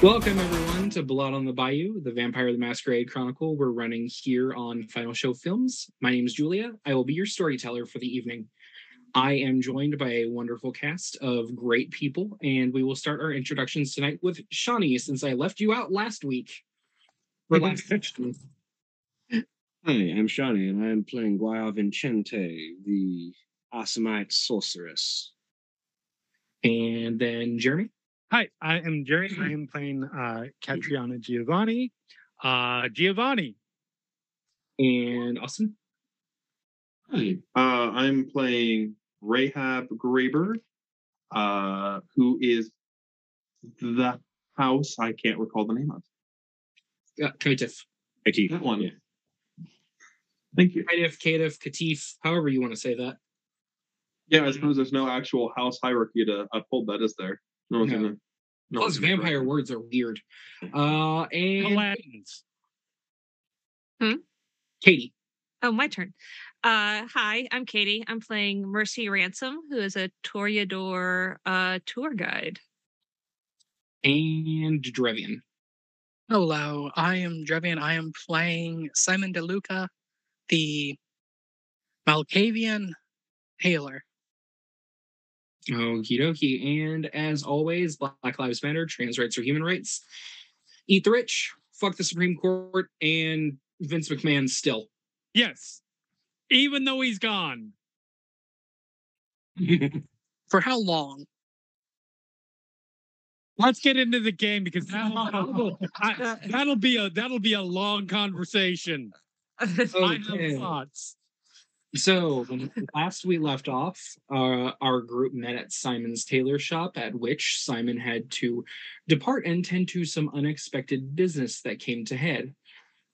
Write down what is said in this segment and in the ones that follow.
Welcome, everyone, to Blood on the Bayou, the Vampire the Masquerade Chronicle. We're running here on Final Show Films. My name is Julia. I will be your storyteller for the evening. I am joined by a wonderful cast of great people, and we will start our introductions tonight with Shani, since I left you out last week. For last session. Hi, I'm Shani, and I am playing Gwyar Vincente, the Assamite sorceress. And then Jeremy. Hi, I am Jerry. I am playing uh, Catriona Giovanni. Uh, Giovanni. And Austin. Hi, uh, I'm playing Rahab Graber, uh, who is the house I can't recall the name of. Uh, Katif. IT. That one. Yeah. Thank you. Katif, Katif, Katif, however you want to say that. Yeah, I suppose there's no actual house hierarchy to uphold that, is there? No one's No. gonna. No Plus, vampire correct me. words are weird. Uh, and Paladins. Katie. Oh, my turn. Uh, hi, I'm Katie. I'm playing Mercy Ransome, who is a Toreador uh, tour guide. And Drevian. Hello, I am Drevian. I am playing Simon DeLuca, the Malkavian Hailer. Okie dokie. And as always, Black Lives Matter, trans rights are human rights. Eat the rich, fuck the Supreme Court, and Vince McMahon still. Yes. Even though he's gone. For how long? Let's get into the game because that'll, I, that'll be a that'll be a long conversation. I have thoughts. So last we left off, uh, our group met at Simon's tailor shop, at which Simon had to depart and tend to some unexpected business that came to head.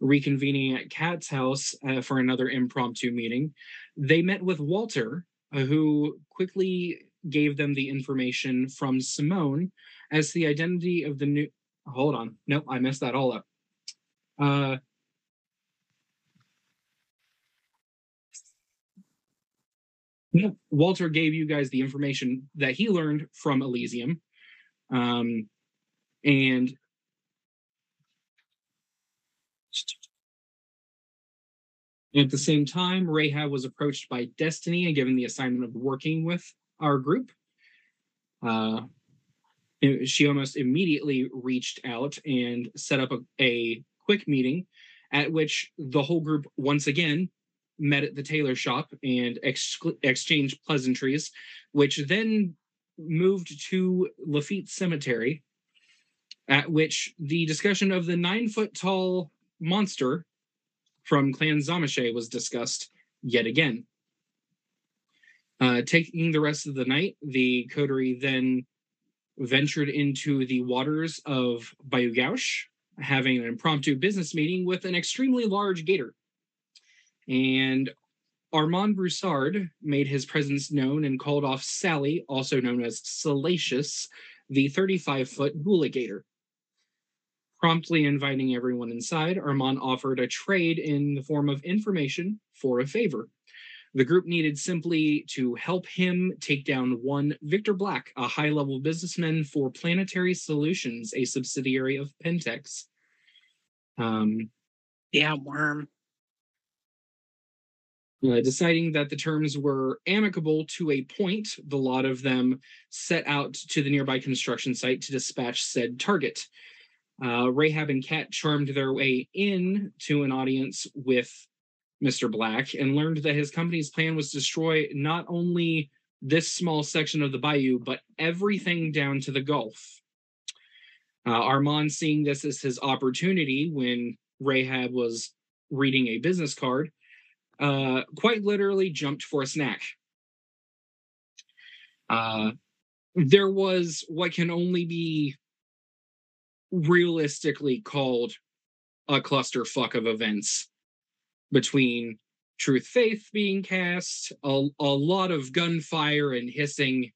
Reconvening at Kat's house uh, for another impromptu meeting, they met with Walter, uh, who quickly gave them the information from Simone as the identity of the new. Hold on, nope, I messed that all up. Uh, Walter gave you guys the information that he learned from Elysium. Um, and at the same time, Rahab was approached by Destiny and given the assignment of working with our group. Uh, she almost immediately reached out and set up a, a quick meeting at which the whole group once again met at the tailor shop and ex- exchanged pleasantries, which then moved to Lafitte Cemetery, at which the discussion of the nine foot tall monster from Clan Tzimisce was discussed yet again. Uh, taking the rest of the night, the coterie then ventured into the waters of Bayou Gauche, having an impromptu business meeting with an extremely large gator. And Armand Broussard made his presence known and called off Sally, also known as Salacious, the 35 foot Gula Gator. Promptly inviting everyone inside, Armand offered a trade in the form of information for a favor. The group needed simply to help him take down one Victor Black, a high level businessman for Planetary Solutions, a subsidiary of Pentex. Um, Yeah, worm. Uh, deciding that the terms were amicable to a point, the lot of them set out to the nearby construction site to dispatch said target. Uh, Rahab and Kat charmed their way in to an audience with Mr. Black and learned that his company's plan was to destroy not only this small section of the bayou, but everything down to the Gulf. Uh, Armand, seeing this as his opportunity when Rahab was reading a business card, uh, quite literally jumped for a snack. Uh, there was what can only be realistically called a clusterfuck of events between truth faith being cast a, a lot of gunfire and hissing.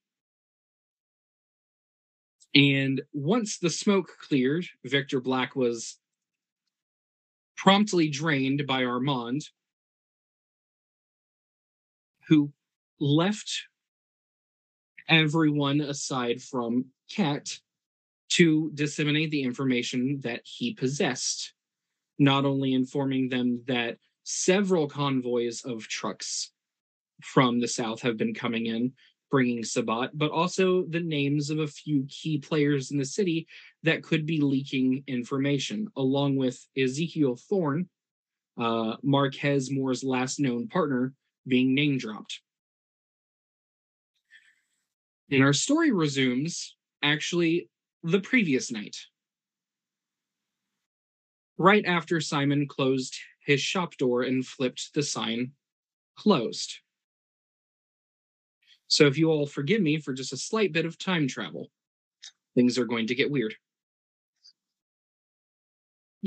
And once the smoke cleared victor black was promptly drained by armand who left everyone aside from cat to disseminate the information that he possessed not only informing them that several convoys of trucks from the south have been coming in bringing Sabbat, but also the names of a few key players in the city that could be leaking information, along with Ezekiel Thorne, uh, Marquez Moore's last known partner, being name dropped. And our story resumes actually the previous night. Right after Simon closed his shop door and flipped the sign closed. So if you all forgive me for just a slight bit of time travel, things are going to get weird.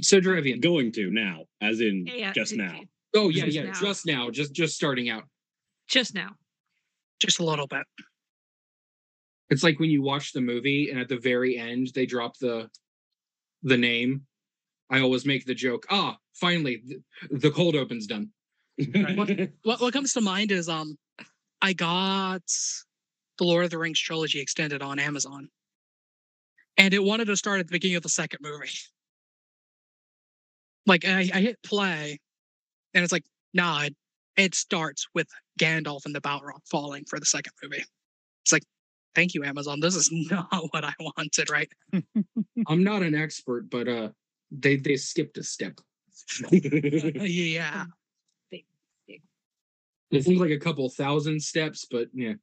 So Drevian. Going to now, as in Yeah, just now. Oh yeah, Just yeah, now. just now, just just starting out. Just now. Just a little bit. It's like when you watch the movie and at the very end they drop the the name. I always make the joke, ah, finally the, the cold open's done. What what comes to mind is um I got the Lord of the Rings trilogy extended on Amazon. And it wanted to start at the beginning of the second movie. Like I, I hit play and it's like, nah, it, it starts with Gandalf and the Balrog falling for the second movie. It's like, thank you, Amazon. This is not what I wanted, right? I'm not an expert, but uh they they skipped a step. yeah. It seems like a couple thousand steps, but yeah.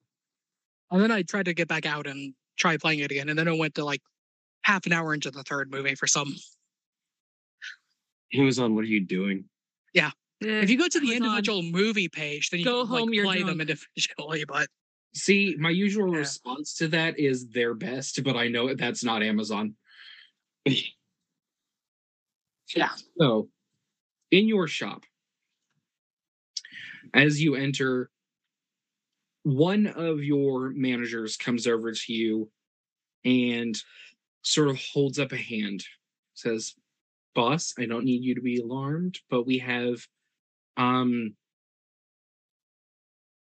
And then I tried to get back out and try playing it again. And then it went to like half an hour into the third movie for some. Amazon, what are you doing? Yeah. If you go to the Amazon, individual movie page, then you Go can like, home, you're play them individually. But See, my usual Yeah. response to that is their best, but I know that's not Amazon. Yeah. So, in your shop, as you enter, one of your managers comes over to you and sort of holds up a hand, says, Boss, I don't need you to be alarmed, but we have um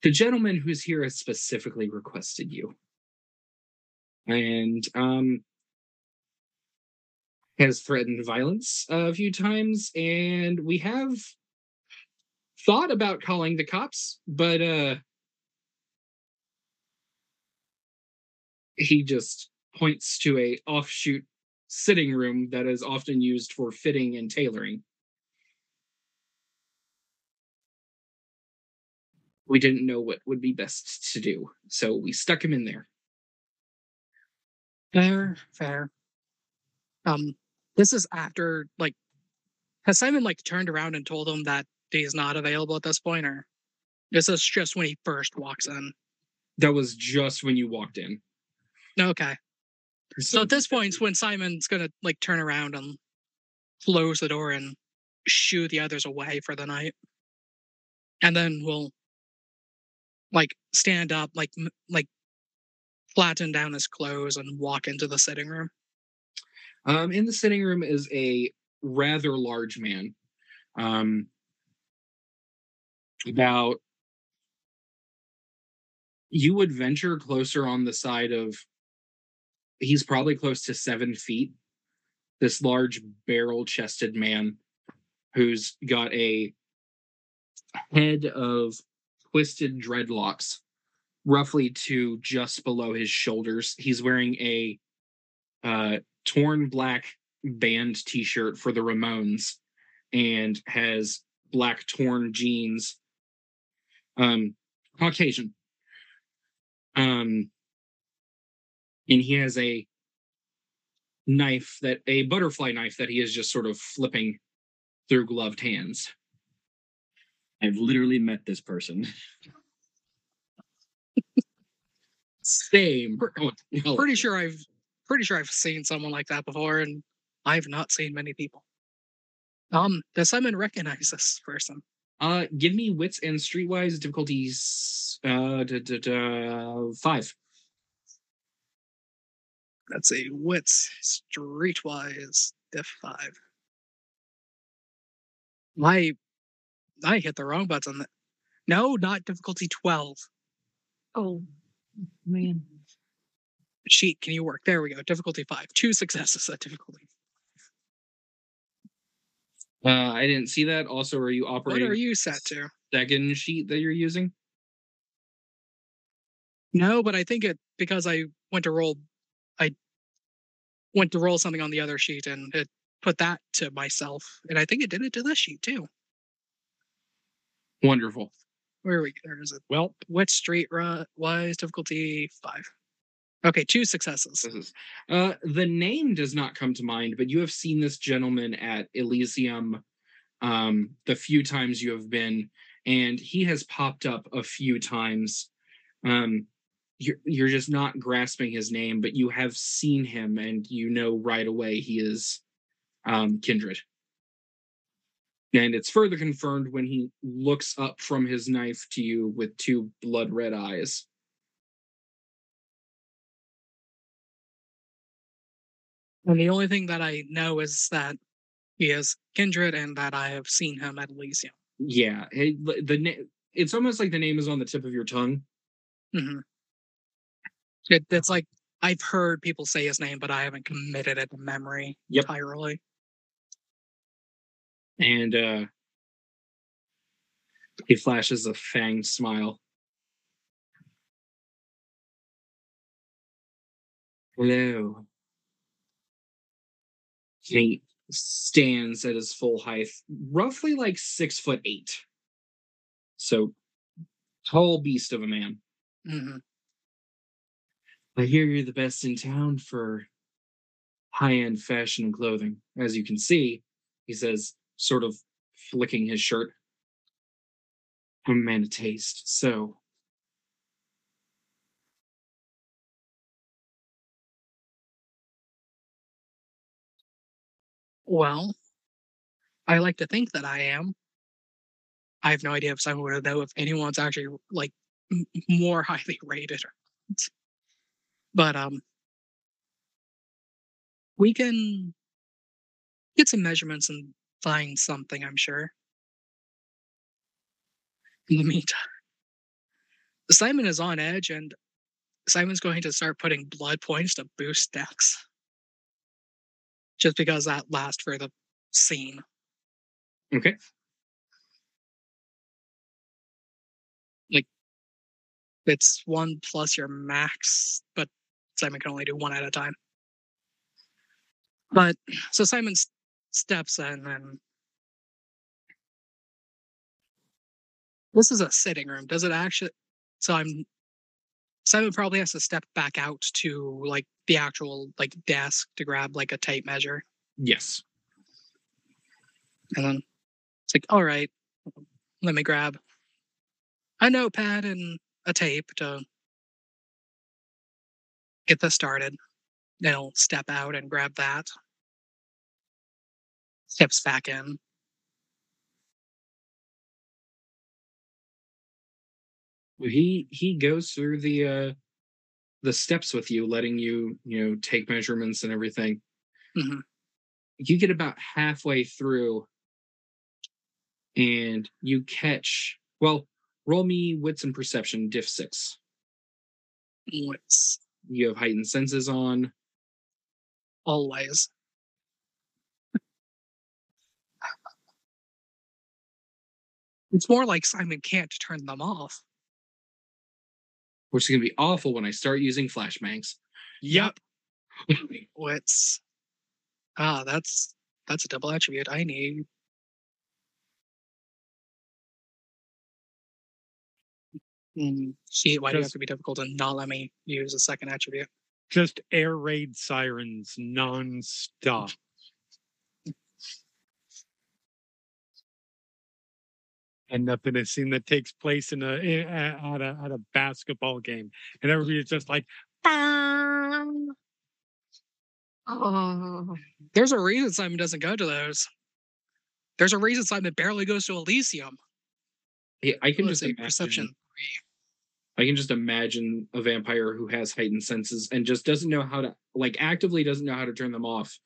the gentleman who's here has specifically requested you. And um has threatened violence a few times, and we have thought about calling the cops, but uh he just points to a offshoot sitting room that is often used for fitting and tailoring. We didn't know what would be best to do, so we stuck him in there. fair, fair. Um, this is after like has Simon like turned around and told him that he's not available at this point, or this is just when he first walks in? That was just when you walked in. Okay. So at this point, when Simon's gonna like turn around and close the door and shoo the others away for the night, and then we'll like stand up, like like flatten down his clothes and walk into the sitting room. Um, in the sitting room is a rather large man, um, about you would venture closer on the side of he's probably close to seven feet. This large barrel-chested man who's got a head of twisted dreadlocks roughly to just below his shoulders. He's wearing a uh, torn black band t-shirt for the Ramones and has black torn jeans. Um, Caucasian. Um, and he has a knife that a butterfly knife that he is just sort of flipping through gloved hands. I've literally met this person. Same. Oh. Pretty sure I've pretty sure I've seen someone like that before, and I've not seen many people. Um, does Simon recognize this person? Uh, give me wits and streetwise difficulties. Uh, da, da, da, five. Let's see, wits, streetwise, diff five. I I hit the wrong button. That no, not difficulty twelve. Oh man. Sheet, can you work? There we go. Difficulty five. Two successes at difficulty. Uh, I didn't see that. Also, are you operating? What are you set to? second sheet that you're using? No, but I think it because I went to roll I went to roll something on the other sheet and it put that to myself. And I think it did it to this sheet too. Wonderful. Where are we there is it? Well, what street ri- wise difficulty five. Okay, two successes. Is- Uh, the name does not come to mind, but you have seen this gentleman at Elysium um, the few times you have been, and he has popped up a few times. Um, you're, you're just not grasping his name, but you have seen him, and you know right away he is um, Kindred. And it's further confirmed when he looks up from his knife to you with two blood red eyes. And the only thing that I know is that he is kindred and that I have seen him at Elysium. Yeah, it, the, na- it's almost like the name is on the tip of your tongue. Mm-hmm. It, it's like I've heard people say his name, but I haven't committed it to memory Yep. entirely. And uh he flashes a fanged smile. Hello. He stands at his full height, roughly like six foot eight. So tall beast of a man. hmm I hear you're the best in town for high-end fashion and clothing. As you can see, he says, sort of flicking his shirt. I'm a man of taste, so Well, I like to think that I am. I have no idea if someone would know if anyone's actually like m- more highly rated or not. But um we can get some measurements and find something, I'm sure. In the meantime, Simon is on edge and Simon's going to start putting blood points to boost Dex. Just because that lasts for the scene. okay. Like, it's one plus your max, but Simon can only do one at a time. But so Simon steps and this is a sitting room. Does it actually? So I'm Simon probably has to step back out to like the actual like desk to grab like a tape measure, Yes. and then it's like, all right, let me grab a notepad and a tape to get this started. Then he'll step out and grab that. Steps back in. He he goes through the uh the steps with you, letting you, you know, take measurements and everything. Mhm. You get about halfway through and you catch well, roll me wits and perception, diff six. Wits. You have heightened senses on. Always. It's more like Simon can't turn them off. which is going to be awful when I start using flashbangs. Yep. What's Ah, that's that's a double attribute. I need. Mm, see, why do you have to be difficult and not let me use a second attribute? just air raid sirens nonstop. And nothing a scene that takes place in a eh, in- at a at a basketball game, and everybody's just like, "Bang!" Oh, There's a reason Simon doesn't go to those. There's a reason Simon barely goes to Elysium. Yeah, I can just imagine, perception. I can just imagine a vampire who has heightened senses and just doesn't know how to like actively doesn't know how to turn them off.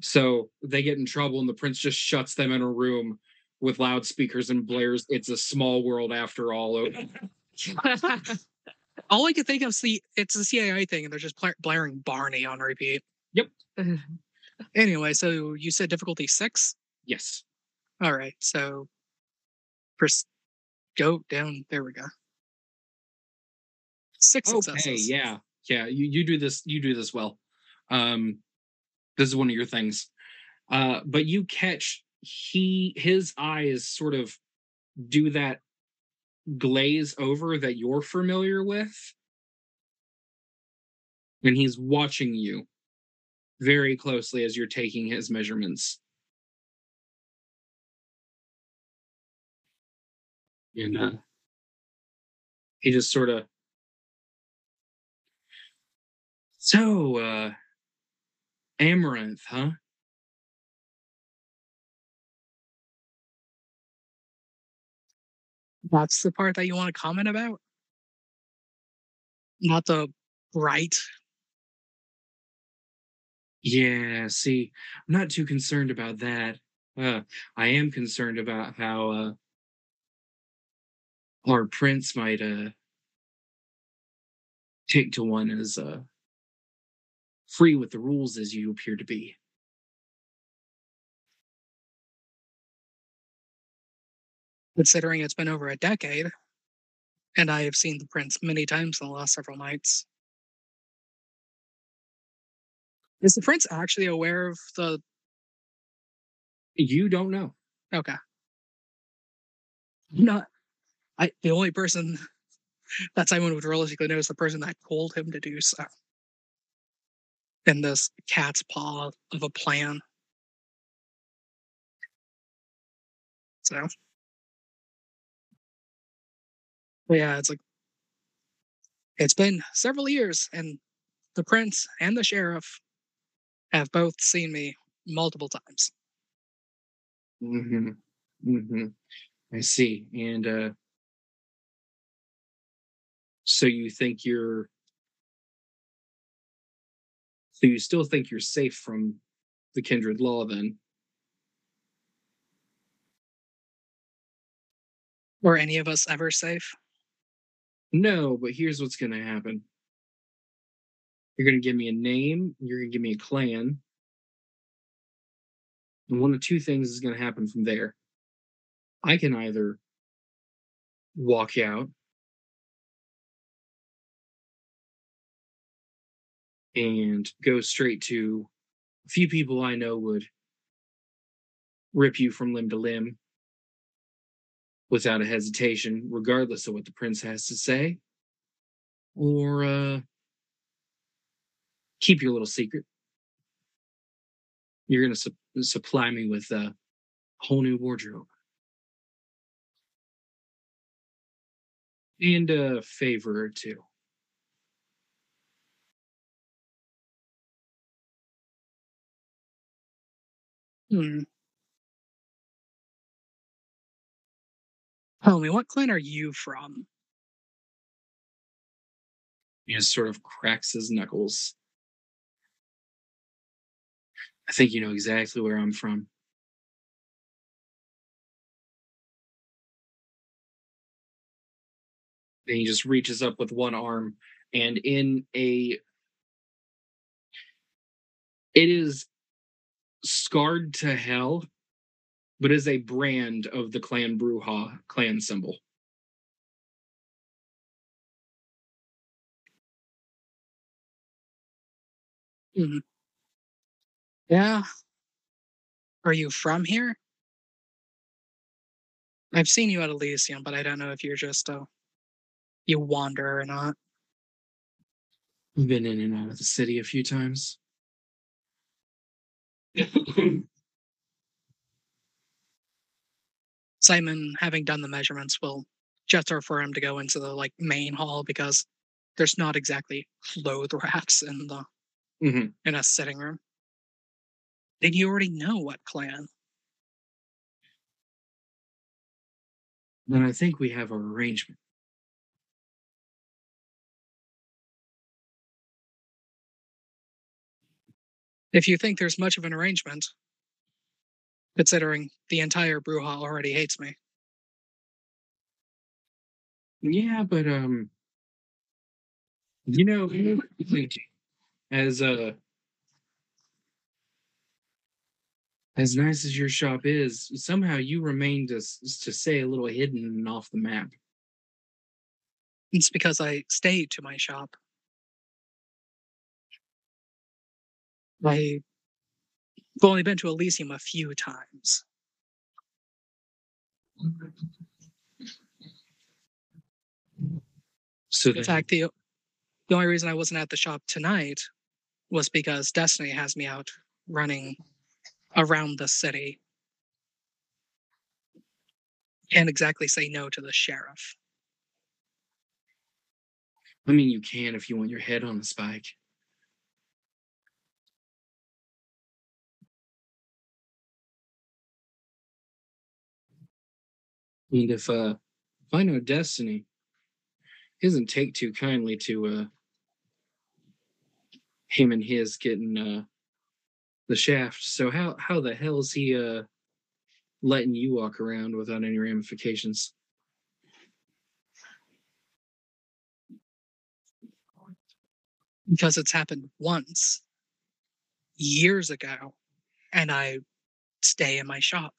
So they get in trouble and the prince just shuts them in a room with loudspeakers and blares it's a small world after all. All I can think of is the it's a CIA thing, and they're just bla- blaring Barney on repeat. Yep. Anyway, so you said difficulty six. yes. All right, so pers- go down. There we go. Six Okay, successes. yeah. Yeah, you, you do this you do this well. Um this is one of your things. Uh but you catch he his eyes sort of do that glaze over that you're familiar with. And he's watching you very closely as you're taking his measurements. And uh, he just sort of So, uh, Amaranth, huh? That's the part that you want to comment about, not the right. Yeah, see, I'm not too concerned about that. Uh, I am concerned about how uh, our prince might uh, take to one as uh, free with the rules as you appear to be. Considering it's been over a decade, and I have seen the prince many times in the last several nights. Is the prince actually aware of the? You don't know. Okay. Not. I the only person that Simon would realistically know is the person that told him to do so. In this cat's paw of a plan. So. Yeah, it's like it's been several years, and the prince and the sheriff have both seen me multiple times. Mm-hmm. Mm-hmm. I see. And uh so you think you're so you still think you're safe from the kindred law then? Were any of us ever safe? No, but here's what's gonna happen. You're gonna give me a name, you're gonna give me a clan. And one of two things is gonna happen from there. I can either walk out and go straight to a few people I know would rip you from limb to limb without a hesitation, regardless of what the prince has to say, or uh, keep your little secret. You're going to su- supply me with a whole new wardrobe and a favor or two. Hmm. Tell me, what clan are you from? He just sort of cracks his knuckles. I think you know exactly where I'm from. Then he just reaches up with one arm and in a it is scarred to hell, but is a brand of the clan Brujah clan symbol. Hmm. Yeah. Are you from here? I've seen you at Elysium, but I don't know if you're just a you wander or not. I've been in and out of the city a few times. Simon, having done the measurements, will gesture for him to go into the like main hall because there's not exactly clothes racks in the hmm in a sitting room. Did you already know what clan? Then I think we have our arrangement. If you think there's much of an arrangement, considering the entire Brujah already hates me. Yeah, but um, you know, as uh, as nice as your shop is, somehow you remain to to say a little hidden and off the map. It's because I stayed to my shop. I've only been to Elysium a few times. So In fact, the the only reason I wasn't at the shop tonight was because Destiny has me out running around the city. Can't exactly say no to the sheriff. I mean, you can if you want your head on a spike. And if uh, if I know Destiny, doesn't take too kindly to uh, him and his getting uh, the shaft. So how how the hell is he uh, letting you walk around without any ramifications? because it's happened once years ago and I stay in my shop.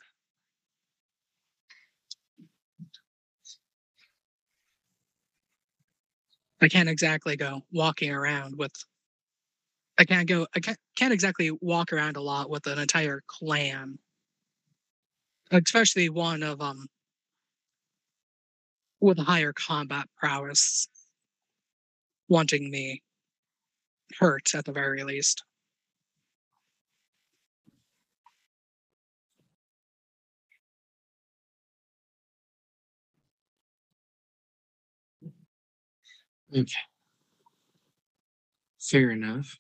I can't exactly go walking around with I can't go I can't, can't exactly walk around a lot with an entire clan. Especially one of um with higher combat prowess wanting me hurt at the very least. Okay. Fair enough.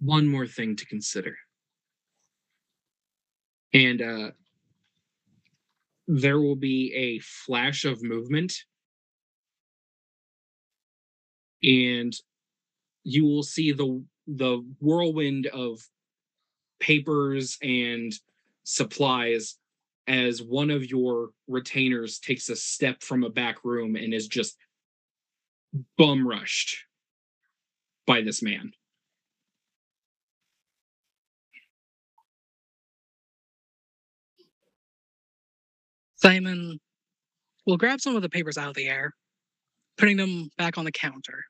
One more thing to consider. And uh there will be a flash of movement and you will see the the whirlwind of papers and supplies as one of your retainers takes a step from a back room and is just bum rushed by this man. Simon will grab some of the papers out of the air, putting them back on the counter.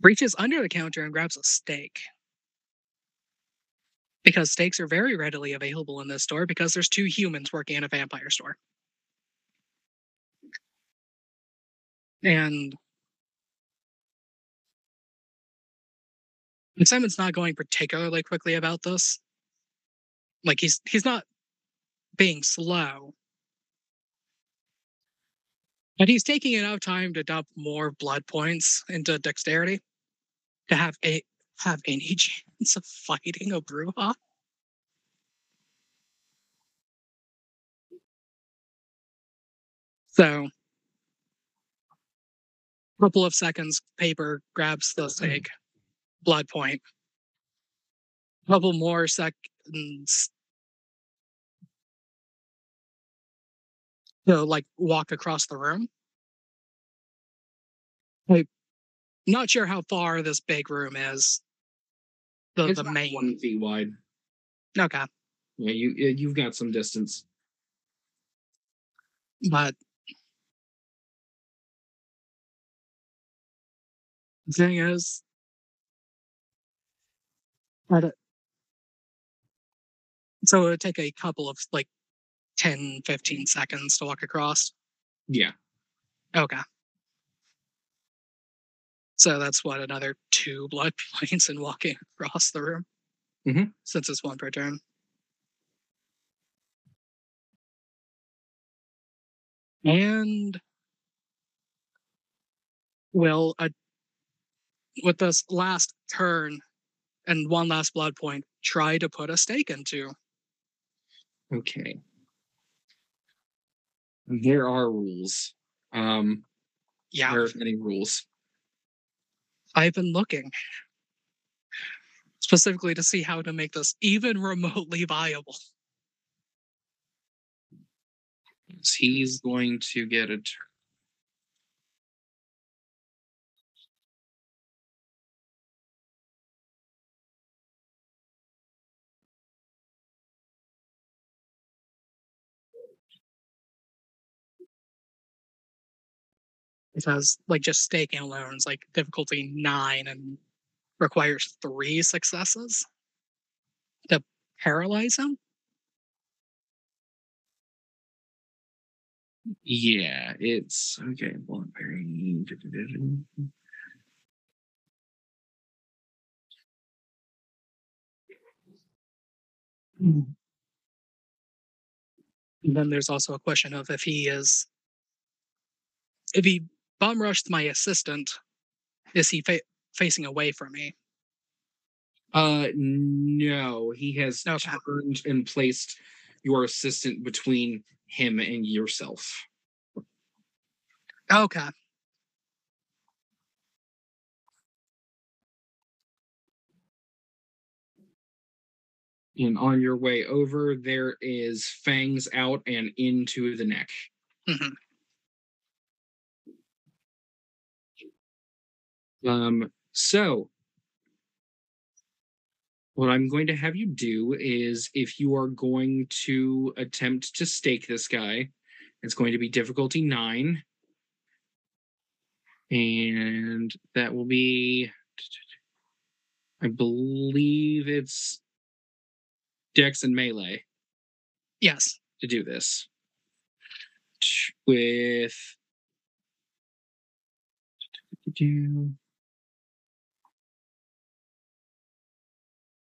Reaches under the counter and grabs a stake. Because stakes are very readily available in this store because there's two humans working in a vampire store. And and Simon's not going particularly quickly about this. Like he's he's not being slow. But he's taking enough time to dump more blood points into dexterity to have a have any chance of fighting a Brujah. So couple of seconds, paper grabs the mm-hmm. stake, blood point. Couple more seconds to like walk across the room. Like, not sure how far this big room is. The It's the main. one feet wide. Okay, Yeah, you you've got some distance. but the thing is, don't- so it would take a couple of like 10, 15 seconds to walk across. Yeah. Okay. So that's what another two blood points in walking across the room. Mhm. Since it's one per turn. And will uh, with this last turn and one last blood point, try to put a stake into. Okay. There are rules. Um, Yeah, there are many rules. I've been looking specifically to see how to make this even remotely viable. He's going to get a has like just staking alone like difficulty nine and requires three successes to paralyze him. Yeah, it's okay. And then there's also a question of if he is, if he bum rushed my assistant, is he fa- facing away from me? Uh, no, he has Okay. turned and placed your assistant between him and yourself. Okay. And on your way over, there is fangs out and into the neck. Mhm. Um, so what I'm going to have you do is if you are going to attempt to stake this guy, it's going to be difficulty nine. And that will be I believe it's Dex and Melee Yes. to do this. With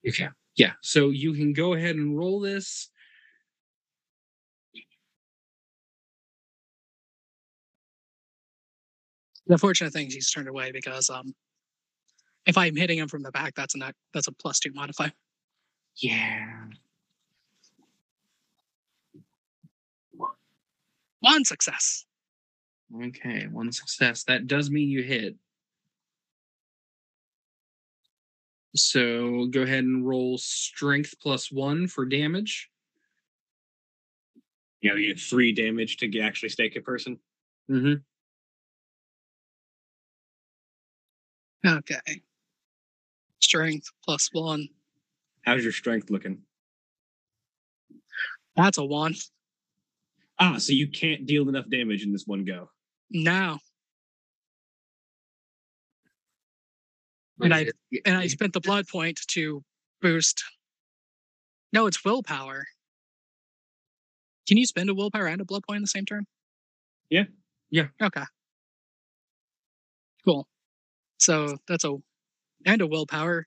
Okay. Yeah. So you can go ahead and roll this. The fortunate thing is he's turned away because um, if I'm hitting him from the back, that's a that's a plus two modifier. Yeah. One success. Okay. One success. That does mean you hit. So go ahead and roll strength plus one for damage. You know, you get three damage to actually stake a person. Mm-hmm. Okay. Strength plus one. How's your strength looking? That's a one. Ah, so you can't deal enough damage in this one go. No. And I and I spent the blood point to boost. No, it's willpower. Can you spend a willpower and a blood point in the same turn? Yeah. Yeah. Okay. Cool. So that's a and a willpower.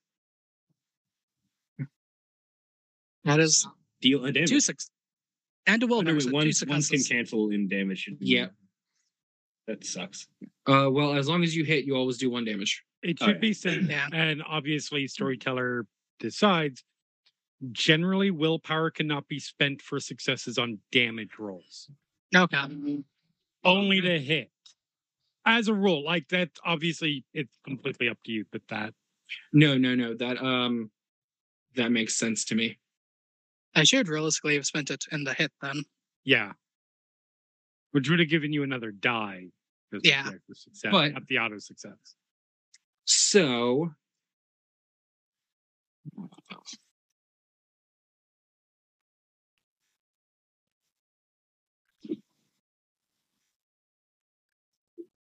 That is Deal a damage. two six and a Oh, no, willpower. wait, so one, two one can cancel in damage. Yeah. That sucks. Uh, well, as long as you hit, you always do one damage. It Oh, should yeah. be said, Yeah. and obviously, storyteller decides. Generally, willpower cannot be spent for successes on damage rolls. Okay. Only to hit. As a rule, like that. Obviously, it's completely up to you. But that No, no, no. That um, that makes sense to me. I should realistically have spent it in the hit then. Yeah. Which would have given you another die. of Yeah. the Success, But- not the auto success. So.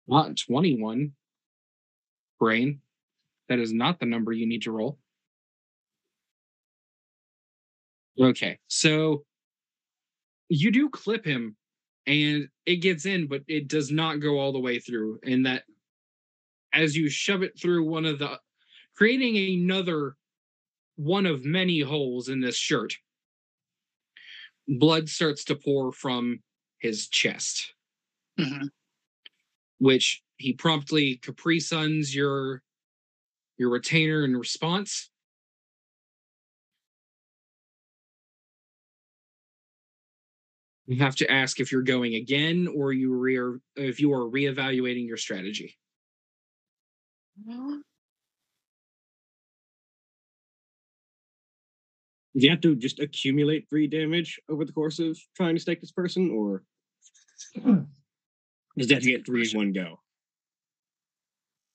Not 21. Brain. That is not the number you need to roll. Okay, so you do clip him and it gets in but it does not go all the way through and that as you shove it through one of the creating another one of many holes in this shirt blood starts to pour from his chest. Mhm. which he promptly capri suns your your retainer in response. You have to ask if you're going again or you re- if you are reevaluating your strategy Do you have to just accumulate three damage over the course of trying to stake this person, or does that get three in one go?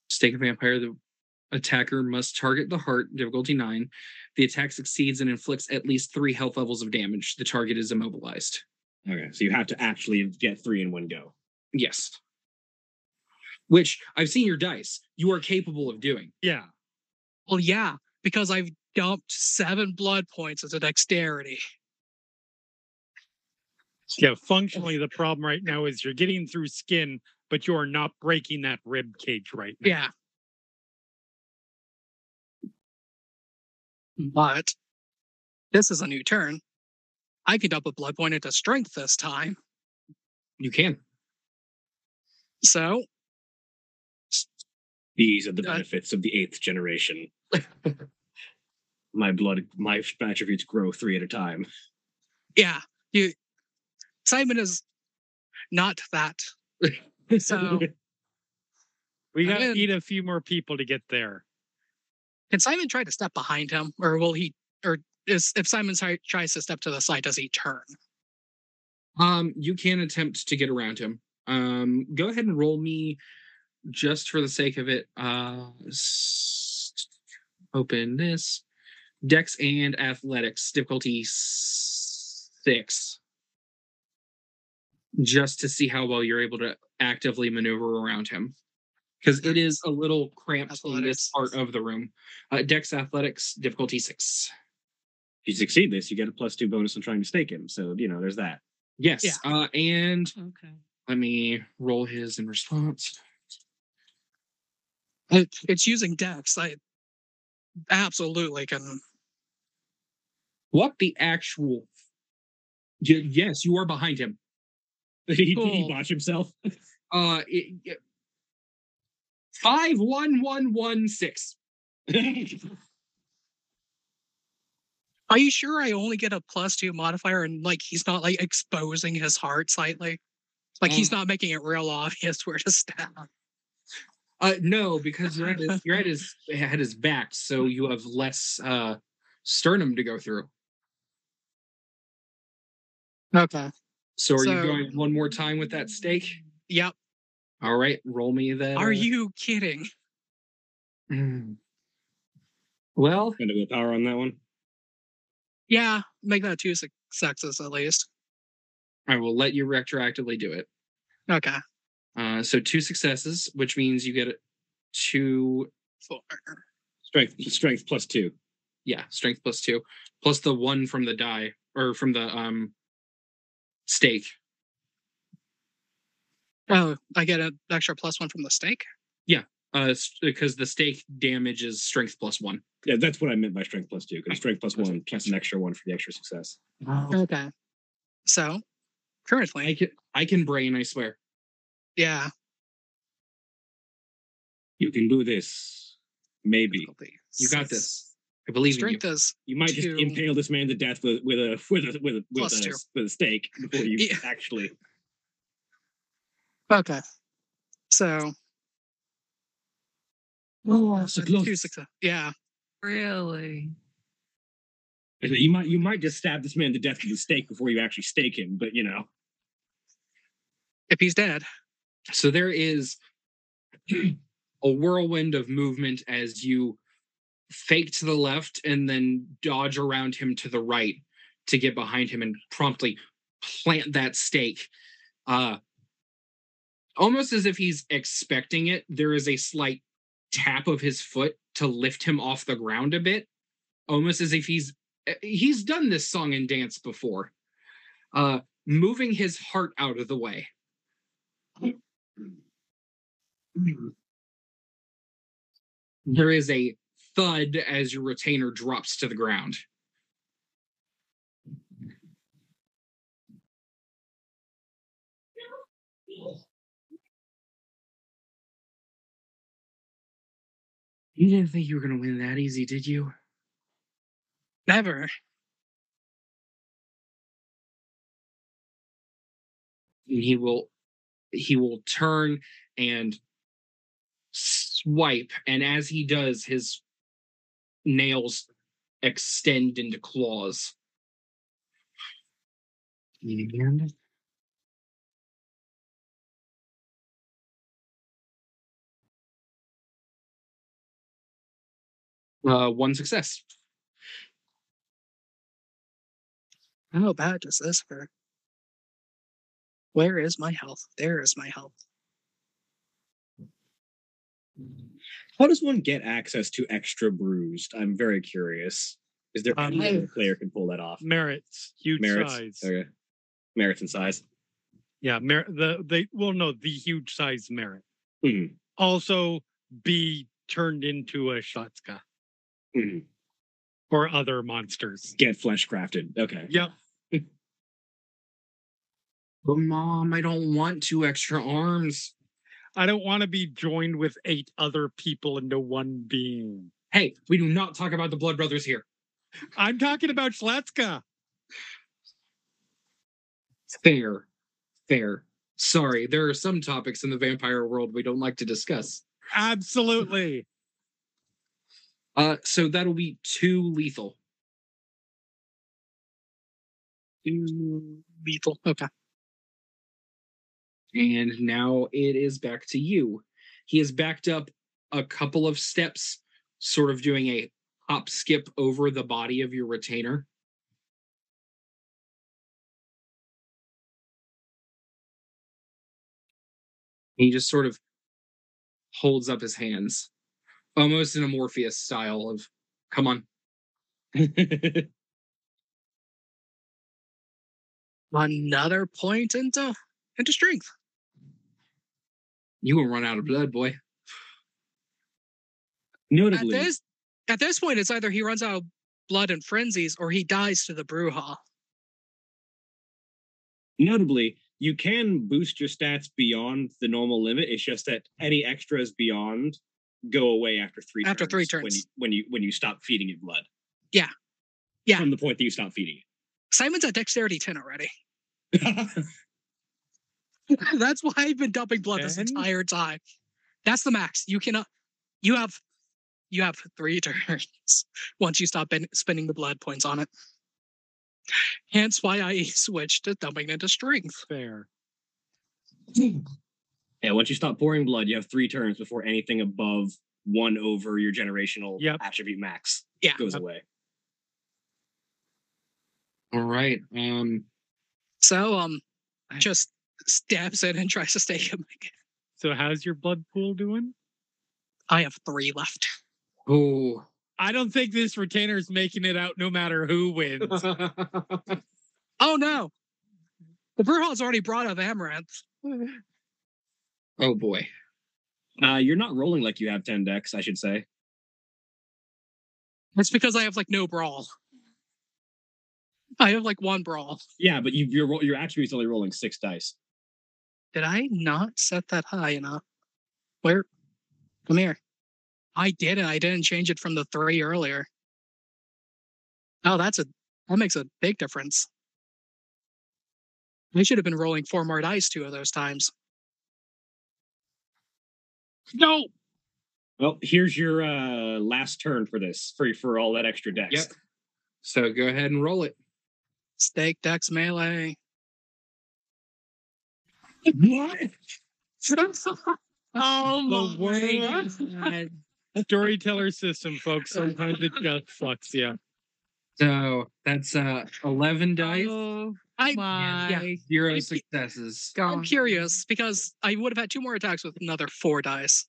Stake a vampire, the attacker must target the heart, difficulty nine. The attack succeeds and inflicts at least three health levels of damage. The target is immobilized. Okay, so you have to actually get three in one go. Yes. Which I've seen your dice. You are capable of doing. Yeah. Well, yeah, because I've dumped seven blood points as a dexterity. Yeah. Functionally, the problem right now is you're getting through skin, but you are not breaking that rib cage right now. Yeah. But this is a new turn. I could up a blood point into strength this time. You can. So These are the benefits of the eighth generation. my blood, my attributes grow three at a time. yeah, you Simon is not that. So We I'm got to in. need a few more people to get there. can Simon try to step behind him, or will he? Or is if Simon tries to step to the side, does he turn? Um, you can attempt to get around him. Um, go ahead and roll me, just for the sake of it. Uh, open this. Dex and athletics difficulty six. Just to see how well you're able to actively maneuver around him, because it is a little cramped in this part of the room. Uh, Dex athletics difficulty six. If you succeed this, you get a plus two bonus on trying to stake him. So you know, there's that. Yes. Yeah. Uh, and Okay. let me roll his in response. It, it's using Dex. I absolutely can. What the actual? Y- yes, you are behind him. Did he, did he Cool. watch himself? Uh, it, it- five one one one six. Are you sure I only get a plus two modifier and like he's not like exposing his heart slightly? Like he's Um, not making it real obvious where to stab. Uh, no, because you're at his, you're at his at his back, so you have less uh sternum to go through. Okay. So are you going one more time with that stake? Yep. All right, roll me that. Are uh, you kidding? mm. Well, Kind of willpower on that one. Yeah, make that two successes at least. I will let you retroactively do it. Okay. Uh, so two successes, which means you get two Four. Strength, strength plus two. yeah strength plus two plus the one from the die or from the um stake Oh, I get an extra plus one from the stake. Yeah, uh because the stake damage is strength plus one Yeah, that's what I meant by strength plus two. Because strength plus one plus an extra one for the extra success. Okay. So currently, i currently, can i can brain i swear yeah. You can do this. Maybe difficulty you got this i believe in you Strength is you might just impale this man to death with with a with a with a with Plus a, with a stake before you Yeah. actually. okay. So Oh, so uh, close. two success. Yeah. Really? You might you might just stab this man to death with a stake before you actually stake him, but you know. If he's dead. So there is a whirlwind of movement as you fake to the left and then dodge around him to the right to get behind him and promptly plant that stake. Uh almost as if he's expecting it there is a slight tap of his foot to lift him off the ground a bit. Almost as if he's eh, he's done this song and dance before. Uh moving his heart out of the way. There is a thud as your retainer drops to the ground. You didn't think you were going to win that easy, did you? Never. He will he will turn and swipe and as he does his nails extend into claws and uh one success How bad does this hurt? Where is my health? There is my health. How does one get access to extra bruised? I'm very curious. Is there Um, any a player can pull that off? Merits, huge Merits. size. Okay. Merits and size. Yeah, mer- the they well no the huge size merit. Mhm. Also, be turned into a Szlachta Mhm. or other monsters. Get flesh crafted. Okay. Yep. but mom i don't want two extra arms I don't want to be joined with eight other people into one being. hey we do not talk about the blood brothers here I'm talking about Szlachta. fair fair sorry there are some topics in the vampire world we don't like to discuss Absolutely. uh so that'll be two lethal Two lethal. Okay. And now it is back to you. He has backed up a couple of steps, sort of doing a hop skip over the body of your retainer. He just sort of holds up his hands, almost in a Morpheus style of, come on. Another point into into strength. You will run out of blood, boy. At Notably, this at this point, it's either he runs out of blood and frenzies or he dies to the Brujah. notably, you can boost your stats beyond the normal limit. It's just that any extras beyond go away after three After three When turns. you, when you when you stop feeding it blood. Yeah. Yeah. From the point that you stop feeding it. Simon's at dexterity 10 already. it. That's why I've been dumping blood this entire time. That's the max. You cannot. You have. You have three turns once you stop ben- spending the blood points on it. Hence why I switched to dumping into strength. Fair. yeah, once you stop pouring blood, you have three turns before anything above one over your generational Yep. attribute max Yeah. goes Yep. away. All right. Um, So um, just stabs it and tries to stake him again. So how's your blood pool doing? I have three left. oh. I don't think this retainer is making it out no matter who wins. Oh no, the Brujah's already brought up Amaranth. oh boy. Uh, you're not rolling like you have 10 Dex, I should say. It's because I have like no brawl. I have like one brawl. Yeah, but you, your ro- your attribute's only rolling six dice. Did I not set that high enough? Where? Come here. I didn't. I didn't change it from the three earlier. Oh, that's a that makes a big difference. I should have been rolling four more dice two of those times. No. Well, here's your uh, last turn for this, for for all that extra Dex. Yep. So go ahead and roll it. Stake dex melee. What? oh The worst storyteller system, folks. Sometimes it just fucks you. So that's uh eleven dice, Oh I, my zero I- successes. I'm curious because I would have had two more attacks with another four dice.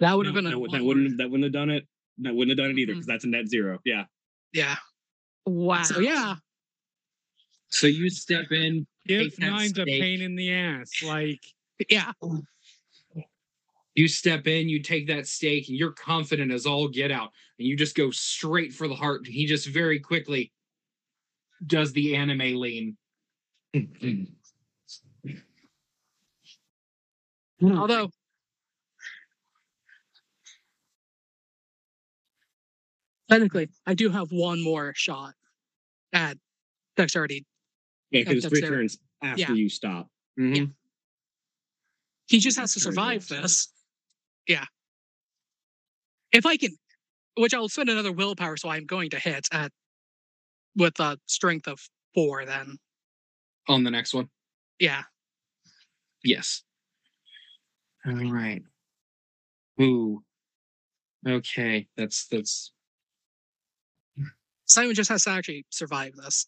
That would have been that, would, that wouldn't that wouldn't have done it. That wouldn't have done it either Mm-hmm. because that's a net zero. Yeah. Yeah. Wow. So yeah, So you step in, That nine's a pain in the ass. Like Yeah. you step in, you take that stake, and you're confident as all get out, and you just go straight for the heart. And he just very quickly does the anime lean. Hmm. Although technically, I do have one more shot at dexterity. Yeah, because That's three there. turns after Yeah. you stop. Mhm. He just has to survive this. Yeah. If I can, which I'll spend another willpower, so I'm going to hit at with a strength of four. Then, On the next one. yeah. Yes. All right. Ooh. Okay, that's that's Simon just has to actually survive this.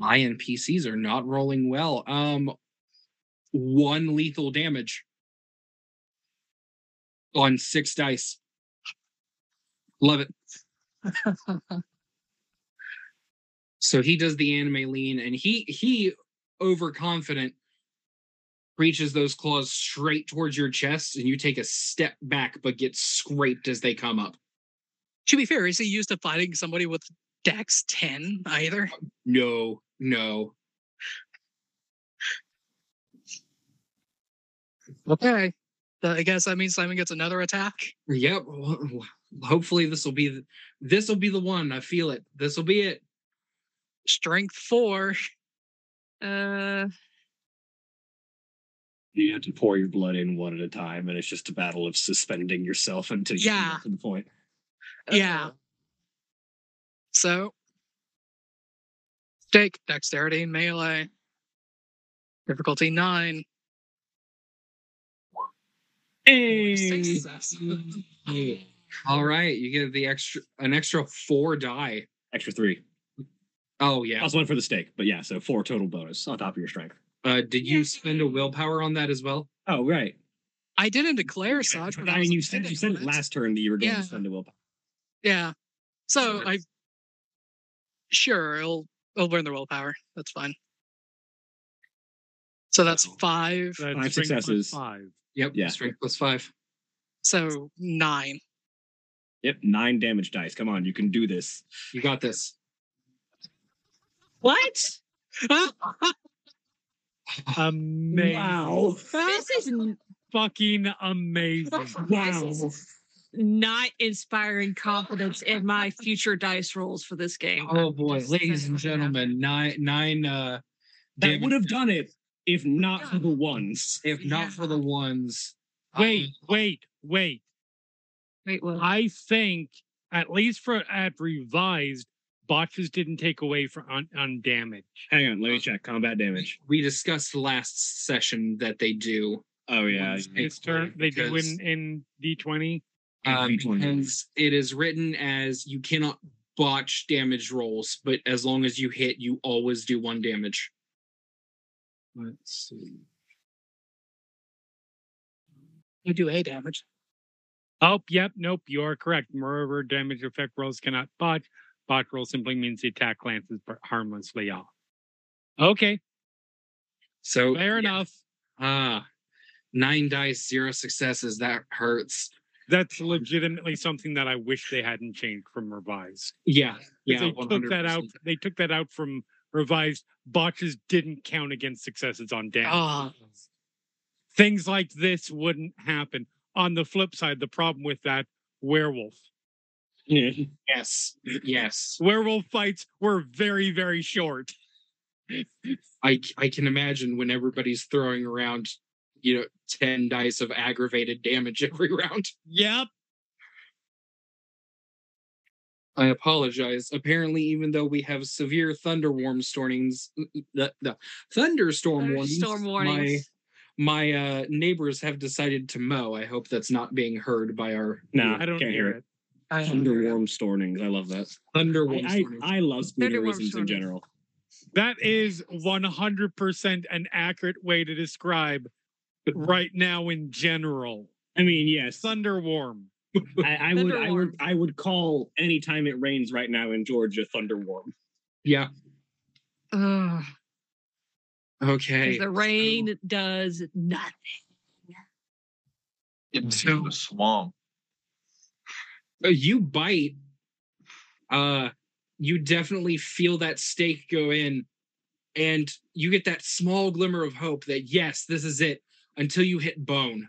My NPCs are not rolling well. Um, one lethal damage on six dice. Love it. So he does the anime lean, and he he overconfident reaches those claws straight towards your chest, and you take a step back, but get scraped as they come up. to be fair, is he used to fighting somebody with Dex ten either? No, no. Okay. Uh, I guess that means Simon gets another attack. Yep. Hopefully this will be this will be the one. I feel it. This will be it. Strength four. Uh, You have to pour your blood in one at a time, and it's just a battle of suspending yourself until you Yeah. get to the point. Yeah. So, stake, dexterity, melee, difficulty nine. Success. All right, you get the extra an extra four die. Extra three. Oh yeah. Plus one for the stake, but yeah, so four total bonus on top of your strength. Uh, did you spend a willpower on that as well? Oh, right. I didn't declare such. But I mean, you said you said it last turn that you were going Yeah. to spend a willpower. Yeah. So I. Sure, it'll it'll burn the willpower. That's fine. So that's five. that's Five strength successes. Five. Yep. Yeah. Strength plus five. So nine. Yep, nine damage dice. Come on, you can do this. You got this. what? Amazing. Wow. This is Fucking amazing. this is not inspiring confidence in my future dice rolls for this game. Oh boy, ladies and saying. gentlemen, nine nine uh That would have done it if not for the ones. if not for the ones. Wait, wait, wait. Wait, what? I think at least for at revised, botches didn't take away from on, on damage. Hang on, let me check. Combat damage. We discussed last session that they do. Oh yeah. Ones This turn they do in in V twenty. Um, because it is written as you cannot botch damage rolls, but as long as you hit, you always do one damage. Let's see. You do a damage. Oh, yep, nope, you are correct. Moreover, damage effect rolls cannot botch. Botch roll simply means the attack glances harmlessly off. Okay, So fair yeah. enough. Ah, nine dice, zero successes. That hurts. That's legitimately something that I wish they hadn't changed from revised. Yeah, yeah. they took that out. They took that out from revised. Botches didn't count against successes on damage. Ah. Things like this wouldn't happen. On the flip side, the problem with that werewolf. Yes, yes. Werewolf fights were very, very short. I I can imagine when everybody's throwing around, you know, ten dice of aggravated damage every round. Yep. I apologize. Apparently, even though we have severe thunderworm stormings, the, the thunderstorm warnings, Storm my warnings. my uh, neighbors have decided to mow. I hope that's not being heard by our Nah, I don't can't hear hear it. it. I- Underworm stormings. I love that. thunderworm I. I, I love Thunderworm spoonerisms in general. That is 100% an accurate way to describe right now in general. I mean, yes. Thunderworm. I, I would, I would, I would call anytime it rains right now in Georgia thunderworm. Yeah. Ugh, 'cause Okay. the rain does nothing. It's Into the swamp. Uh, you bite. Uh, you definitely feel that stake go in, and you get that small glimmer of hope that yes, this is it. Until you hit bone.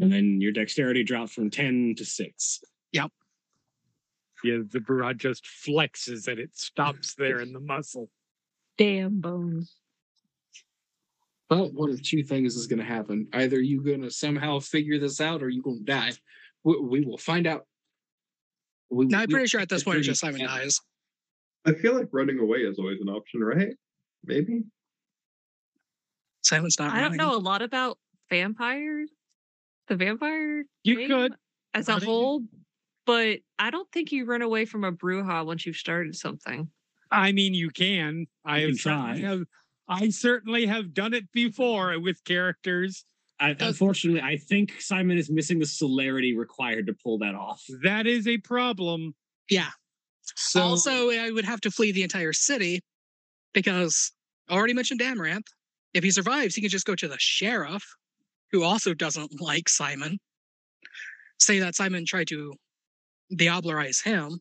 And then your dexterity drops from 10 to 6. Yep. Yeah, the barrage just flexes and it stops there in the muscle. Damn bones. Well, one of two things is going to happen. Either you're going to somehow figure this out, or you're going to die. We, we will find out. We, Now I'm we- pretty sure at this point it's just Simon bad. dies. I feel like running away is always an option, right? Maybe. Simon's not. I don't know a lot about vampires, the vampire You game could. as a whole, but I don't think you run away from a brouhaha once you've started something. I mean, you can. I You have can try. certainly have. I certainly have done it before with characters. I, unfortunately, I think Simon is missing the celerity required to pull that off. That is a problem. Yeah. So, also, I would have to flee the entire city because I already mentioned Amaranth. If he survives, he can just go to the sheriff, who also doesn't like Simon. Say that Simon tried to diablerize him,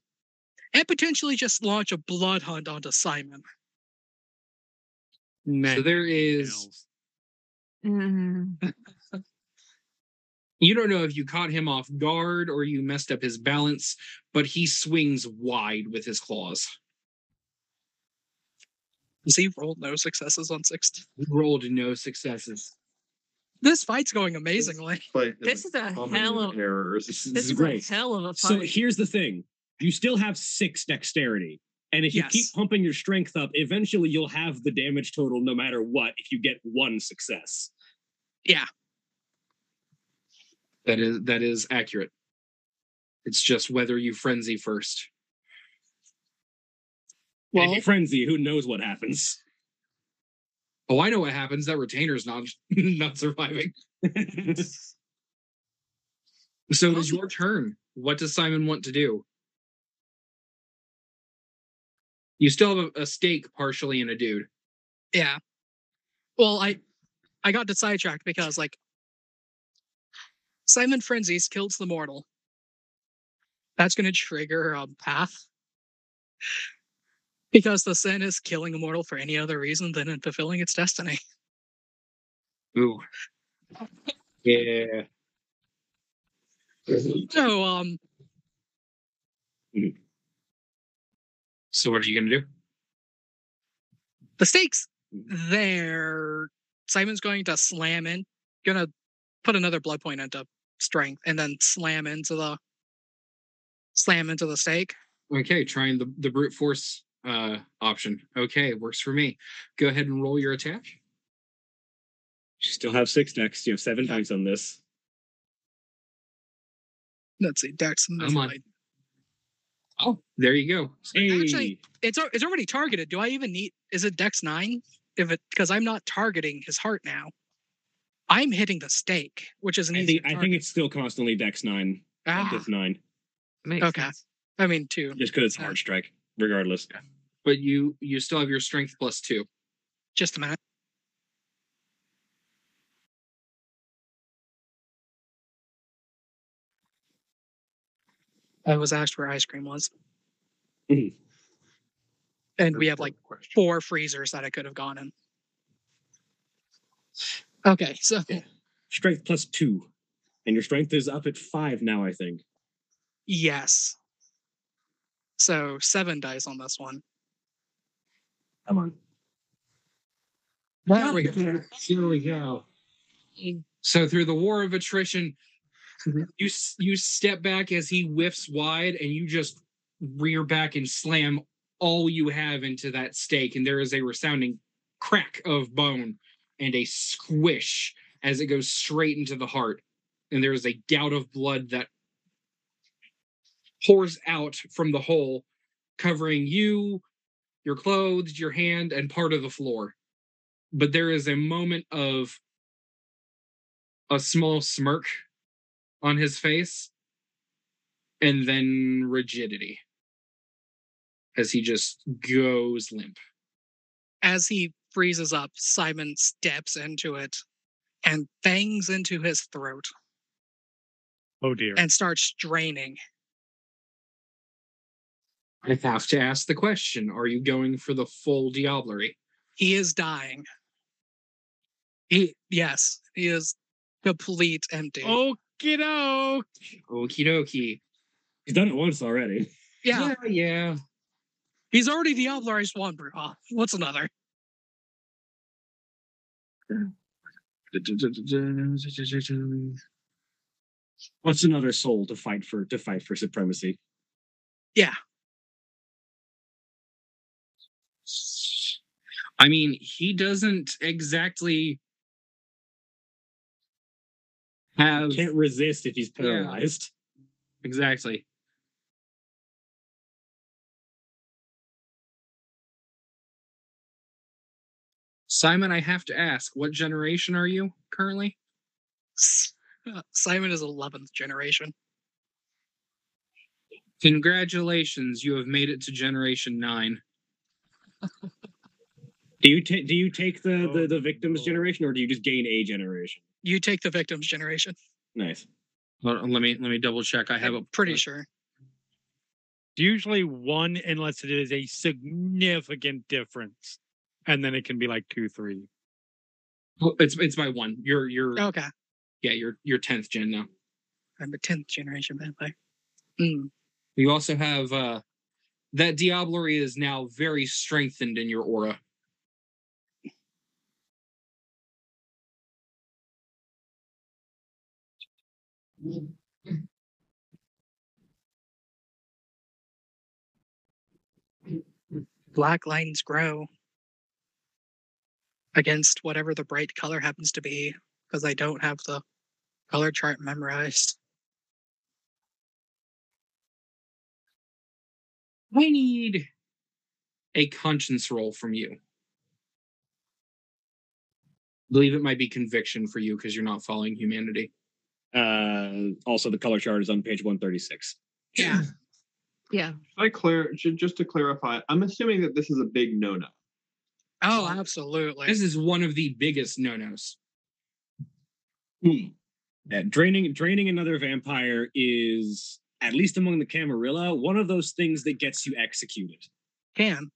and potentially just launch a blood hunt onto Simon. so there is. Mm. You don't know if you caught him off guard or you messed up his balance, but he swings wide with his claws. Z rolled no successes on six. He rolled no successes. This fight's going amazingly. But This is a hell of errors. This this is is great. a hell of a fight. So here's the thing you still have six dexterity. And if you keep pumping your strength up, eventually you'll have the damage total no matter what if you get one success. Yeah. That is that is accurate. It's just whether you frenzy first. And if Well, you frenzy, who knows what happens? Oh, I know what happens. That retainer's not not surviving. So it is your turn. What does Simon want to do? You still have a, a stake partially in a dude. yeah. Well, I I got to sidetracked because like Simon frenzies kills the mortal. That's going to trigger a path because the sin is killing a mortal for any other reason than in fulfilling its destiny. Ooh. Yeah. So, um, So what are you gonna do? the stakes there. Simon's going to slam in, gonna put another blood point into strength, and then slam into the slam into the stake. Okay, trying the, the brute force uh option. Okay, works for me. Go ahead and roll your attack. You still have six dex. You have seven Okay. dice on this. Let's see, Dex. Come on. Oh, there you go. Hey, Actually- It's it's already targeted. Do I even need? Is it Dex nine? If it because I'm not targeting his heart now. I'm hitting the stake, which is an I easy. think, I think it's still constantly dex nine. ah, Dex nine. Makes okay. sense. I mean two. Just because it's hard strike, regardless. But you you still have your strength plus two. Just a minute. I was asked where ice cream was. Mhm. And we have like question. four freezers that I could have gone in. Okay, so Strength plus two. And your strength is up at five now, I think. yes. So seven dice on this one. Come on. There we go. Here we go. So through the war of attrition, you you step back as he whiffs wide, and you just rear back and slam all you have into that stake, and there is a resounding crack of bone and a squish as it goes straight into the heart, and there is a gout of blood that pours out from the hole, covering you, your clothes, your hand, and part of the floor. but there is a moment of a small smirk on his face and then rigidity as he just goes limp. As he freezes up, Simon steps into it and bangs into his throat Oh dear. and starts draining. I have to ask the question Are you going for the full Diablerie? He is dying. He yes, he is complete empty. Okie doke. Okie dokie. He's done it once already. yeah, yeah. yeah. he's already diablerized one oh, bro. What's another? What's another soul to fight for to fight for supremacy? Yeah. I mean, he doesn't exactly have Can't resist if he's Yeah. paralyzed. exactly. Simon, I have to ask, what generation are you currently? Uh, Simon is 11th generation. Congratulations, you have made it to generation nine. Do you take do you take the, the the victim's generation or do you just gain a generation? You take the victim's generation. Nice. Hold Let me let me double check. I have a I'm pretty sure. Usually one, unless it is a significant difference, and then it can be like two, three. It's it's by one. You're you're Okay. yeah you're you're tenth gen now. I'm a 10th generation vampire. Mm. You also have uh that Diablerie is now very strengthened in your aura. Black lines grow against whatever the bright color happens to be because I don't have the color chart memorized. I need a conscience roll from you. I believe it might be conviction for you because you're not following humanity. Uh, also, the color chart is on page 136. Yeah. Yeah. I clear just to clarify, I'm assuming that this is a big no-no. Oh, um, absolutely. This is one of the biggest no-nos. Hmm. Yeah, draining draining another vampire is at least among the Camarilla one of those things that gets you executed. Can.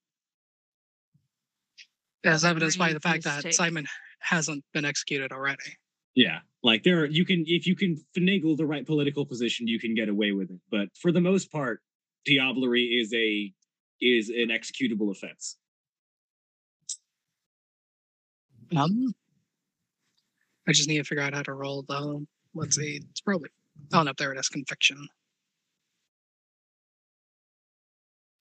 As evidenced by the fact that mistake. Simon hasn't been executed already. Yeah, like there are, you can if you can finagle the right political position, you can get away with it. But for the most part, diablerie is a is an executable offense. Um, I just need to figure out how to roll though. Let's see. It's probably oh no, there it is. Conviction.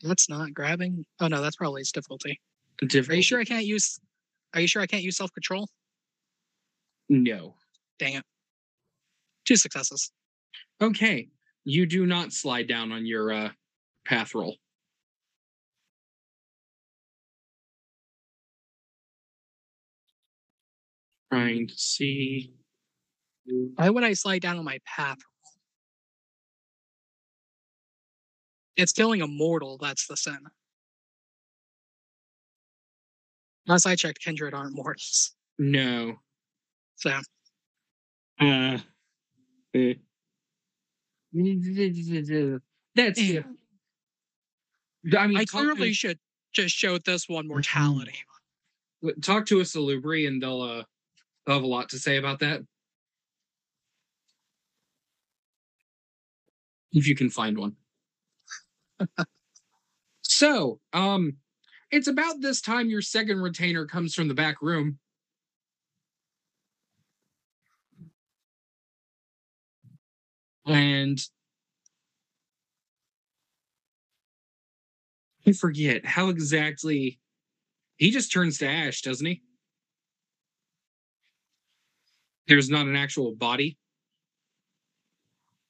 That's not grabbing. Oh no, that's probably its difficulty. Are you sure I can't use? Are you sure I can't use self control? No. Dang it. Two successes. Okay. You do not slide down on your uh, path roll. Trying to see. Why would I slide down on my path? It's killing a mortal. That's the sin. Last I checked, kindred aren't mortals. No. So Uh, eh, That's Yeah. I mean, I talk, clearly should just show this one mortality. talk to a salubri, and they'll uh, have a lot to say about that. If you can find one. so, um, it's about this time your second retainer comes from the back room. And I forget how exactly he just turns to ash, doesn't he? There's not an actual body.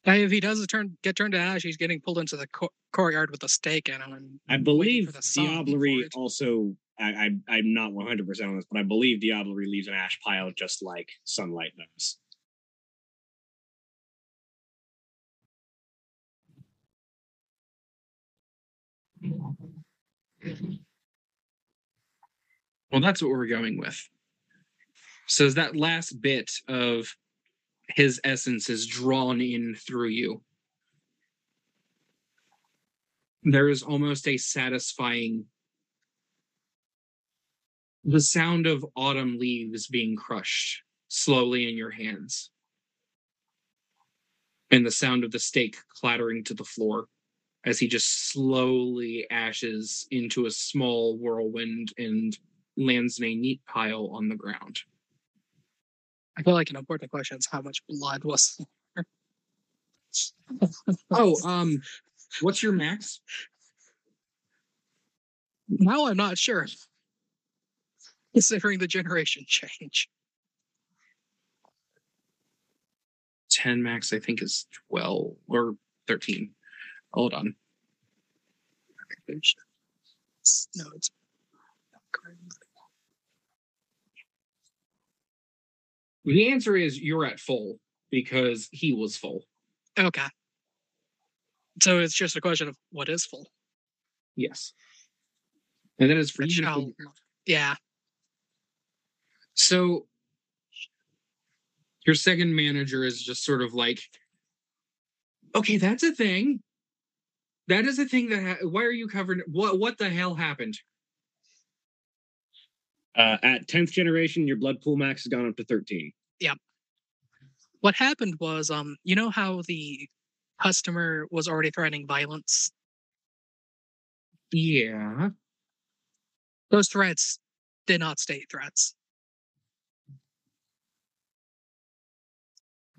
If he does turn get turned to ash, he's getting pulled into the co- courtyard with a stake in him. And I believe for the sun diablerie also I, I I'm not 100 percent on this, but I believe Diablerie leaves an ash pile just like sunlight does. Well, that's what we're going with. So as that last bit of his essence is drawn in through you. There is almost a satisfying the sound of autumn leaves being crushed slowly in your hands. And the sound of the stake clattering to the floor as he just slowly ashes into a small whirlwind and lands in a neat pile on the ground. I feel like an important question is how much blood was. there. Oh, um, what's your max? now I'm not sure. Considering the generation change. 10 max, I think, is 12 or 13. Hold on. No, it's The answer is you're at full because he was full. okay. So it's just a question of what is full. Yes. And that is for Which you. I'll- yeah. So your second manager is just sort of like, okay, that's a thing. That is a thing that. Ha- why are you covering? What? What the hell happened? Uh, at 10th generation, your blood pool max has gone up to 13. Yep. What happened was, um, you know how the customer was already threatening violence? Yeah. Those threats did not state threats.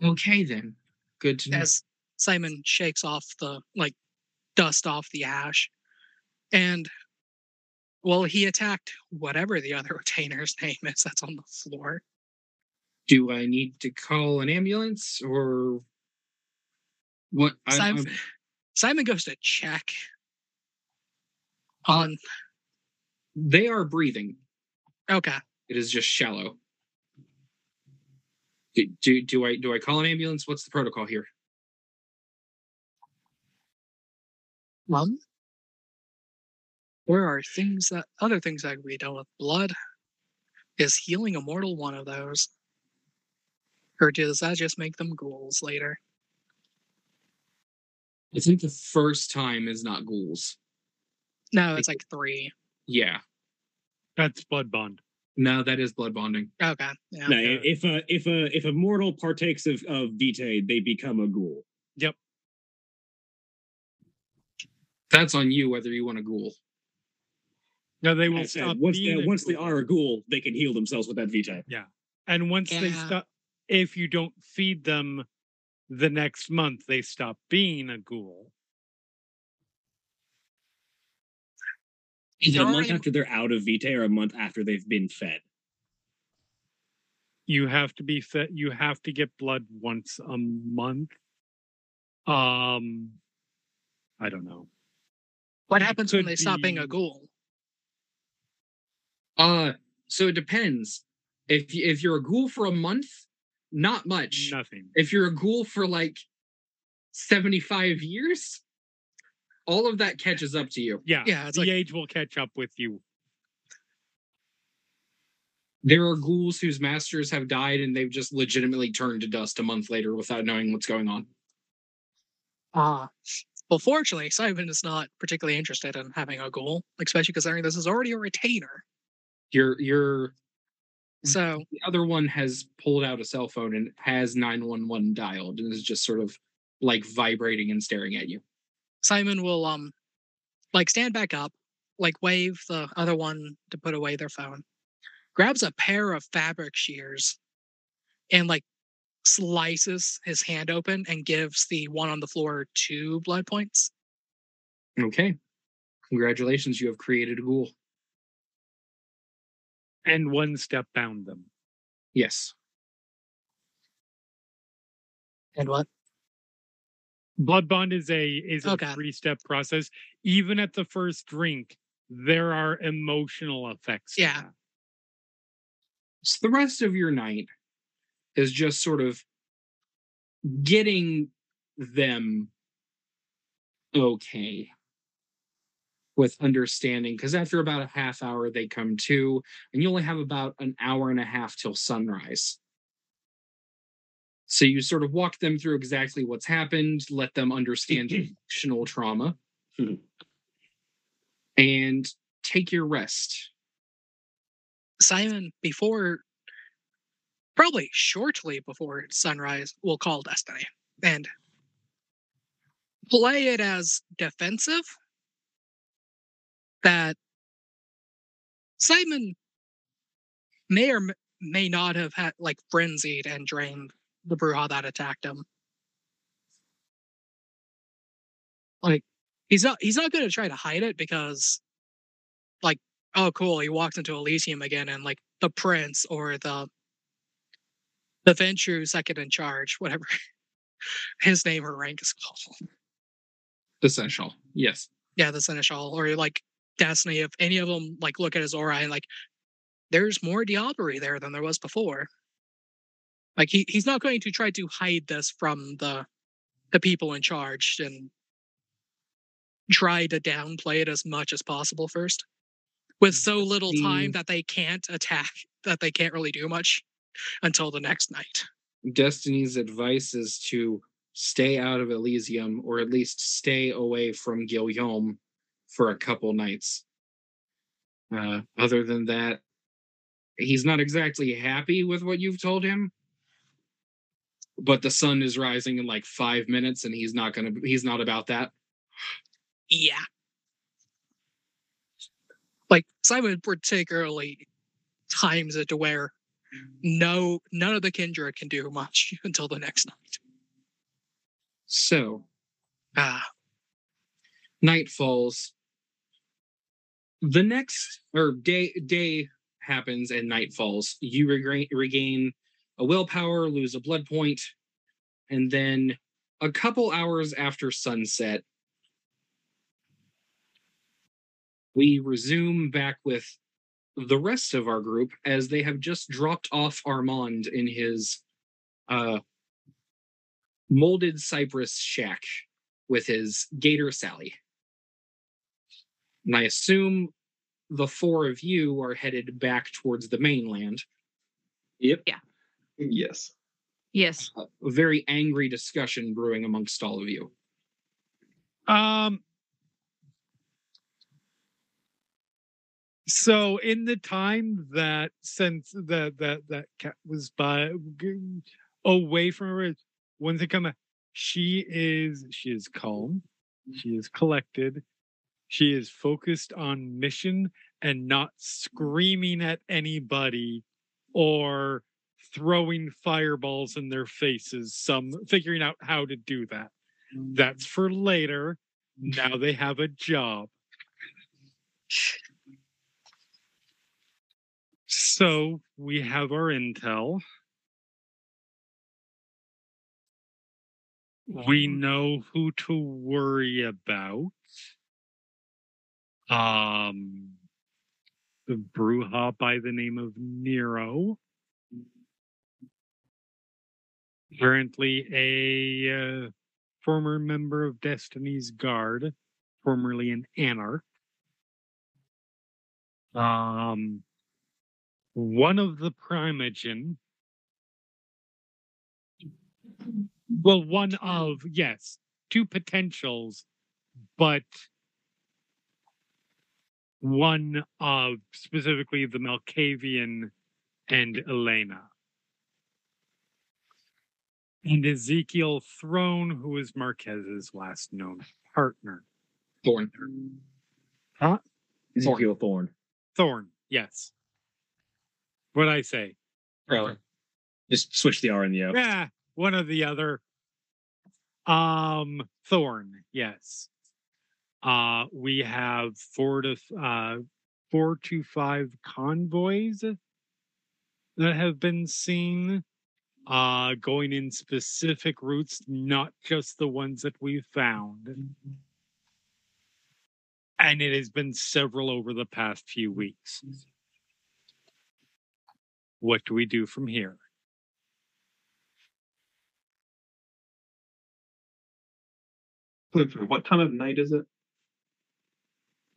Okay then. Good to know. as Simon shakes off the like dust off the ash. And well, he attacked whatever the other retainer's name is that's on the floor. Do I need to call an ambulance or what? I'm- Simon, I'm- Simon goes to check on they are breathing. okay. It is just shallow. Do, do, do I do I call an ambulance? What's the protocol here? Well, there are things that other things that can be done with blood. Is healing a mortal one of those? Or does that just make them ghouls later? I think the first time is not ghouls. No, it's like three. Yeah. That's blood bond. No, that is blood bonding. Okay. Yeah. No, Yeah. if a if a if a mortal partakes of of vitae, they become a ghoul. Yep. That's on you whether you want a ghoul. No, they will said, stop. once being they once they are a ghoul, they can heal themselves with that vitae. Yeah. And once they stop, if you don't feed them the next month, they stop being a ghoul. Is it a month after they're out of vitae or a month after they've been fed? You have to be fed. You have to get blood once a month. Um, I don't know. What happens when could they stop being a ghoul? Uh so it depends. If you, if you're a ghoul for a month, not much. Nothing. If you're a ghoul for like 75 years, all of that catches up to you. Yeah, Yeah, the like- age will catch up with you. There are ghouls whose masters have died and they've just legitimately turned to dust a month later without knowing what's going on. Ah. Well, fortunately, Simon is not particularly interested in having a ghoul, especially considering this is already a retainer. Your your So the other one has pulled out a cell phone and has 911 dialed and is just sort of like vibrating and staring at you. Simon will um like stand back up, like wave the other one to put away their phone, grabs a pair of fabric shears, and like slices his hand open and gives the one on the floor two blood points. Okay. Congratulations, you have created a ghoul. And one step bound them. Yes. And what? Blood bond is a is a Okay. three step process. Even at the first drink, there are emotional effects. Yeah. So the rest of your night is just sort of getting them okay with understanding because after about a half hour they come to and you only have about an hour and a half till sunrise so you sort of walk them through exactly what's happened let them understand the emotional trauma Hmm. and take your rest Simon, before, probably shortly before sunrise, we'll call Destiny and play it as defensive. That Simon may or may not have had like frenzied and drained the Brujah that attacked him. Like he's not he's not going to try to hide it because like oh cool he walked into elysium again and like the prince or the the Ventrue second in charge whatever his name or rank is called essential yes yeah the seneschal or like destiny if any of them like look at his aura and like there's more diablerie there than there was before. Like he, he's not going to try to hide this from the the people in charge and try to downplay it as much as possible first with so little time that they can't attack that they can't really do much until the next night. Destiny's advice is to stay out of Elysium or at least stay away from Guillaume for a couple nights. Uh, other than that, he's not exactly happy with what you've told him. But the sun is rising in like five minutes, and he's not gonna. He's not about that. yeah like simon particularly times it to where no none of the kindred can do much until the next night So ah night falls. The next or day day happens and night falls. You regain regain a willpower, lose a blood point, and then a couple hours after sunset, we resume back with the rest of our group as they have just dropped off Armand in his uh molded cypress shack with his gator Sally. And I assume the four of you are headed back towards the mainland. Yep. Yeah. Yes. Yes. A very angry discussion brewing amongst all of you. Um. So in the time that since that that that cat was by away from her, once it come, she is she is calm, she is collected, she is focused on mission and not screaming at anybody or throwing fireballs in their faces. Some figuring out how to do that. That's mm-hmm. for later. Now they have a job. So we have our intel. We mm-hmm. know who to worry about. Um, the Brujah by the name of Nero. Currently a uh, former member of Destiny's Guard, formerly an anarch. Um, one of the primogen. Well, one of, yes, two potentials, but one of specifically the Malkavian and Elena. And Ezekiel Throne, who is Marquez's last known partner. Thorn. Huh? Ezekiel Thorn. Thorn, yes. What I say? Really? Just switch the R and the O. Yeah, one or the other. Um, Thorn, yes. Uh, we have four to uh, four to five convoys that have been seen, uh, going in specific routes, not just the ones that we found. and it has been several over the past few weeks. What do we do from here? What time of night is it?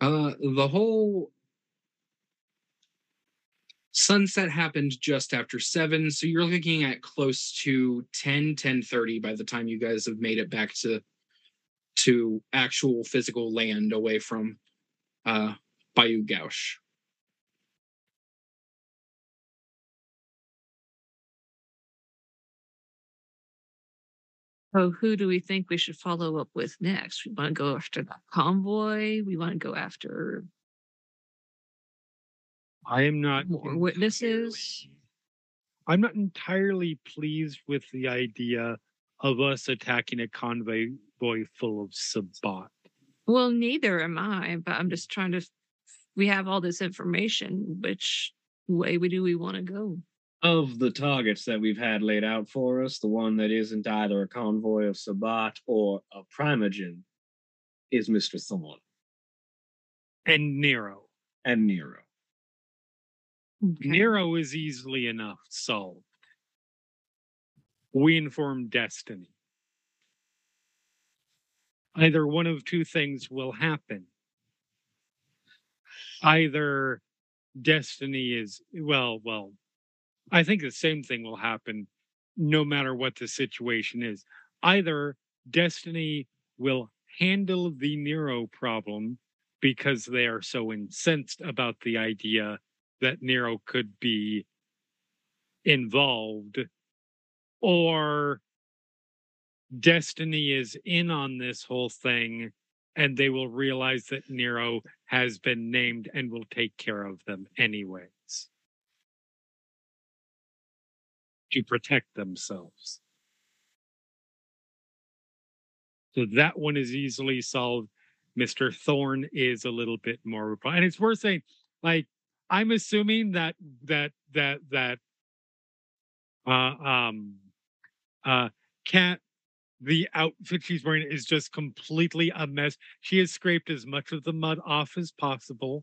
Uh, the whole sunset happened just after seven, so you're looking at close to 10, 10 by the time you guys have made it back to to actual physical land away from uh Bayou Gauche. So who do we think we should follow up with next? We want to go after that convoy. We want to go after I am not more witnesses. I'm not entirely pleased with the idea of us attacking a convoy full of Sabbat. Well, neither am I, but I'm just trying to. We have all this information. Which way do we want to go? Of the targets that we've had laid out for us, the one that isn't either a convoy of Sabbat or a Primogen is Mr. Thorn And Nero. and Nero. Okay. Nero is easily enough solved. We inform Destiny. Either one of two things will happen. Either Destiny is, well, well, I think the same thing will happen no matter what the situation is. Either Destiny will handle the Nero problem because they are so incensed about the idea that Nero could be involved, or Destiny is in on this whole thing and they will realize that Nero has been named and will take care of them anyways to protect themselves. So that one is easily solved. Mr. Thorn is a little bit more, and it's worth saying, like, I'm assuming that that that that uh um uh cat the outfit she's wearing is just completely a mess. She has scraped as much of the mud off as possible,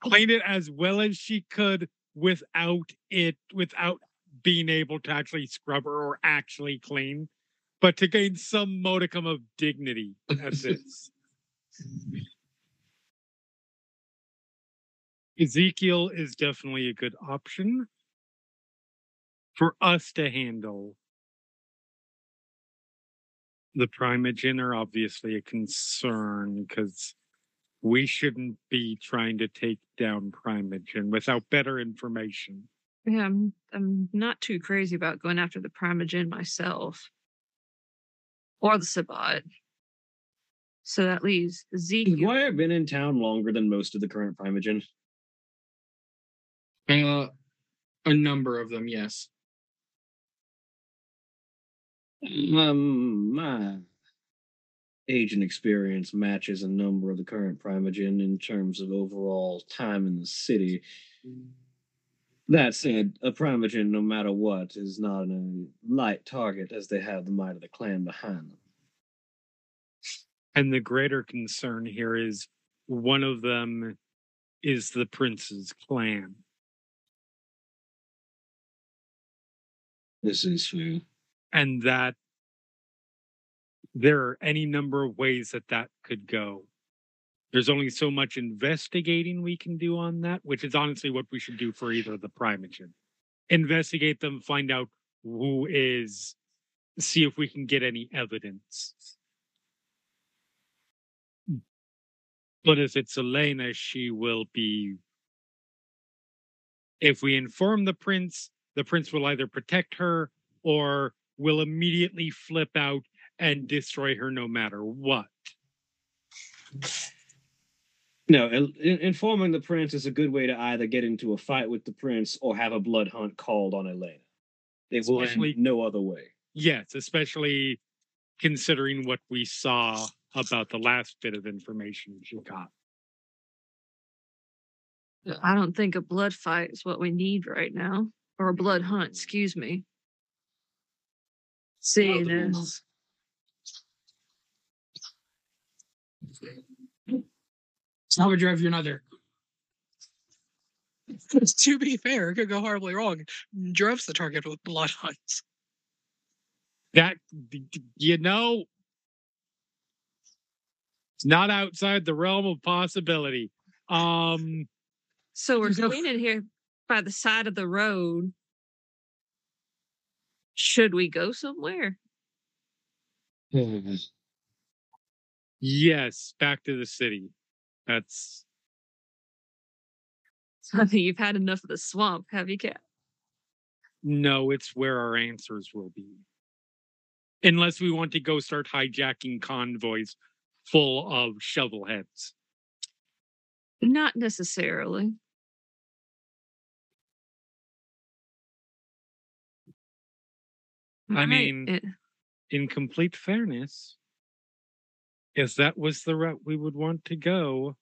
cleaned it as well as she could without it without being able to actually scrub her or actually clean, but to gain some modicum of dignity at this. Ezekiel is definitely a good option for us to handle. The Primogen are obviously a concern because we shouldn't be trying to take down Primogen without better information. Yeah, I'm I'm not too crazy about going after the Primogen myself. Or the Sabbat. So that leaves Why I've been in town longer than most of the current Primogen? Uh, a number of them, yes. Um, my age and experience matches a number of the current Primogen in terms of overall time in the city. That said, a Primogen, no matter what, is not a light target as they have the might of the clan behind them. And the greater concern here is one of them is the prince's clan. This is true. and that there are any number of ways that that could go. There's only so much investigating we can do on that, which is honestly what we should do for either of the Primogen. Investigate them, find out who is, see if we can get any evidence. But if it's Elena, she will be. If we inform the prince, the prince will either protect her or will immediately flip out and destroy her no matter what. No, in- in- informing the prince is a good way to either get into a fight with the prince or have a blood hunt called on Elena. It will Especially- end no other way. Yes, especially considering what we saw about the last bit of information she got. I don't think a blood fight is what we need right now. Or a blood hunt, excuse me. Seeing as Salvage drive, you're not there. to be fair, it could go horribly wrong. Drev's the target with blood hunts. That d- d- you know, it's not outside the realm of possibility. Um, So we're So- going in here by the side of the road. Should we go somewhere? yes, back to the city. That's I think you've had enough of the swamp, have you, Cat? no, it's where our answers will be. Unless we want to go start hijacking convoys full of shovel heads. Not necessarily. I Alright, mean- eh, in complete fairness, if that was the route we would want to go,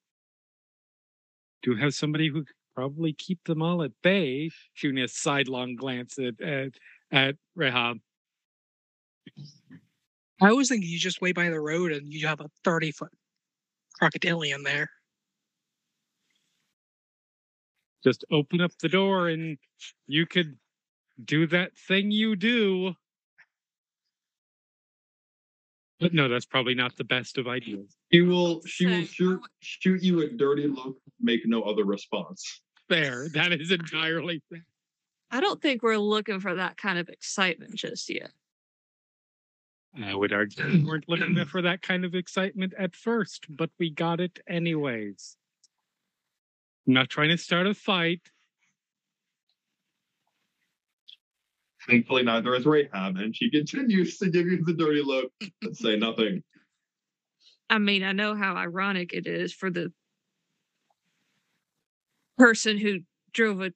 to have somebody who could probably keep them all at bay, shooting a sidelong glance at at, at Rehab. I was thinking you just wait by the road and you have a 30 foot crocodilian there. Just open up the door and you could do that thing you do. But no, that's probably not the best of ideas. She will she will shoot shoot you a dirty look, make no other response. Fair. That is entirely fair. I don't think we're looking for that kind of excitement just yet. I would argue we weren't looking for that kind of excitement at first, but we got it anyways. I'm not trying to start a fight. Thankfully, neither is Rehab, and she continues to give you the dirty look and say nothing. I mean, I know how ironic it is for the person who drove a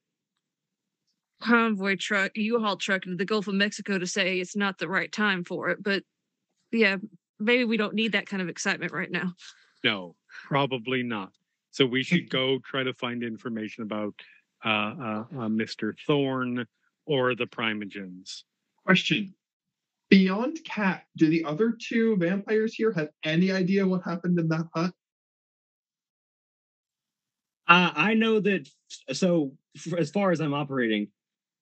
convoy truck, U-Haul truck into the Gulf of Mexico to say it's not the right time for it. But yeah, maybe we don't need that kind of excitement right now. No, probably not. So we should go try to find information about uh, uh, uh, Mr. Thorn or the Primogens. Question. Beyond Cat, do the other two vampires here have any idea what happened in that hut? Uh, I know that. So, f- as far as I'm operating,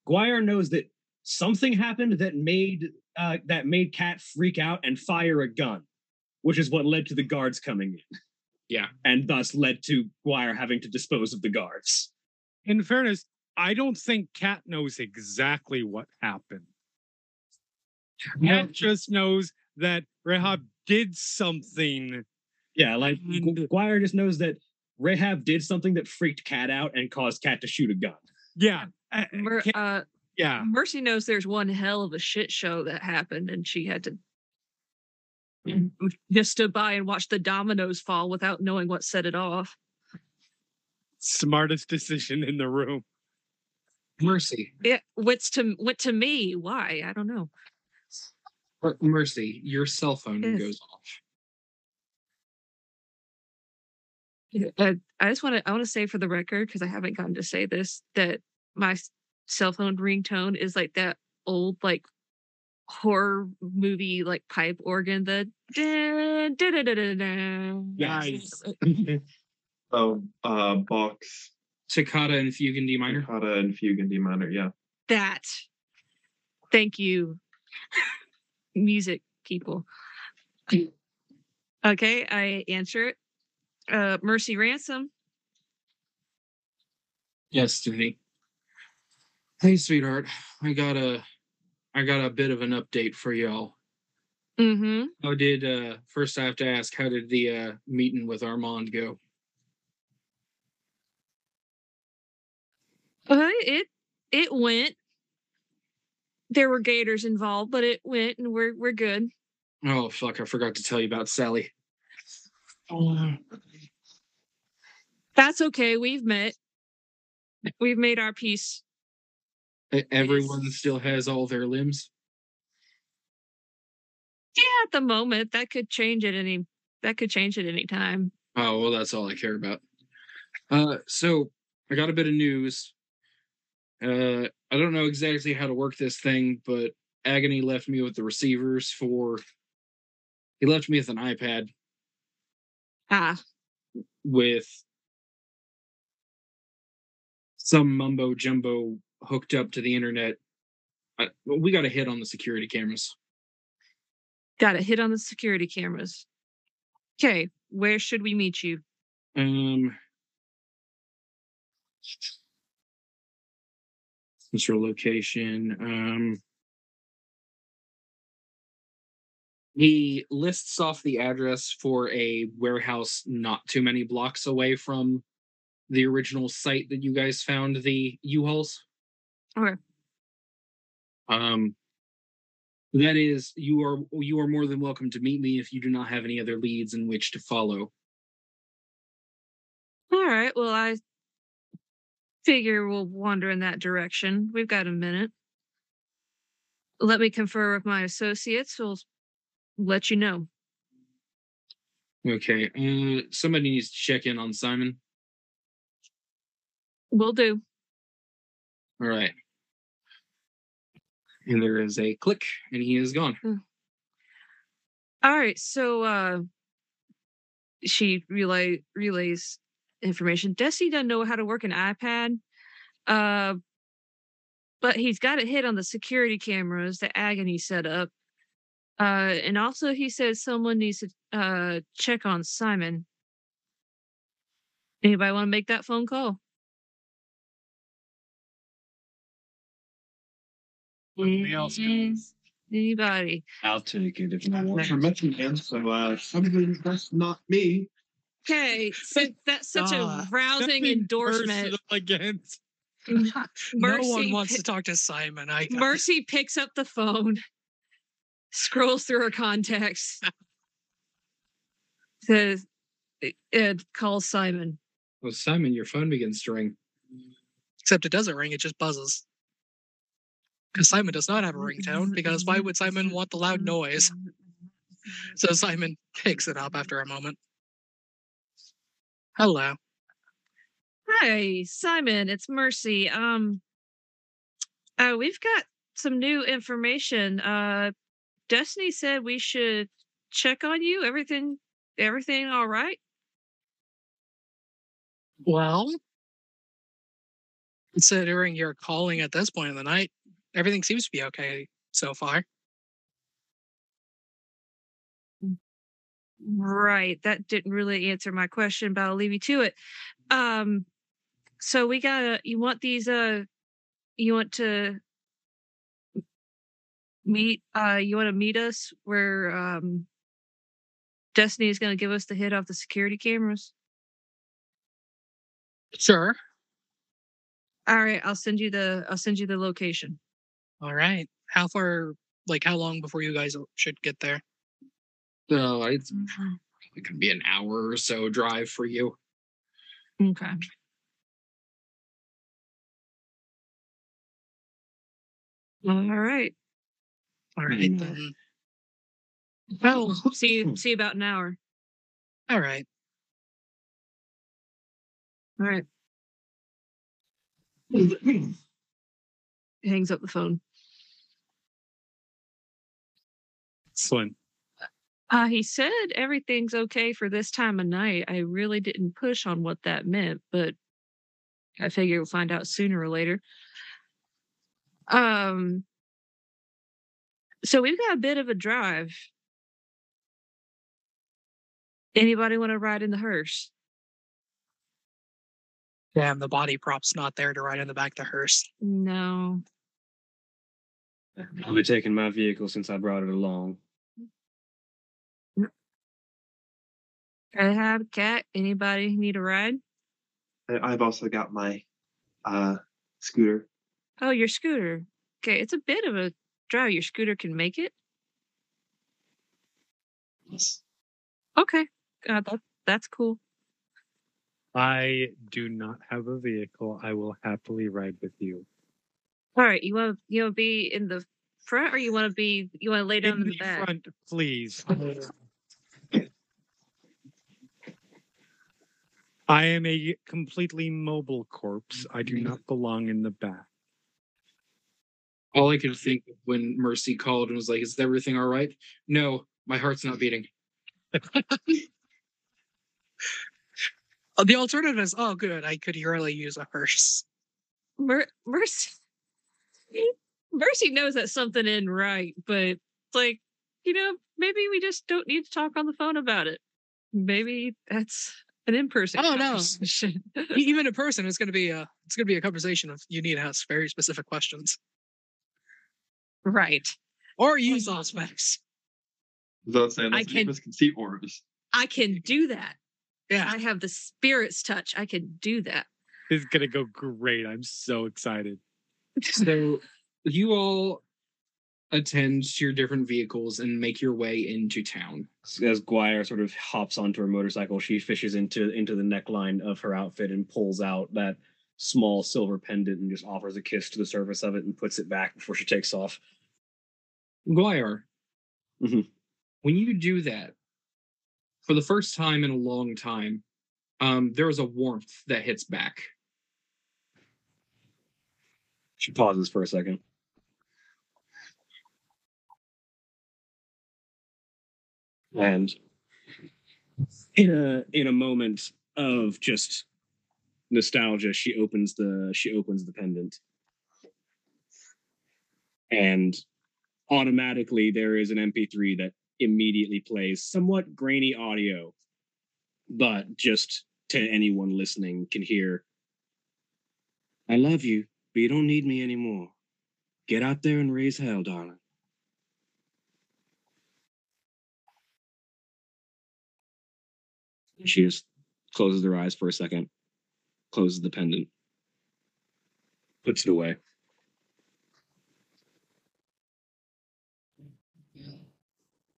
Gwyar knows that something happened that made uh, that made Cat freak out and fire a gun, which is what led to the guards coming in. Yeah. and thus led to Gwyar having to dispose of the guards. In fairness, I don't think Kat knows exactly what happened. Kat just knows that Rehab did something. Yeah, like Gwyar just knows that Rehab did something that freaked Cat out and caused Cat to shoot a gun. Yeah. uh, Mer- Kat- uh, yeah. Mercy knows there's one hell of a shit show that happened, and she had to just stood by and watched the dominoes fall without knowing what set it off. Smartest decision in the room. Mercy. It went to went to me. Why? I don't know. Mercy, your cell phone Yes. goes off. Uh, I just want to I want to say for the record because I haven't gotten to say this that my cell phone ringtone is like that old like horror movie like pipe organ the dun, dun, dun, dun, dun, dun. Nice. Oh, uh, Bach, Toccata and Fugue in D minor. Kata, and Fugue in D minor. Yeah. that. Thank you, music people. Okay, I answer it. Uh, Mercy Ransome. Yes, Stevie. Hey, sweetheart. I got a, I got a bit of an update for y'all. Mm-hmm. How did uh first I have to ask, how did the uh meeting with Armand go? Uh, it it went. There were gators involved, but it went, and we're we're good. Oh fuck, I forgot to tell you about Sally. That's okay. We've met. We've made our peace. Everyone still has all their limbs. Yeah, at the moment, that could change at any. That could change at any time. Oh well, that's all I care about. Uh, so I got a bit of news. Uh, I don't know exactly how to work this thing, but Agony left me with the receivers for. He left me with an iPad. Ah, with some mumbo jumbo hooked up to the internet. I, we got a hit on the security cameras. Got a hit on the security cameras. Okay, where should we meet you? Um, central location. Um, he lists off the address for a warehouse not too many blocks away from the original site that you guys found the U-Hauls. Okay. Um, that is, you are you are more than welcome to meet me if you do not have any other leads in which to follow. All right. Well, I figure we'll wander in that direction. We've got a minute. Let me confer with my associates. We'll let you know. Okay. Uh, somebody needs to check in on Simon. We'll do. All right. And there is a click, and he is gone. All right. So uh she relay relays information. Desi doesn't know how to work an iPad. Uh but he's got a hit on the security cameras that Agony set up. Uh and also he says someone needs to uh check on Simon. Anybody want to make that phone call? Anybody else? Anybody? I'll take it if no one. Never met him again, so uh, probably that's not me. Okay, so that's such a Ah, rousing endorsement. personal Against no Mercy one wants pi- to talk to Simon. I got it. Mercy picks up the phone, scrolls through her contacts, says, "Ed calls Simon." Well, Simon, your phone begins to ring. Except it doesn't ring; it just buzzes. Because Simon does not have a ringtone. Because why would Simon want the loud noise? So Simon picks it up after a moment. Hello. Hi, Simon. It's Mercy. Um, uh, we've got some new information. Uh, Destiny said we should check on you. Everything, everything all right? Well, considering you're calling at this point in the night, everything seems to be okay so far. Right. That didn't really answer my question, but I'll leave you to it. Um so we gotta you want these uh you want to meet uh you want to meet us where um Destiny is gonna give us the hit off the security cameras. Sure. All right, I'll send you the I'll send you the location. All right. How far? Like, how long before you guys should get there? So it's it could be an hour or so drive for you. Okay. All right. All right Mm. then. Well, See you see you about an hour. all right. All right. Hangs up the phone. Excellent. Uh, he said everything's okay for this time of night. I really didn't push on what that meant, but I figure we'll find out sooner or later. Um, so we've got a bit of a drive. Anybody want to ride in the hearse? Damn, the body prop's not there to ride in the back of the hearse. No. I'll be taking my vehicle since I brought it along. I have a cat. Anybody need a ride? I- I've also got my uh, scooter. Oh, your scooter. Okay, it's a bit of a drive. Your scooter can make it. Yes. Okay, uh, that, that's cool. I do not have a vehicle. I will happily ride with you. All right, you want you want to be in the front, or you want to be you want to lay down in, in the back? front, please. I am a completely mobile corpse. I do not belong in the back. All I could think of when Mercy called and was like, "Is everything all right?" No, my heart's not beating. Uh, The alternative is, oh, good, I could really use a hearse. Mer- Mercy Mercy knows that something isn't right, but like, you know, maybe we just don't need to talk on the phone about it. Maybe that's an in-person. Oh, no. conversation. Even in person, it's gonna be a it's gonna be a conversation of you need to ask very specific questions right. or use Auspex. So saying I that's can- misconceit orbs. I can do that. Yeah, I have the spirit's touch. I can do that. This is gonna go great. I'm so excited. So you all attend to your different vehicles and make your way into town. As Gwyar sort of hops onto her motorcycle, she fishes into into the neckline of her outfit and pulls out that small silver pendant and just offers a kiss to the surface of it and puts it back before she takes off. Gwyar, Mhm. when you do that, for the first time in a long time, um, there is a warmth that hits back. She pauses for a second. And in a in a moment of just nostalgia, she opens the she opens the pendant. And automatically there is an MP3 that immediately plays somewhat grainy audio, but just to anyone listening can hear I love you, but you don't need me anymore. Get out there and raise hell, darling. She just closes her eyes for a second, closes the pendant, puts it away.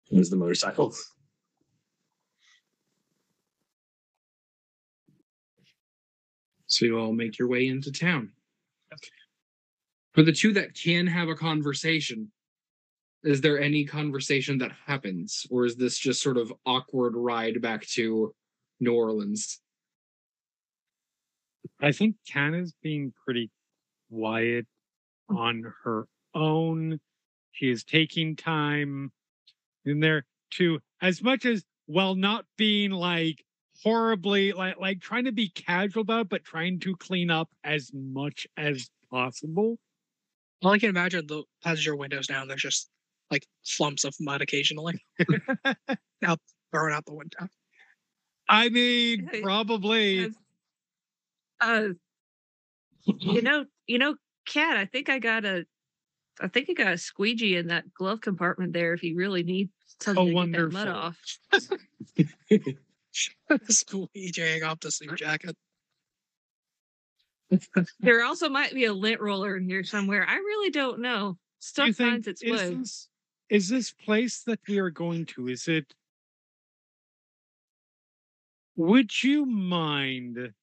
There's the motorcycle. So you all make your way into town. For the two that can have a conversation, is there any conversation that happens? Or is this just sort of awkward ride back to New Orleans? I think Tana's being pretty quiet on her own. She is taking time in there to, as much as while not being like horribly like like trying to be casual about it, but trying to clean up as much as possible. all I can imagine the passenger windows down. There's just like slumps of mud occasionally out thrown out the window. I mean, probably. Uh, you know, you know, Cat. I think I got a, I think I got a squeegee in that glove compartment there. If you really need something Oh, to get that mud off. Squeegeeing off the suit jacket. There also might be a lint roller in here somewhere. I really don't know. Do Stuff think- finds its is way. This, is this place that we are going to? Is it? Would you mind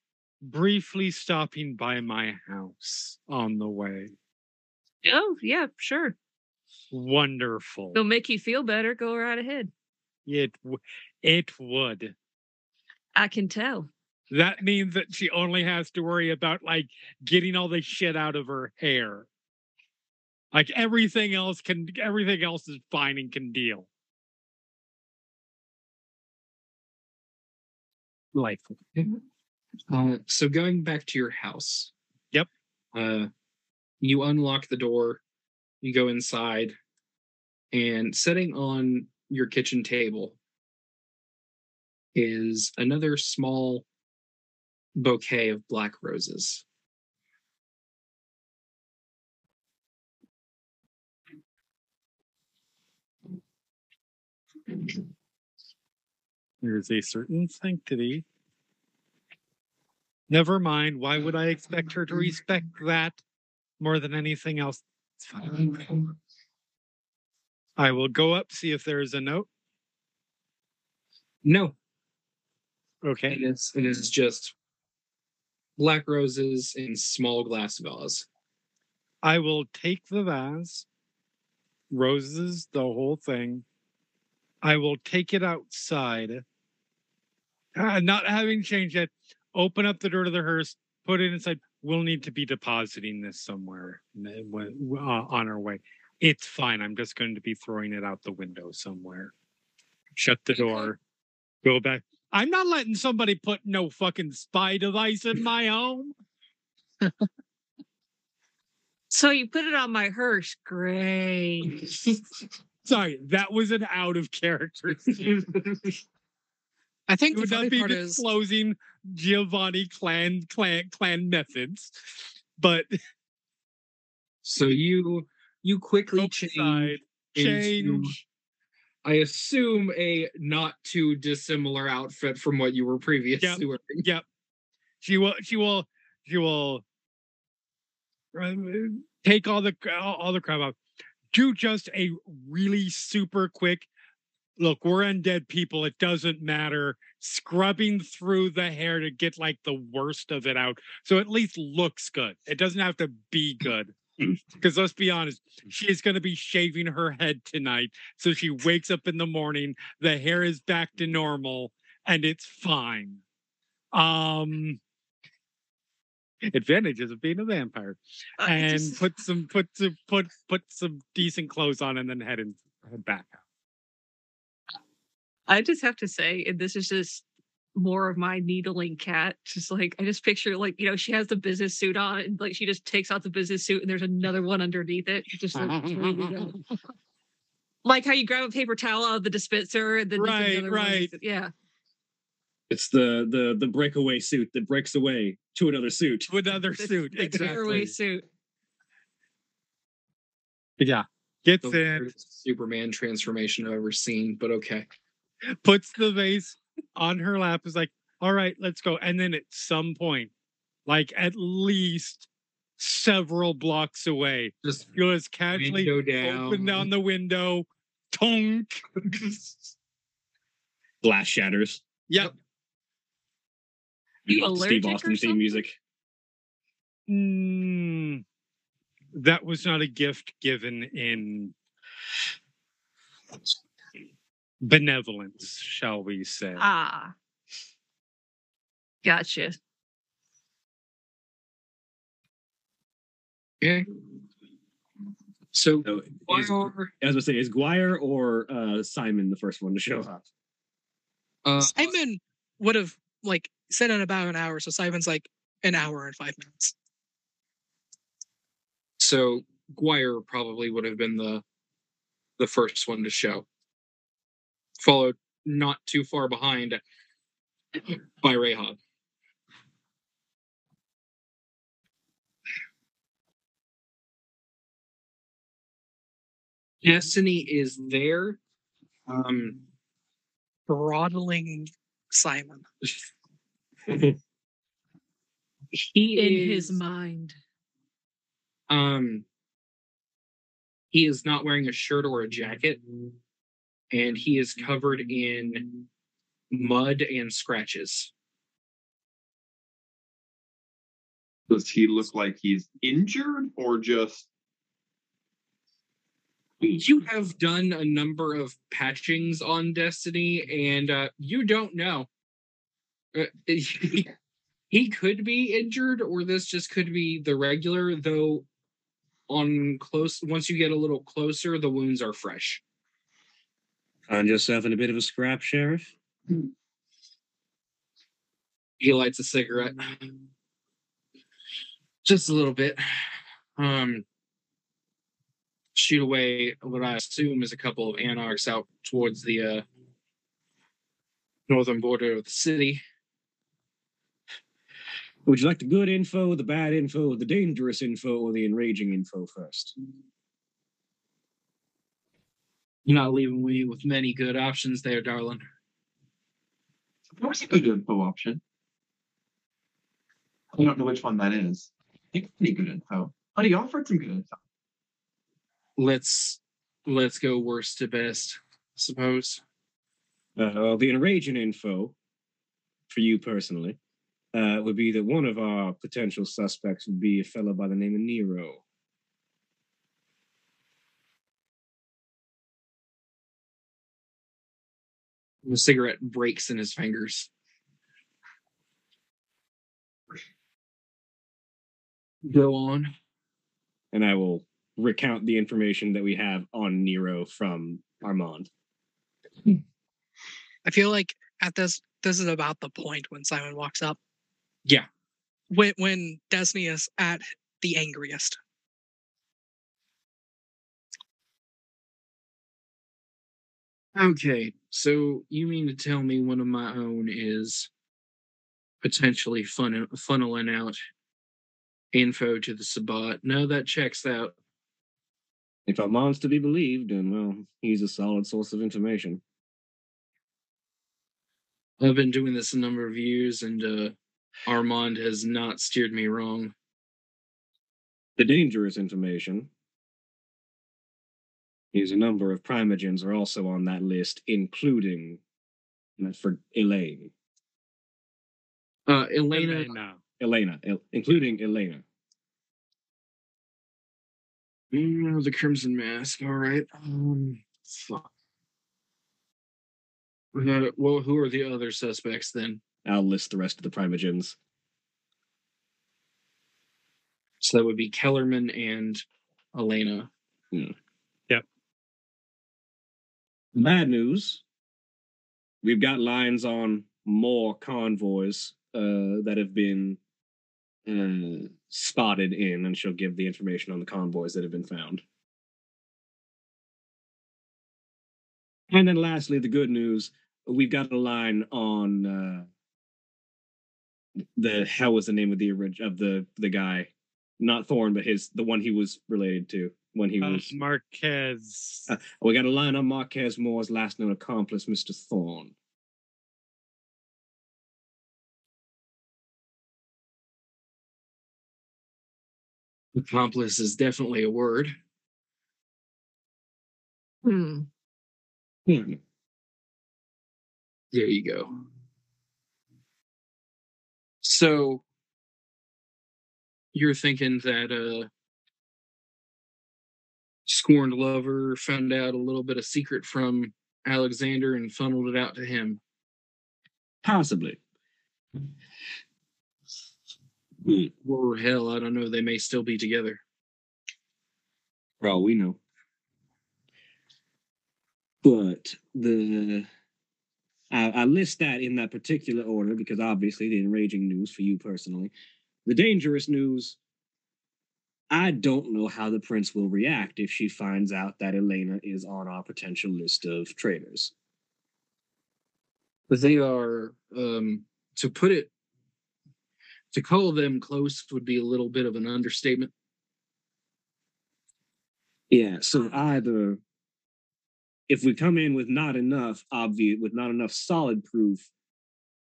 briefly stopping by my house on the way? Oh yeah, sure. Wonderful. It'll make you feel better. Go right ahead. It w- it would. I can tell. That means that she only has to worry about like getting all the shit out of her hair. Like everything else can everything else is fine and can deal. Life. Uh, so going back to your house. Yep. Uh, you unlock the door, you go inside, and sitting on your kitchen table is another small bouquet of black roses. There's a certain sanctity. Never mind. Why would I expect her to respect that more than anything else? It's fine. I will go up, see if there is a note. No, Okay. it is it is just black roses in small glass vase. I will take the vase, roses, the whole thing. I will take it outside. Uh, not having changed yet, open up the door to the hearse, put it inside. We'll need to be depositing this somewhere uh, on our way. It's fine. I'm just going to be throwing it out the window somewhere. Shut the door. Go back. I'm not letting somebody put no fucking spy device in my home. So you put it on my hearse. Great. Sorry, that was an out of character. scene. I think It the would not funny be part is disclosing Giovanni clan clan clan methods, but So you you quickly Nope, change into, change. I assume a not too dissimilar outfit from what you were previously wearing. Yep. She will. She will. She will um, take all the all, all the crap out. Do just a really super quick. Look, we're undead people. It doesn't matter. Scrubbing through the hair to get like the worst of it out, so at least looks good. It doesn't have to be good. Because let's be honest, she is going to be shaving her head tonight. So she wakes up in the morning, the hair is back to normal, and it's fine. Um, advantages of being a vampire, Uh, and just- put some put some put put some decent clothes on, and then head and head back out. I just have to say, and this is just more of my needling cat. Just like I just picture, like you know, she has the business suit on, and like she just takes out the business suit, and there's another one underneath it. Just like, ready to like how you grab a paper towel out of the dispenser, and then just Right, another one right. is- yeah. It's the the the breakaway suit that breaks away to another suit. To another The- suit, the tearaway exactly. suit. Yeah, gets The in, Superman transformation I've ever seen, but okay. Puts the vase on her lap. Is like, all right, let's go. And then at some point, like at least several blocks away, Just you'll casually down. open down the window, tonk. Glass shatters. Yep. You Steve allergic or Austin theme music. Mm, that was not a gift given in benevolence, shall we say. Ah. Gotcha. Okay. So So why is, are I say, is Gwyar or uh, Simon the first one to show up? uh, Simon would have like said in about an hour, so Simon's like an hour and five minutes. so Gwyar probably would have been the the first one to show. Followed not too far behind by Rehab. Destiny is there. Um, Throttling Simon. he In his mind. Um, he is not wearing a shirt or a jacket, and he is covered in mud and scratches. Does he look like he's injured or just You have done a number of patchings on Destiny, and uh, you don't know. Uh, he, he could be injured, or this just could be the regular. Though, on close, once you get a little closer, the wounds are fresh. Find yourself in a bit of a scrap, Sheriff. He lights a cigarette. Just a little bit. Um, shoot away what I assume is a couple of anarchs out towards the uh, northern border of the city. Would you like the good info, the bad info, the dangerous info, or the enraging info first? You're not leaving me with many good options there, darling. That was a good info option. I don't know which one that is. I think pretty good info. But he offered some good info. Let's let's go worst to best, I suppose. Uh, well, the enraging info for you personally uh, would be that one of our potential suspects would be a fellow by the name of Nero. The cigarette breaks in his fingers. Go on. And I will recount the information that we have on Nero from Armand. I feel like at this this is about the point when Simon walks up. Yeah. When when Destiny is at the angriest. Okay, so you mean to tell me one of my own is potentially fun- funneling out info to the Sabbat? No, that checks out. If Armand's to be believed, then well, he's a solid source of information. I've been doing this a number of years, and uh, Armand has not steered me wrong. The dangerous information is a number of primogens are also on that list, including for Elaine. Uh, Elena, Elena. Elena, El- including Elena. Mm, the Crimson Mask. All right. Um, fuck. Uh, well, who are the other suspects then? I'll list the rest of the primogens. So that would be Kellerman and Elena. Bad news. We've got lines on more convoys uh, that have been uh, spotted in, and she'll give the information on the convoys that have been found. And then lastly, the good news we've got a line on uh, the hell was the name of the of the the guy, not Thorn, but his the one he was related to when he Uh, was. Marquez. Uh, we got a line on Marquez Moore's last known accomplice, Mr. Thorne. Accomplice is definitely a word. Hmm. Hmm. There you go. So you're thinking that uh scorned lover found out a little bit of secret from Alexander and funneled it out to him. Possibly. Hmm. Or hell, I don't know, they may still be together. For all we know. But the I, I list that in that particular order because obviously the enraging news for you personally. The dangerous news. I don't know how the prince will react if she finds out that Elena is on our potential list of traitors. But they are um to put it to call them close would be a little bit of an understatement. Yeah, so either if we come in with not enough obvious, with not enough solid proof,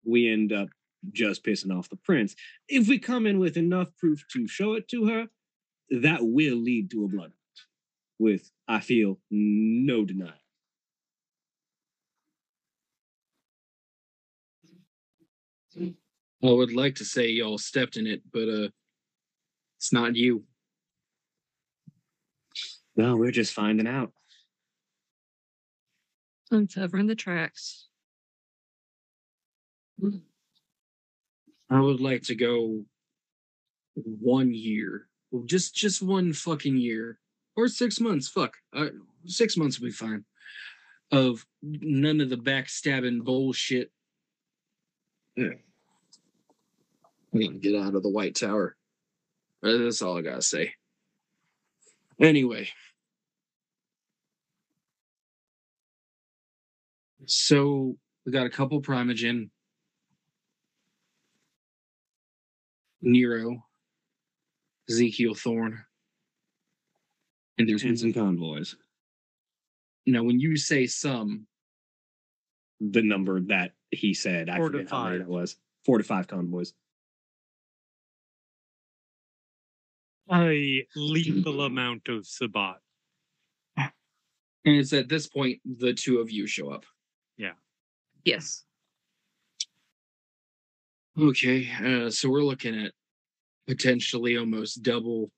we end up just pissing off the prince. If we come in with enough proof to show it to her, that will lead to a blood with, I feel, no denial. I would like to say y'all stepped in it, but uh it's not you. No, we're just finding out. Uncovering the tracks. I would like to go one year, Well, just just one fucking year, or six months. Fuck, uh, six months will be fine. Of none of the backstabbing bullshit. Yeah. We can get out of the White Tower. Uh, That's all I gotta say. Anyway. So we got a couple primogen. Nero, Ezekiel Thorne, and there's Tens and convoys. now when you say some, The number that he said, I Four to forget how many five. it was. Four to five convoys. A lethal amount of Sabbat. and it's at this point the two of you show up. Yeah. Yes. Okay, uh, so we're looking at potentially almost double,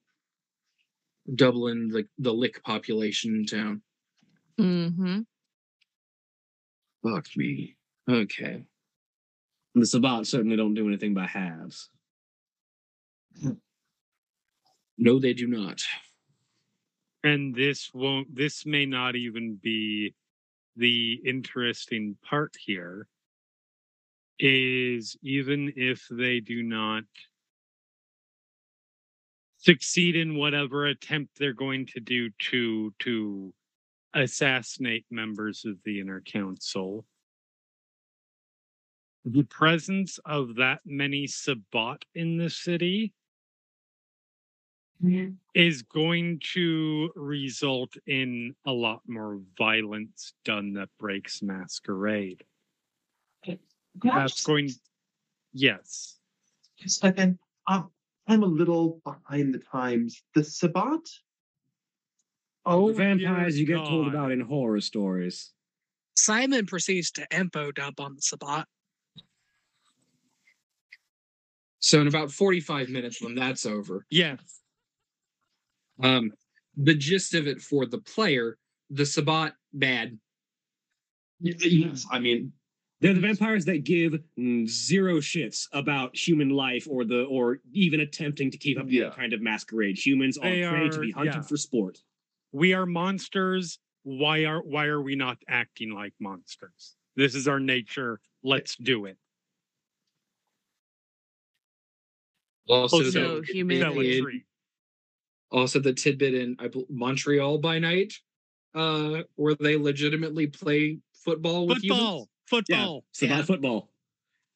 doubling the the lick population in town. Mm-hmm. Fuck me. Okay. The Sabbat certainly don't do anything by halves. No, they do not. And this won't this may not even be the interesting part here. is even if they do not succeed in whatever attempt they're going to do to to assassinate members of the inner council the presence of that many Sabbat in the city is going to result in a lot more violence done that breaks masquerade. That's going yes. Second. Um, I'm a little behind the times. The Sabbat? Oh, the vampires you get told about in horror stories. Simon proceeds to empo dump on the Sabbat. So in about 45 minutes when that's over, Yes. um, the gist of it for the player, the Sabbat bad. Yes. I mean, They're the vampires that give mm, zero shits about human life or the or even attempting to keep up with Yeah. any kind of masquerade. Humans They are prey to be hunted yeah. for sport. We are monsters. Why are why are we not acting like monsters? This is our nature. Let's do it. Also, Also, the, humanity. Zealotry. also the tidbit in I Montreal by night, uh, where they legitimately play football with Football. humans. Football. It's about Yeah. football.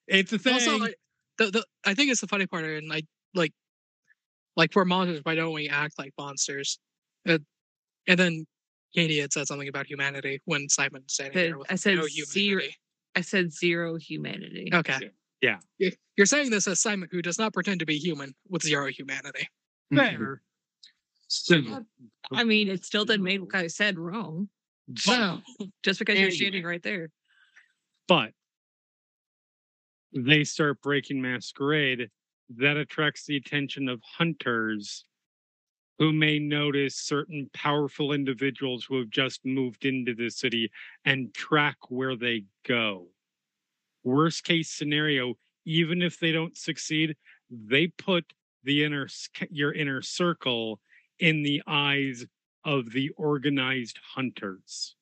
It's a thing. Also, like, the, the I think it's the funny part, and like like like we're monsters. Why don't we act like monsters? Uh, and then Katie had said something about humanity when Simon said Said- with I said no zero- humanity. I said zero humanity. Okay. Yeah. You're saying this as Simon, who does not pretend to be human with zero humanity. Fair. So, I mean, it still didn't make what I said wrong. So Just because you're standing right there. But they start breaking masquerade that attracts the attention of hunters who may notice certain powerful individuals who have just moved into the city and track where they go. Worst case scenario even if they don't succeed they put the inner your inner circle in the eyes of the organized hunters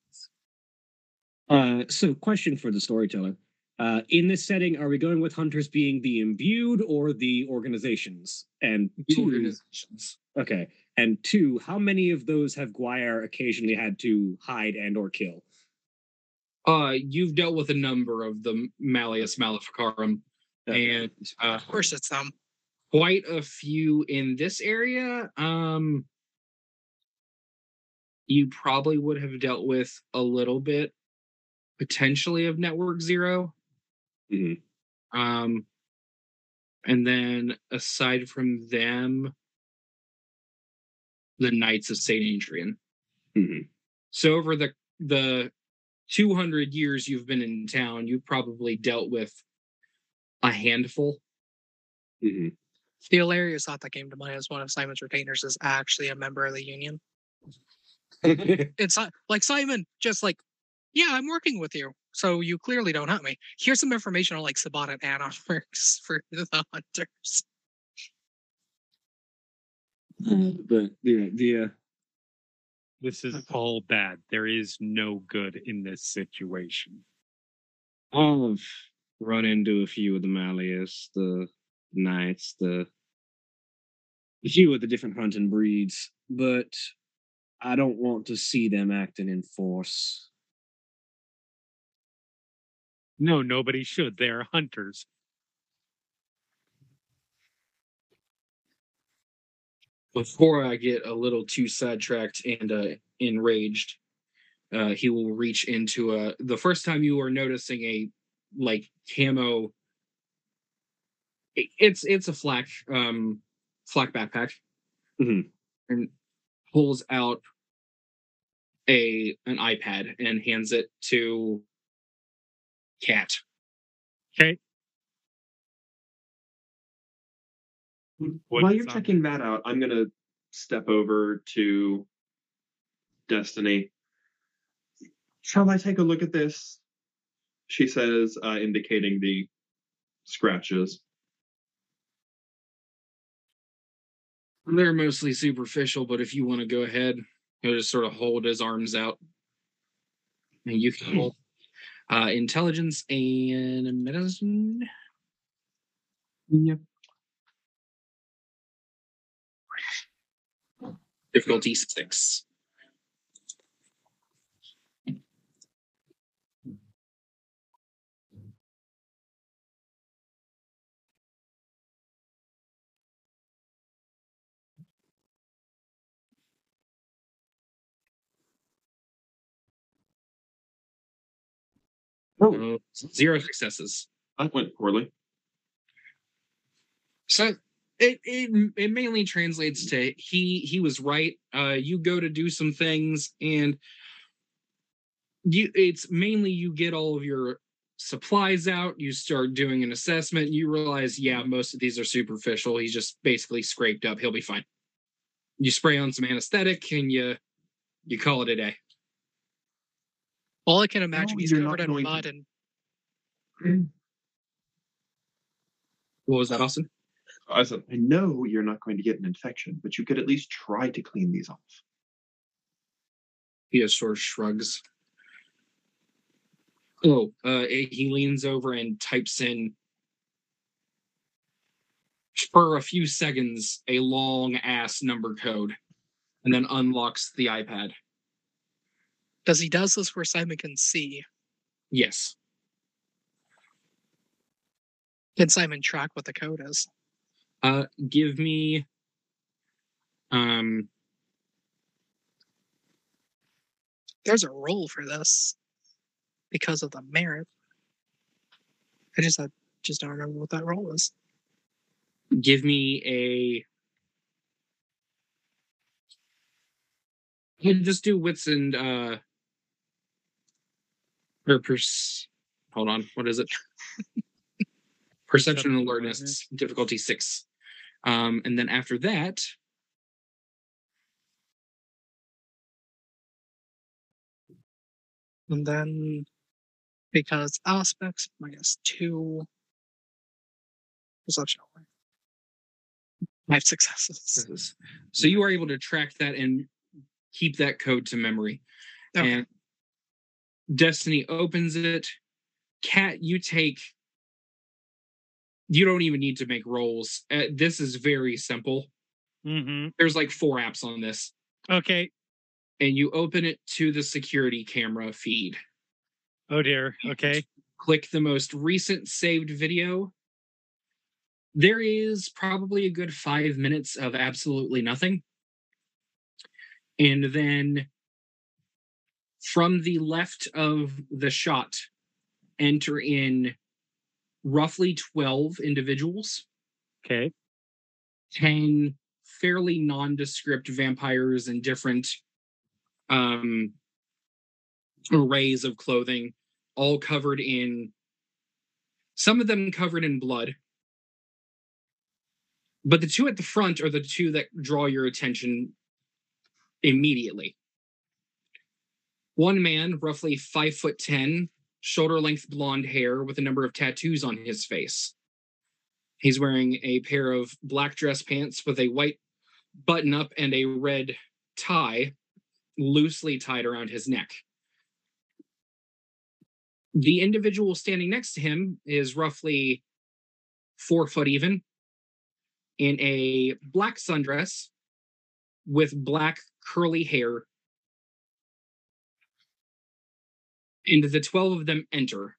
Uh, so, question for the storyteller: uh, In this setting, are we going with hunters being the imbued or the organizations? And two, organizations. okay, and two, how many of those have Gwyar occasionally had to hide and or kill? Uh, you've dealt with a number of the Malleus Maleficarum, and uh, of course it's them. quite a few in this area. Um, you probably would have dealt with a little bit potentially of Network 0 Mhm. Um, and then aside from them, the Knights of Saint Adrian. Mhm. So over the the 200 years you've been in town, you've probably dealt with a handful. Mhm. The hilarious thought that came to mind is one of Simon's retainers is actually a member of the union. It's not- like Simon, just like, yeah, I'm working with you, so you clearly don't hunt me. Here's some information on like Sabbat and Anarchs for the hunters. but the the uh, This is all bad. There is no good in this situation. I've run into a few of the Malleus, the Knights, the a few of the different hunting breeds, but I don't want to see them acting in force. No, nobody should. They are hunters. before I get a little too sidetracked and uh, enraged, uh, he will reach into a. The first time you are noticing a like camo, it's it's a flak um flak backpack, Mhm. and pulls out a an iPad and hands it to Cat. Okay. What While you're on- checking that out, I'm gonna step over to Destiny. Shall I take a look at this? She says, uh, indicating the scratches. They're mostly superficial, but if you want to go ahead, he'll just sort of hold his arms out. And you can hold. Uh, intelligence and medicine. Yep. Difficulty six. Oh, Uh, zero successes. that went poorly. So it, it it mainly translates to he he was right. Uh, you go to do some things, and you it's mainly you get all of your supplies out. You start doing an assessment. You realize, yeah, most of these are superficial. He's just basically scraped up. He'll be fine. You spray on some anesthetic, and you you call it a day. All I can imagine, No, he's covered in going to- mud and What was that, Austin? I said, I know you're not going to get an infection, but you could at least try to clean these off. He just sort of shrugs. Oh, uh, he leans over and types in for a few seconds a long ass number code, and then unlocks the iPad. Does he does this where Simon can see? Yes, Can Simon track what the code is? uh, give me um There's a role for this because of the merit. I just I just don't remember what that role is. give me a you can just do wits and uh or pers- hold on what is it perception and alertness difficulty six um and then after that And then because Auspex minus two perception. Five successes. so you are able to track that and keep that code to memory Okay. and destiny opens it cat you take you don't even need to make rolls uh, this is very simple Mm-hmm. there's like four apps on this Okay. and you open it to the security camera feed Oh dear. Okay. click the most recent saved video there is probably a good five minutes of absolutely nothing and then from the left of the shot enter in roughly 12 individuals. Okay. 10 fairly nondescript vampires in different um arrays of clothing all covered in some of them covered in blood. But the two at the front are the two that draw your attention immediately one man roughly five foot ten shoulder length blonde hair with a number of tattoos on his face he's wearing a pair of black dress pants with a white button up and a red tie loosely tied around his neck. The individual standing next to him is roughly four foot even in a black sundress with black curly hair. And the 12 of them enter.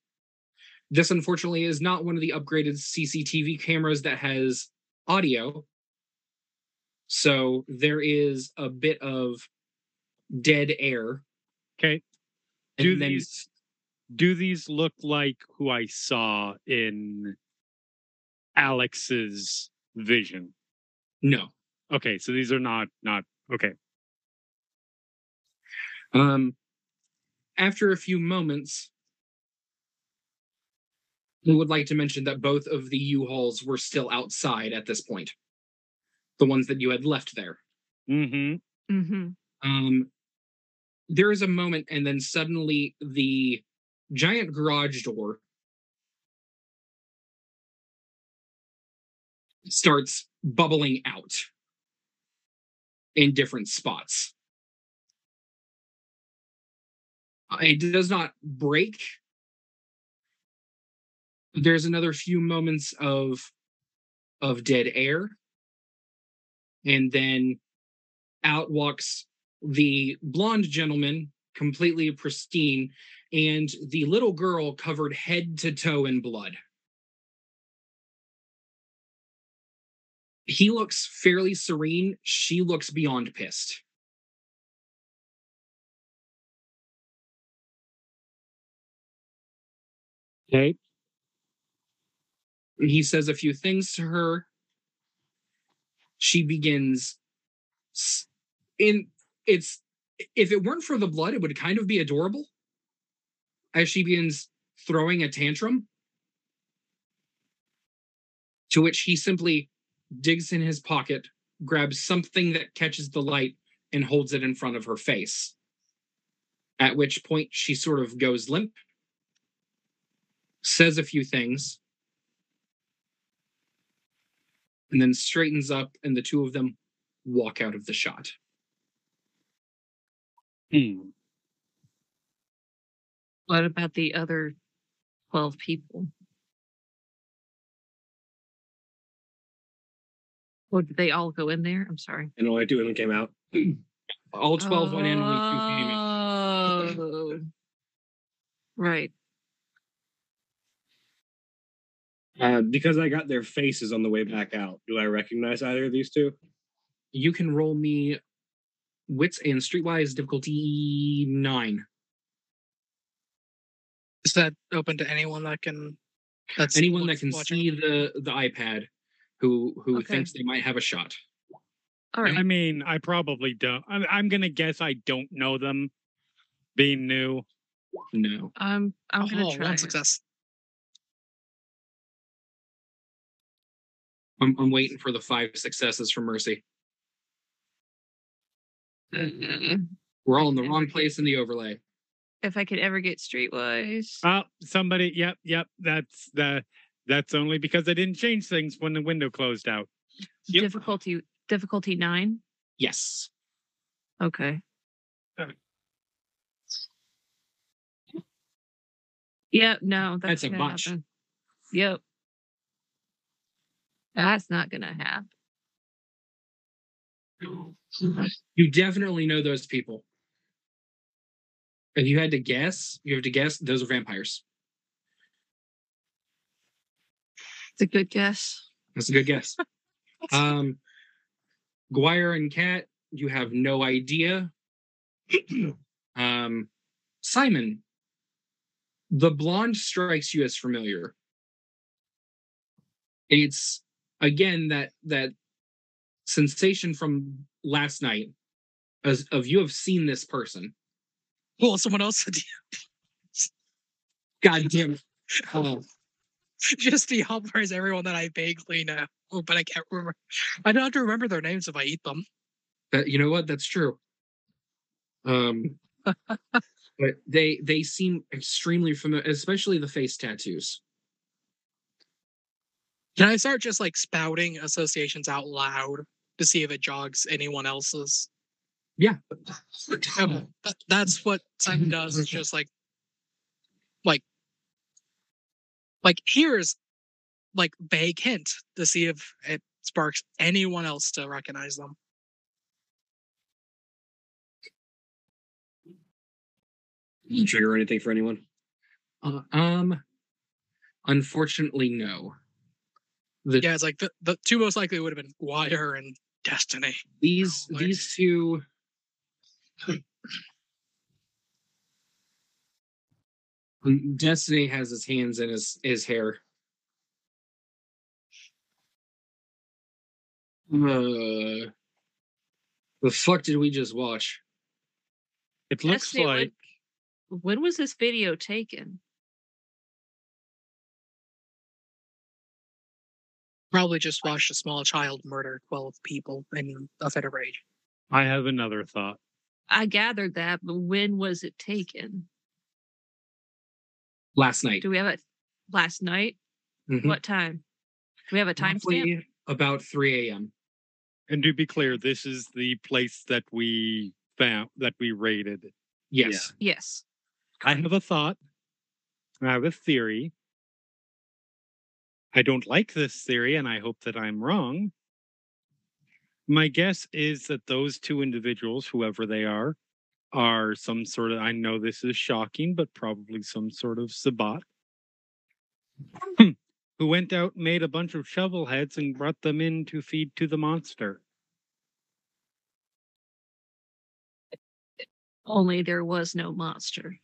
This, unfortunately, is not one of the upgraded CCTV cameras that has audio. So there is a bit of dead air. Okay. And Do then these do these look like who I saw in Alex's vision? no. Okay, so these are not not okay. Um, after a few moments, we would like to mention that both of the U-Hauls were still outside at this point. The ones that you had left there. Mm-hmm. Mm-hmm. Um, there is a moment, and then suddenly the giant garage door starts bubbling out in different spots. It does not break, There's another few moments of of dead air, and then out walks the blonde gentleman, completely pristine, and the little girl covered head to toe in blood. He looks fairly serene. She looks beyond pissed. Okay. And He says a few things to her. She begins in it's if it weren't for the blood, it would kind of be adorable. As she begins throwing a tantrum, to which he simply digs in his pocket, grabs something that catches the light, and holds it in front of her face. At which point she sort of goes limp, says a few things, and then straightens up, and the two of them walk out of the shot. Hmm. What about the other 12 people? Oh, did they all go in there? I'm sorry. And only two of them came out. All 12 went in, only two came out. Oh. Right. Uh, because I got their faces on the way back out. Do I recognize either of these two? You can roll me wits and streetwise difficulty nine. Is that open to anyone that can? That's Anyone that can watching? see the the iPad who who Okay. thinks they might have a shot. All right. I mean, I probably don't. I'm, I'm gonna guess I don't know them, being new. No. I'm I'm gonna Oh, try. one it. success. I'm, I'm waiting for the five successes from Mercy. Mm, We're all in the wrong place in the overlay. If I could ever get streetwise. Oh, somebody. Yep, yep. That's the. That's only because I didn't change things when the window closed out. yep. Difficulty difficulty nine. Yes. Okay. Okay. Yep. No, that's, That's a bunch. happen. Yep. That's not gonna happen. You definitely know those people. If you had to guess, you have to guess those are vampires. It's a good guess. That's a good guess. um, Gwyar and Cat, you have no idea. um, Simon, the blonde strikes you as familiar. It's again that that sensation from last night, as of you have seen this person. Well, someone else said God damn it! Oh, just the is everyone that I vaguely know, Oh, but I can't remember. I don't have to remember their names if I eat them. that you know what? That's true. Um, but they they seem extremely familiar, especially the face tattoos. Can I start just like spouting associations out loud to see if it jogs anyone else's? Yeah. Okay, that, that's what Simon does. It's just like, like, like here's like vague hint to see if it sparks anyone else to recognize them. Trigger anything for anyone? Uh, um, unfortunately, no. The, Yeah, it's like the, the two most likely would have been Gwyar and Destiny. these Like- these two. Destiny has his hands in his his hair. Uh, the fuck did we just watch? It looks Destiny, when- like When was this video taken? Probably just watched a small child murder 12 people in a fit of rage. I have another thought. I gathered that, but when was it taken? Last night. Do we have it last night? Mhm. What time? Do we have a timestamp? Roughly about 3 a.m. And to be clear, this is the place that we found that we raided. Yes. Yes. I have a thought. I have a theory. I don't like this theory, and I hope that I'm wrong. My guess is that those two individuals, whoever they are, are some sort of, I know this is shocking, but probably some sort of Sabbat hmm. who went out and made a bunch of shovel heads and brought them in to feed to the monster. Only there was no monster.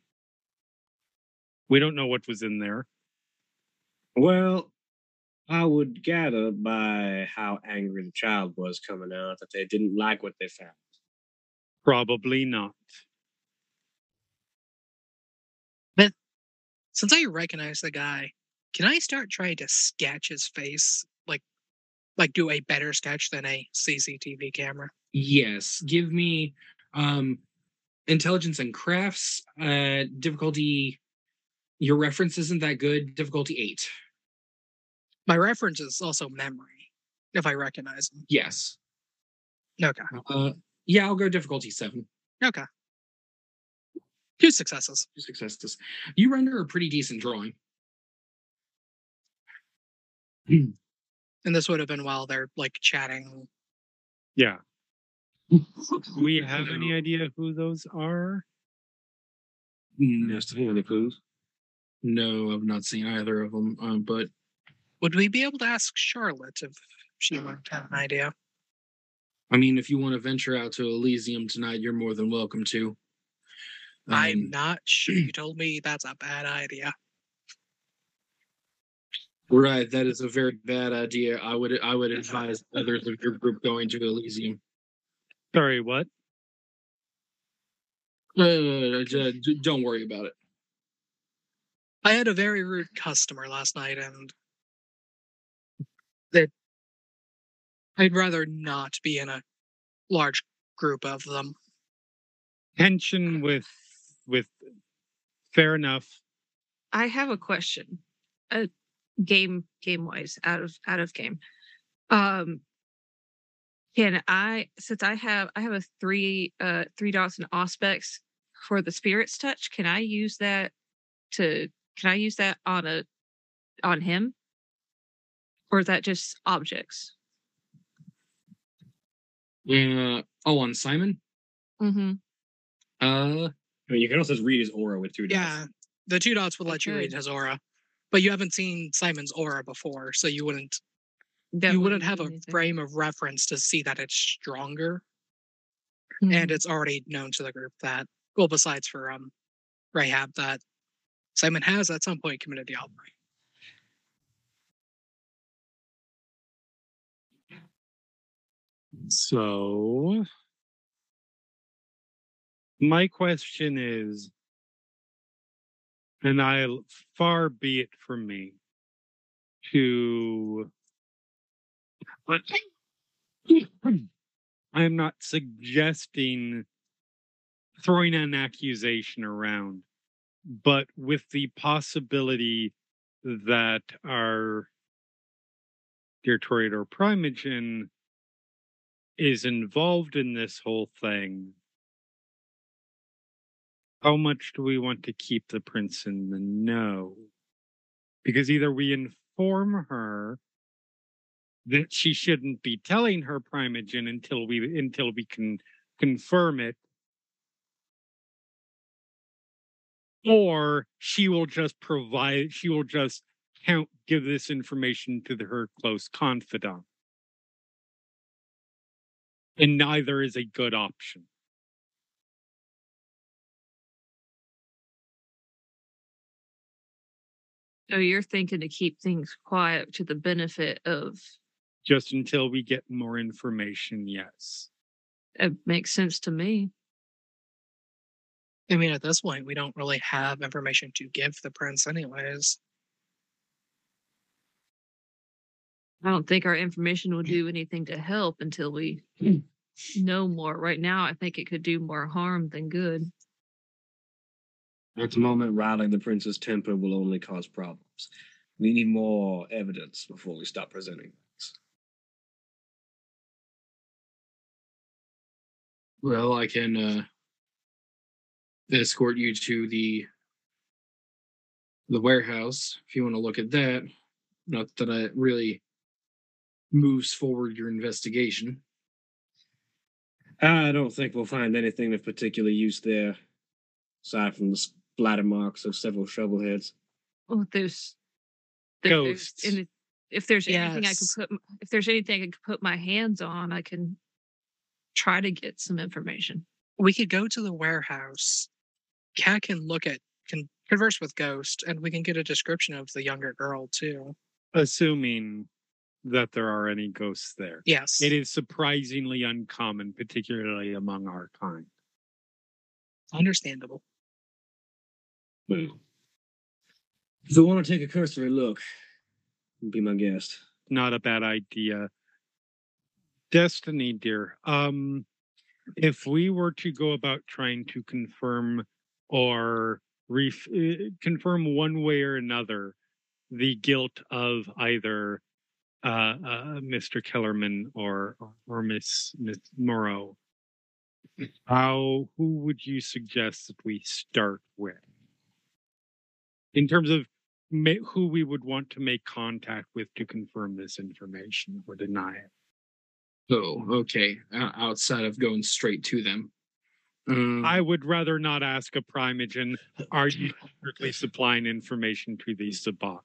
We don't know what was in there. Well, I would gather by how angry the child was coming out that they didn't like what they found. Probably not. But since I recognize the guy, can I start trying to sketch his face like like do a better sketch than a CCTV camera? Yes. Give me um intelligence and crafts. Uh difficulty your reference isn't that good. Difficulty eight. My reference is also memory, if I recognize them. Yes. Okay. Uh yeah, I'll go difficulty seven. Okay. Two successes. Two successes. You render a pretty decent drawing. And this would have been while they're like chatting. Yeah. Do we have any idea who those are? No, Destiny, any clues? no, I've not seen either of them. Um, but Would we be able to ask Charlotte if she might have an idea? I mean, if you want to venture out to Elysium tonight, you're more than welcome to. I'm Um, not sure. You told me that's a bad idea. Right, that is a very bad idea. I would I would advise others of your group going to Elysium. Sorry, what? Uh, j- j- don't worry about it. I had a very rude customer last night, and that I'd rather not be in a large group of them. Tension with with fair enough. I have a question. Uh, game game wise, out of out of game. Um can I since I have I have a three uh three dots and Auspex for the spirit's touch, can I use that to can I use that on a on him? Or is that just objects? Uh, oh, on Simon. Mm-hmm. Uh, I mean, you can also just read his aura with two dots. Yeah, the two dots would let you read his aura, but you haven't seen Simon's aura before, so you wouldn't you wouldn't have a frame of reference to see that it's stronger, Mm-hmm. and it's already known to the group that well, besides for um Rehab, that Simon has at some point committed the outbreak. So, my question is, and I far be it from me to, but I'm not suggesting throwing an accusation around, but with the possibility that our dear Toreador Primogen is involved in this whole thing, how much do we want to keep the prince in the know? Because either we inform her that she shouldn't be telling her primogen until we until we can confirm it, or she will just provide she will just count give this information to the, her close confidant and neither is a good option. So you're thinking to keep things quiet to the benefit of Just until we get more information, yes. it makes sense to me. I mean, at this point, we don't really have information to give the prince, anyways. I don't think our information will do anything to help until we know more. Right now, I think it could do more harm than good. At the moment, riling the prince's temper will only cause problems. We need more evidence before we stop presenting things. well, I can uh, escort you to the the warehouse if you want to look at that. Not that I really moves forward your investigation. I don't think we'll find anything of particular use there, aside from the splatter marks of several shovel heads. Oh, there's, there- there's Ghosts. if there's anything I could put, if there's anything I could put my hands on, I can try to get some information. We could go to the warehouse. Cat can look at, can converse with Ghost, and we can get a description of the younger girl too. Assuming that there are any ghosts there. Yes. It is surprisingly uncommon, particularly among our kind. Understandable. Well, if you want to take a cursory look, be my guest. Not a bad idea. Destiny, dear. Um, if we were to go about trying to confirm or ref- uh, confirm one way or another the guilt of either uh, uh, Mr. Kellerman or or Miss Miss Morrow, how who would you suggest that we start with in terms of ma- who we would want to make contact with to confirm this information or deny it? Oh, okay. Uh, outside of going straight to them. Um, I would rather not ask a primogen, are you secretly supplying information to the Sabbat?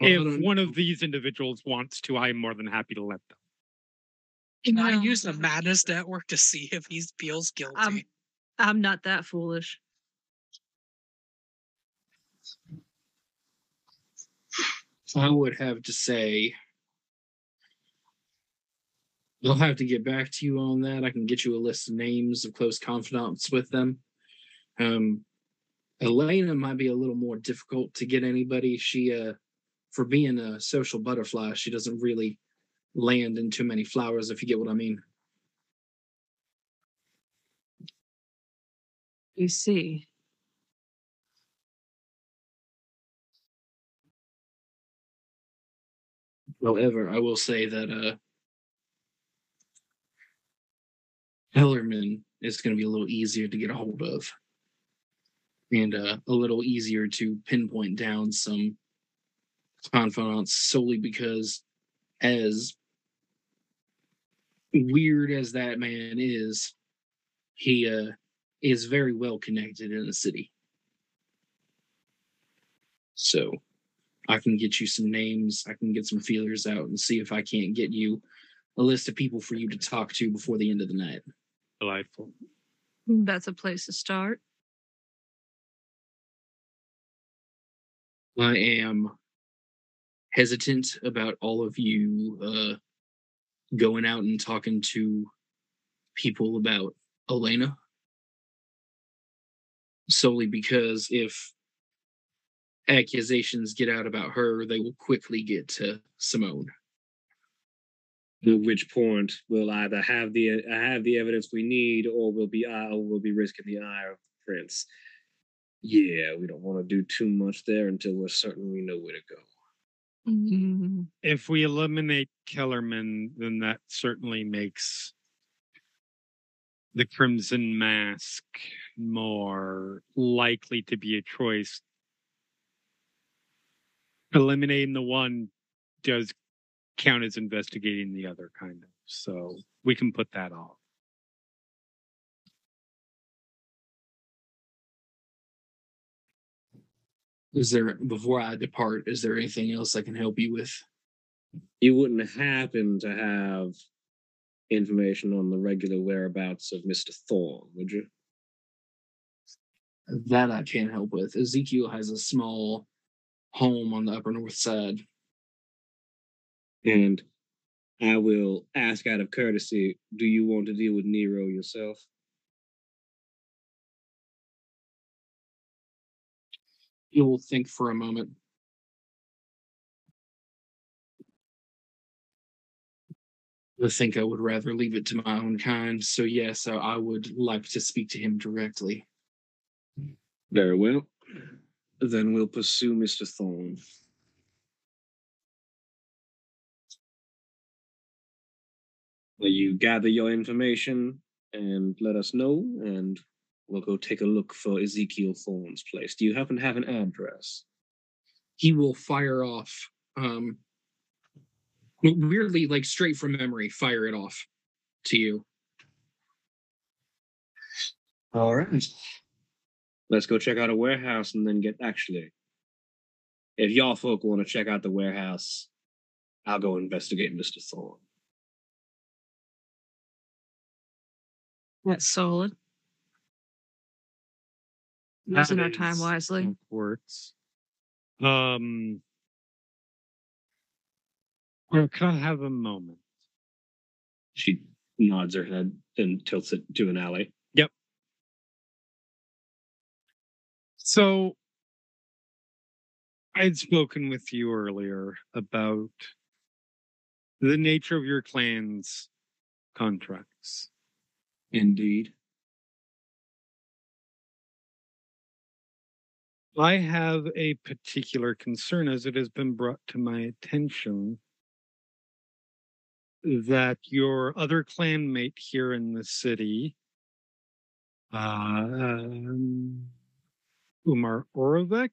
Well, I If one of these individuals wants to, I am more than happy to let them. Can I use the Madness Network to see if he feels guilty? Um, I'm not that foolish. I would have to say I'll have to get back to you on that. I can get you a list of names of close confidants with them. Um Elena might be a little more difficult to get anybody. She uh for being a social butterfly, she doesn't really land in too many flowers, if you get what I mean. You see. However, I will say that uh Kellerman is going to be a little easier to get a hold of and uh, a little easier to pinpoint down some confidants solely because as weird as that man is he uh, is very well connected in the city so I can get you some names. I can get some feelers out and see if I can't get you a list of people for you to talk to before the end of the night. Delightful. That's a place to start. I am hesitant about all of you uh, going out and talking to people about Elena. Solely because if accusations get out about her, they will quickly get to Simone. At which point we'll either have the uh, have the evidence we need, or we'll be uh, or we'll be risking the ire of the prince. Yeah, we don't want to do too much there until we're certain we know where to go. Mm, If we eliminate Kellerman, then that certainly makes the Crimson Mask more likely to be a choice. Eliminating the one does count as investigating the other, kind of. So we can put that off. Is there, before I depart, is there anything else I can help you with? You wouldn't happen to have information on the regular whereabouts of Mister Thorn, would you? That I can't help with. Ezekiel has a small home on the upper north side. And I will ask out of courtesy, do you want to deal with Nero yourself? You will think for a moment. I think I would rather leave it to my own kind. So yes, I, I would like to speak to him directly. Very well. Then we'll pursue Mr. Thorn. Will you gather your information and let us know, and we'll go take a look for Ezekiel Thorn's place. Do you happen to have an address? He will fire off um, weirdly, like straight from memory, fire it off to you. All right. Let's go check out a warehouse and then get actually. If y'all folk want to check out the warehouse, I'll go investigate Mr. Thorne. That's solid. Using our time wisely. Works. Um. Well, can I have a moment? She nods her head and tilts it to an alley. Yep. So, I had spoken with you earlier about the nature of your clan's contracts. Indeed. I have a particular concern as it has been brought to my attention that your other clanmate here in the city, uh, um, Umar Orovek,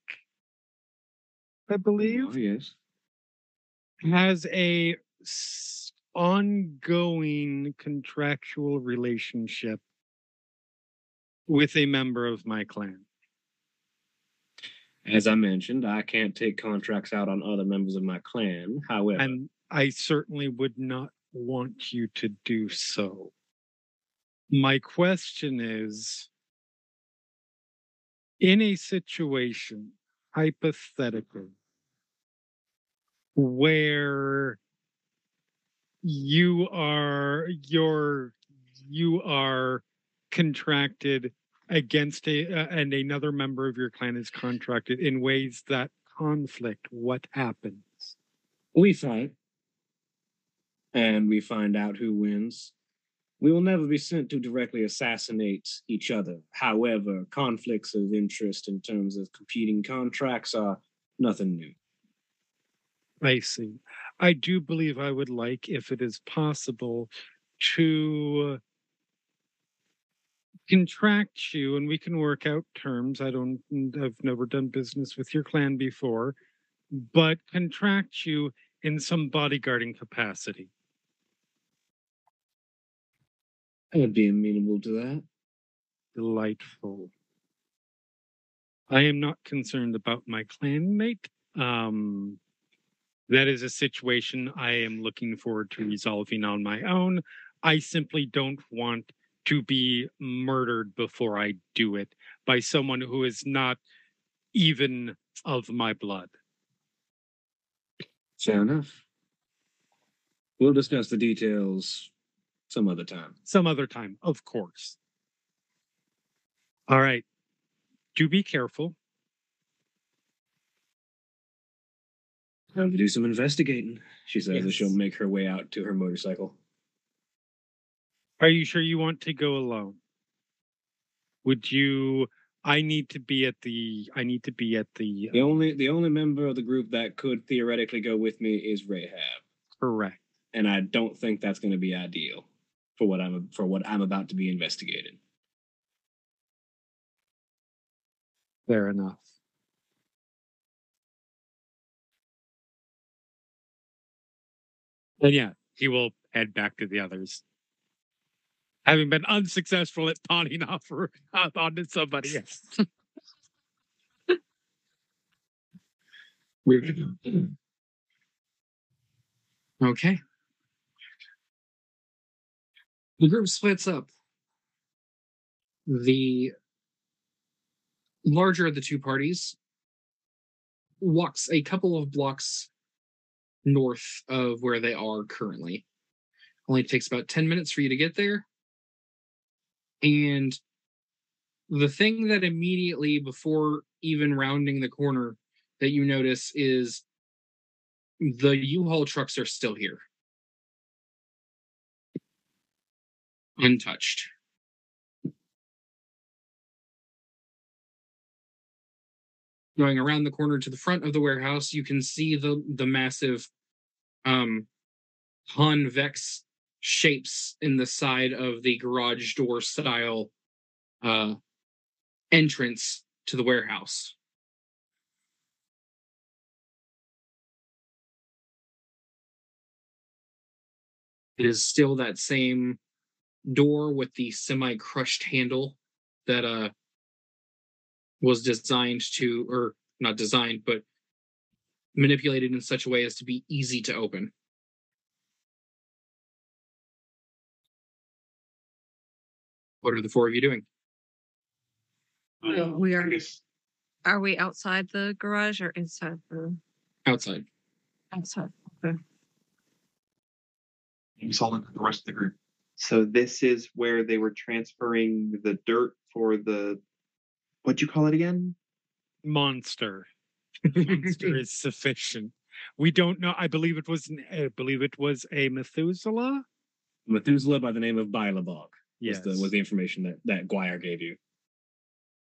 I believe, Oh, yes. has a s- ongoing contractual relationship with a member of my clan. As I mentioned, I can't take contracts out on other members of my clan. However, and I certainly would not want you to do so. My question is in a situation, hypothetically, where you are you're you are contracted against a uh, and another member of your clan is contracted in ways that conflict what happens we fight and we find out who wins. We will never be sent to directly assassinate each other. However, conflicts of interest in terms of competing contracts are nothing new. I see. I do believe I would like, if it is possible, to contract you and we can work out terms. I don't, I've never done business with your clan before, but contract you in some bodyguarding capacity. I would be amenable to that. Delightful. I am not concerned about my clanmate. Um, that is a situation I am looking forward to resolving on my own. I simply don't want to be murdered before I do it by someone who is not even of my blood. Fair enough. We'll discuss the details some other time. Some other time, of course. All right. Do be careful. Time to do some investigating, she says as she'll make her way out to her motorcycle. Are you sure you want to go alone? Would you I need to be at the I need to be at the The um only the only member of the group that could theoretically go with me is Rehab. correct. and I don't think that's going to be ideal for what I'm for what I'm about to be investigating. Fair enough. And yeah, he will head back to the others. Having been unsuccessful at pawning off off onto somebody else. Okay. The group splits up. The larger of the two parties walks a couple of blocks north of where they are currently. Only takes about 10 minutes for you to get there. And the thing that immediately before even rounding the corner that you notice is the U-Haul trucks are still here. Untouched. Going around the corner to the front of the warehouse, you can see the the massive um convex shapes in the side of the garage door style uh entrance to the warehouse. It is still that same door with the semi-crushed handle that uh was designed to or not designed but manipulated in such a way as to be easy to open. What are the four of you doing? We are- Are we outside the garage or inside the Outside. outside? Okay. all into the rest of the group. So this is where they were transferring the dirt for the what'd you call it again? Monster. Monster is sufficient. We don't know. I believe it was. an- I believe it was a Methuselah. Methuselah by the name of Bylabog was Yes. the was the information that that Gwyar gave you.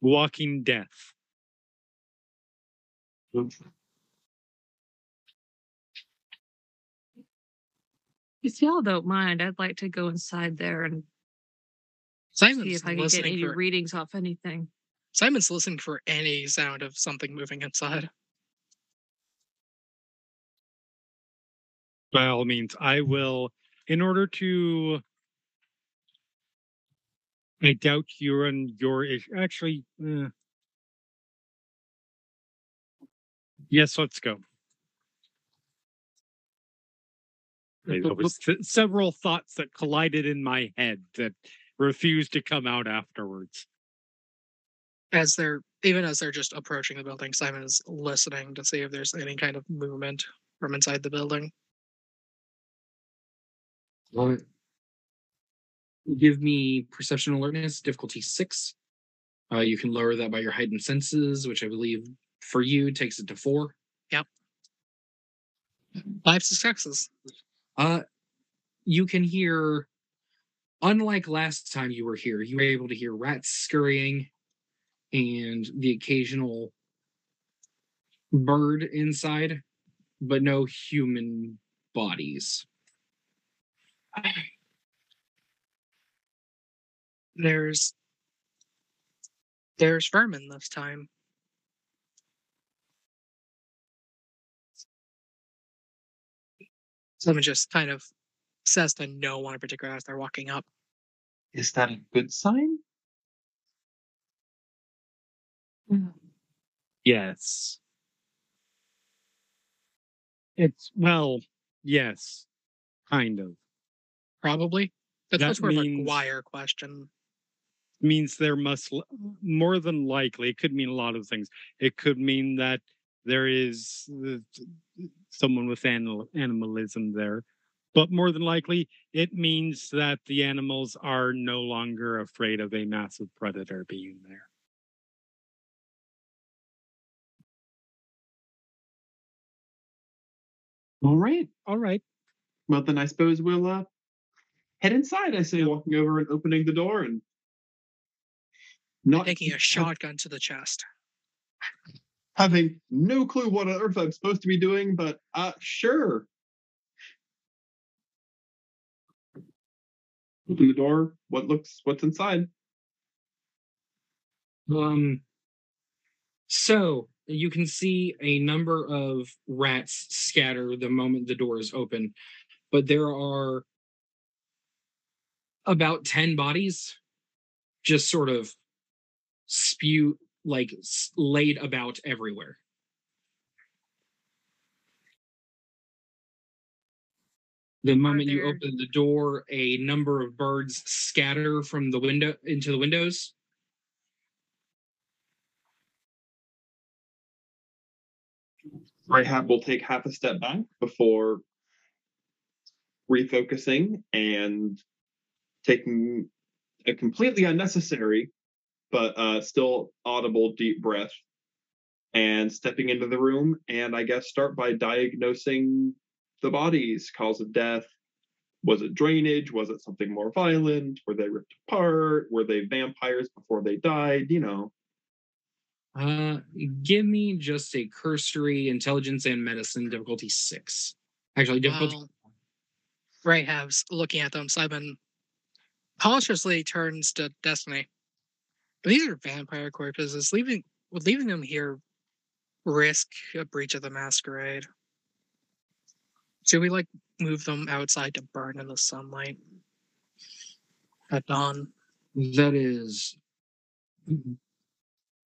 Walking Death. If y'all don't mind, I'd like to go inside there and see if I can get any for readings off anything. Simon's listening for any sound of something moving inside. By all means, I will. In order to, I doubt you're on your issue. Actually, eh. yes. Let's go. There was th- several thoughts that collided in my head that refused to come out afterwards. As they're even as they're just approaching the building, Simon is listening to see if there's any kind of movement from inside the building. What? Give me perception alertness, difficulty six. Uh, you can lower that by your heightened senses, which I believe for you takes it to four. Yep. Five successes. Uh, you can hear, unlike last time you were here, you were able to hear rats scurrying and the occasional bird inside, but no human bodies. There's there's vermin this time. Someone just kind of says to no one in particular as they're walking up. Is that a good sign? Yes. It's well, yes, kind of. Probably. That's That much more of a means- wire question. Means there must more than likely it could mean a lot of things. It could mean that there is someone with animal animalism there but more than likely it means that the animals are no longer afraid of a massive predator being there. All right. all right. Well then I suppose we'll uh head inside, I say, walking over and opening the door and not Taking a shotgun to the chest. having no clue what on earth I'm supposed to be doing, but uh sure. Open the door. What looks what's inside? Um, so you can see a number of rats scatter the moment the door is open, but there are about 10 bodies just sort of spew like laid about everywhere. The moment you open the door, a number of birds scatter from the window into the windows. Rehab will take half a step back before refocusing and taking a completely unnecessary but uh, still audible deep breath and stepping into the room and I guess start by diagnosing the bodies, cause of death. Was it drainage? Was it something more violent? Were they ripped apart? Were they vampires before they died? You know. Uh, give me just a cursory intelligence and medicine difficulty six. Actually, difficulty. While Rehab's looking at them, Simon cautiously turns to Destiny. These are vampire corpses. Leaving would leaving them here risk a breach of the masquerade? Should we like move them outside to burn in the sunlight at dawn? That is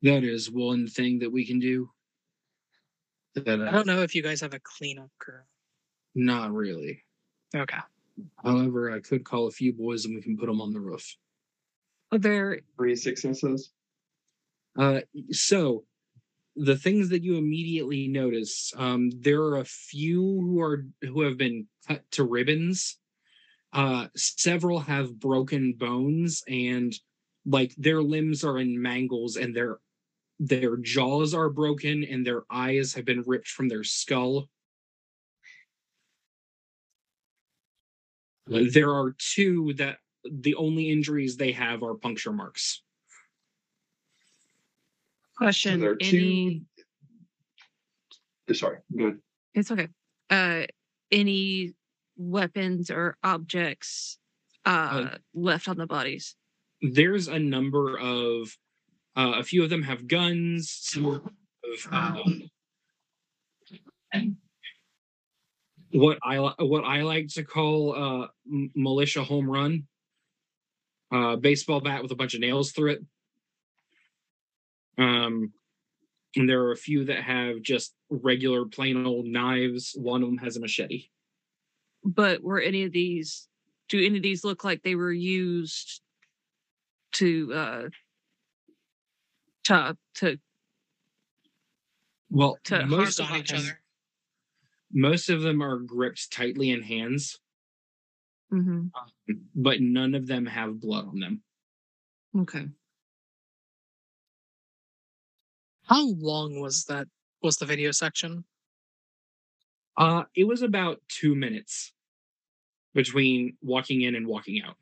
that is one thing that we can do. That I uh, don't know if you guys have a cleanup crew. not really. Okay. However, I could call a few boys and we can put them on the roof. Are there Three successes. Uh, so the things that you immediately notice, um, there are a few who are who have been cut to ribbons. Uh, several have broken bones and like their limbs are in mangles and their their jaws are broken and their eyes have been ripped from their skull. There are two that the only injuries they have are puncture marks. question? there are any? two- Sorry, good. It's okay. Uh, any weapons or objects uh, left on the bodies? there's a number of uh, a few of them have guns some of um, what i what i like to call uh militia home run uh baseball bat with a bunch of nails through it um and there are a few that have just regular plain old knives one of them has a machete But were any of these? Do any of these look like they were used to uh, to to well To most on each other. most of them are gripped tightly in hands mhm, but none of them have blood on them. okay. How long was that? Was the video section? Uh, it was about two minutes between walking in and walking out.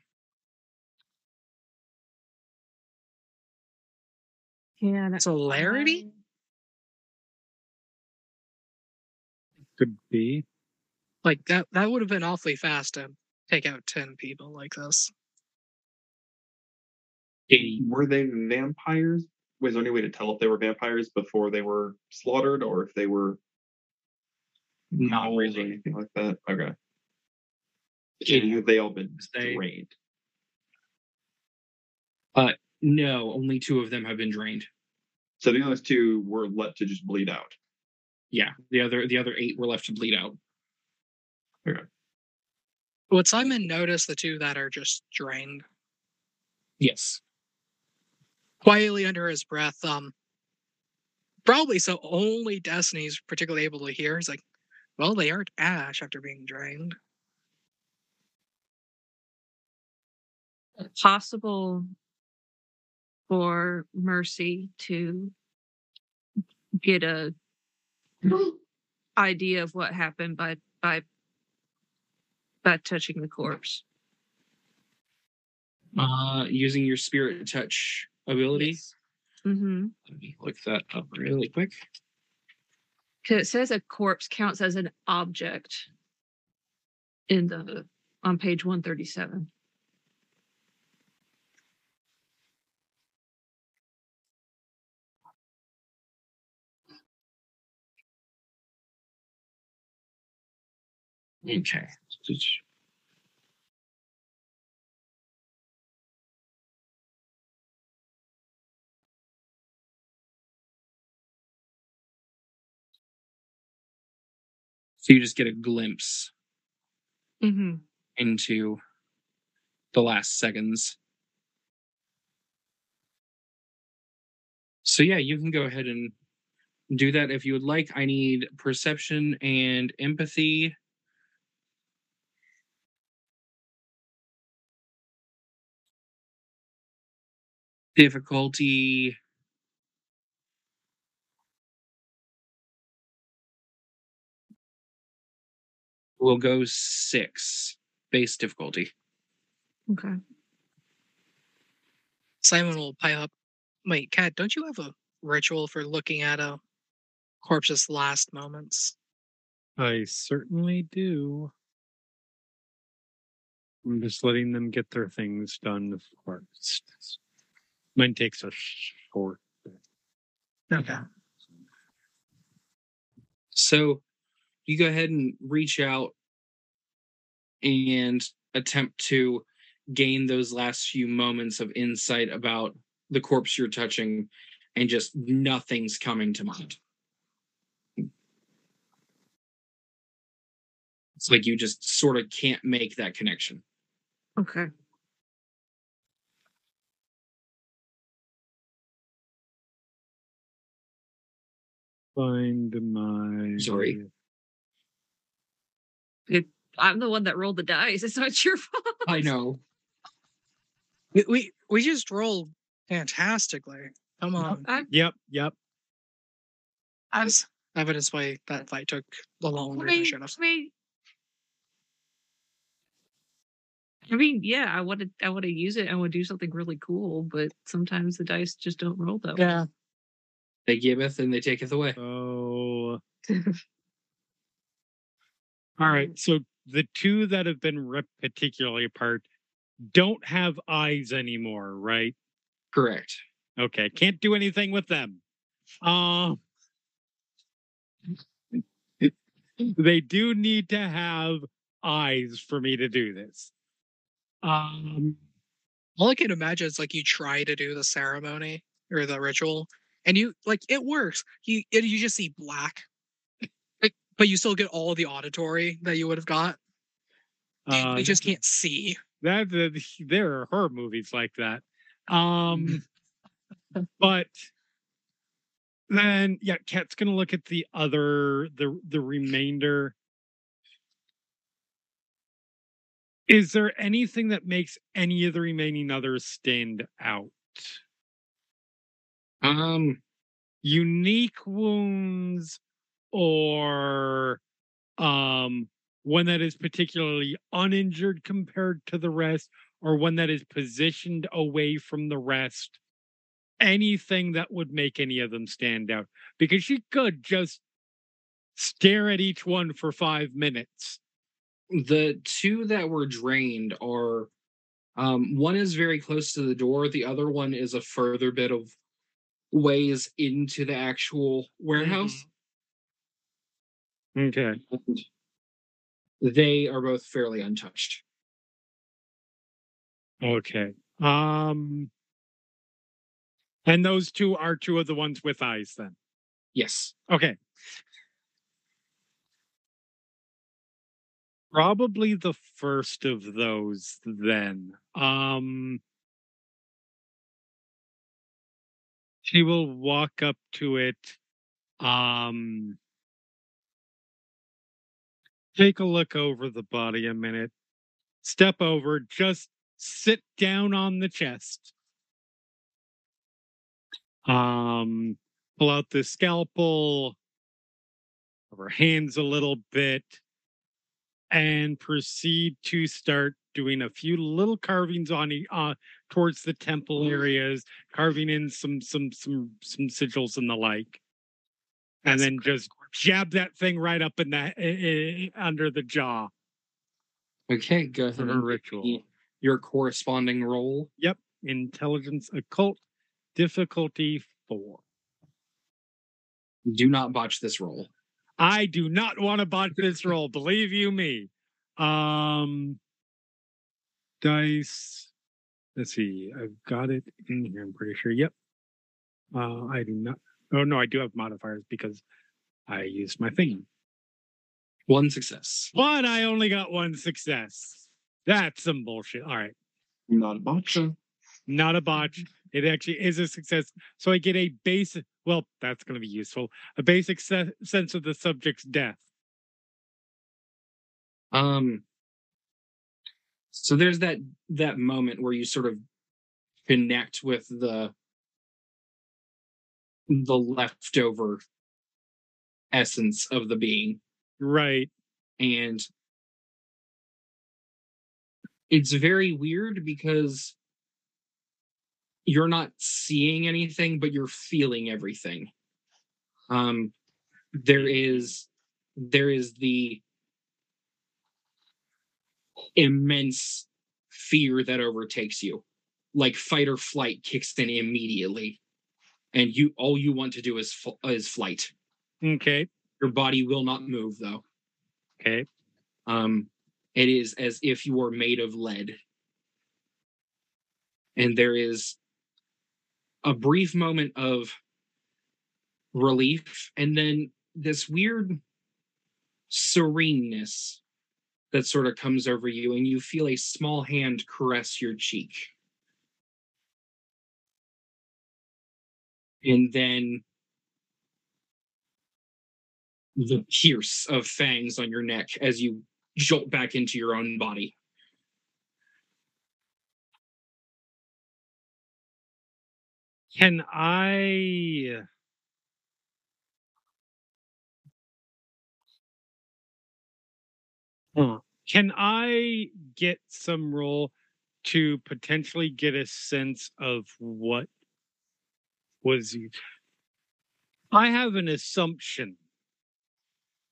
Yeah, that's Celerity? Could be. Like that? That would have been awfully fast to take out ten people like this. Were they vampires? Was there any way to tell if they were vampires before they were slaughtered, or if they were Not moles or anything like that? Okay. And have they all been They- drained? Uh, no, only two of them have been drained. So the other two were let to just bleed out. Yeah, the other the other eight were left to bleed out. Would Simon notice the two that are just drained? Yes. Quietly under his breath, um, probably so only Destiny's particularly able to hear. He's like, "Well, they aren't ash after being drained." possible for Mercy to get a idea of what happened by by by touching the corpse. Uh, using your spirit touch ability. Mm-hmm. Let me look that up really quick. Because it says a corpse counts as an object in the on page one thirty So you just get a glimpse Mm-hmm. into the last seconds. So yeah, you can go ahead and do that if you would like. I need perception and empathy. Difficulty. We'll go six base difficulty. Okay. Simon will pipe up. Wait, Kat, don't you have a ritual for looking at a corpse's last moments? I certainly do. I'm just letting them get their things done first. Mine takes a short. Okay. So you go ahead and reach out and attempt to gain those last few moments of insight about the corpse you're touching, and just nothing's coming to mind. It's like you just sort of can't make that connection. Okay. Find my. Sorry. I'm the one that rolled the dice. It's not your fault. I know. We we, we just rolled fantastically. Come on. I, Yep, yep. As evidence why that fight took the I longer than it should have. I mean, I mean, yeah, I want to, I want to use it. I want to do something really cool, but sometimes the dice just don't roll that way. Yeah. They giveth and they taketh away. Oh. All right. So the two that have been ripped particularly apart don't have eyes anymore, right? Correct. Okay. Can't do anything with them. Um they do need to have eyes for me to do this. Um All I can imagine is like you try to do the ceremony or the ritual, and you like it works. You it, you just see black, Like, but you still get all the auditory that you would have got. You- uh, you just can't see. that, that there are horror movies like that. Um but then yeah, Kat's gonna look at the other the the remainder. Is there anything that makes any of the remaining others stand out? Um, Unique wounds or um one that is particularly uninjured compared to the rest, or one that is positioned away from the rest. Anything that would make any of them stand out. Because she could just stare at each one for five minutes. the two that were drained are um one is very close to the door the other one is a further bit of ways into the actual warehouse Okay. and they are both fairly untouched Okay. Um and those two are two of the ones with eyes then. yes Okay. Probably the first of those then. Um she will walk up to it. Um take a look over the body a minute. Step over, just sit down on the chest. Um pull out the scalpel, her hands a little bit, and proceed to start doing a few little carvings on uh towards the temple areas, carving in some some some some sigils and the like, and That's then just jab that thing right up in that uh, under the jaw. Okay go ahead and ritual. your corresponding roll Yep, Intelligence occult difficulty four. do not botch this roll I do not want to botch this roll, believe you me. Um dice. Let's see. I've got it in here, I'm pretty sure. Yep. Uh I do not oh no, I do have modifiers because I used my thing. one success But I only got one success. That's some bullshit. All right. Not a botcha. Not a botch. It actually is a success. So I get a basic, well, that's going to be useful. A basic se- sense of the subject's death. Um so there's that that moment where you sort of connect with the the leftover essence of the being Right. and it's very weird because you're not seeing anything but you're feeling everything um there is there is the immense fear that overtakes you like fight or flight kicks in immediately and you all you want to do is fl- is flight Okay. your body will not move though Okay. um It is as if you are made of lead. And there is a brief moment of relief and then this weird sereneness that sort of comes over you, and you feel a small hand caress your cheek. And then the pierce of fangs on your neck as you jolt back into your own body. Can I? Can I get some roll to potentially get a sense of what was? I have an assumption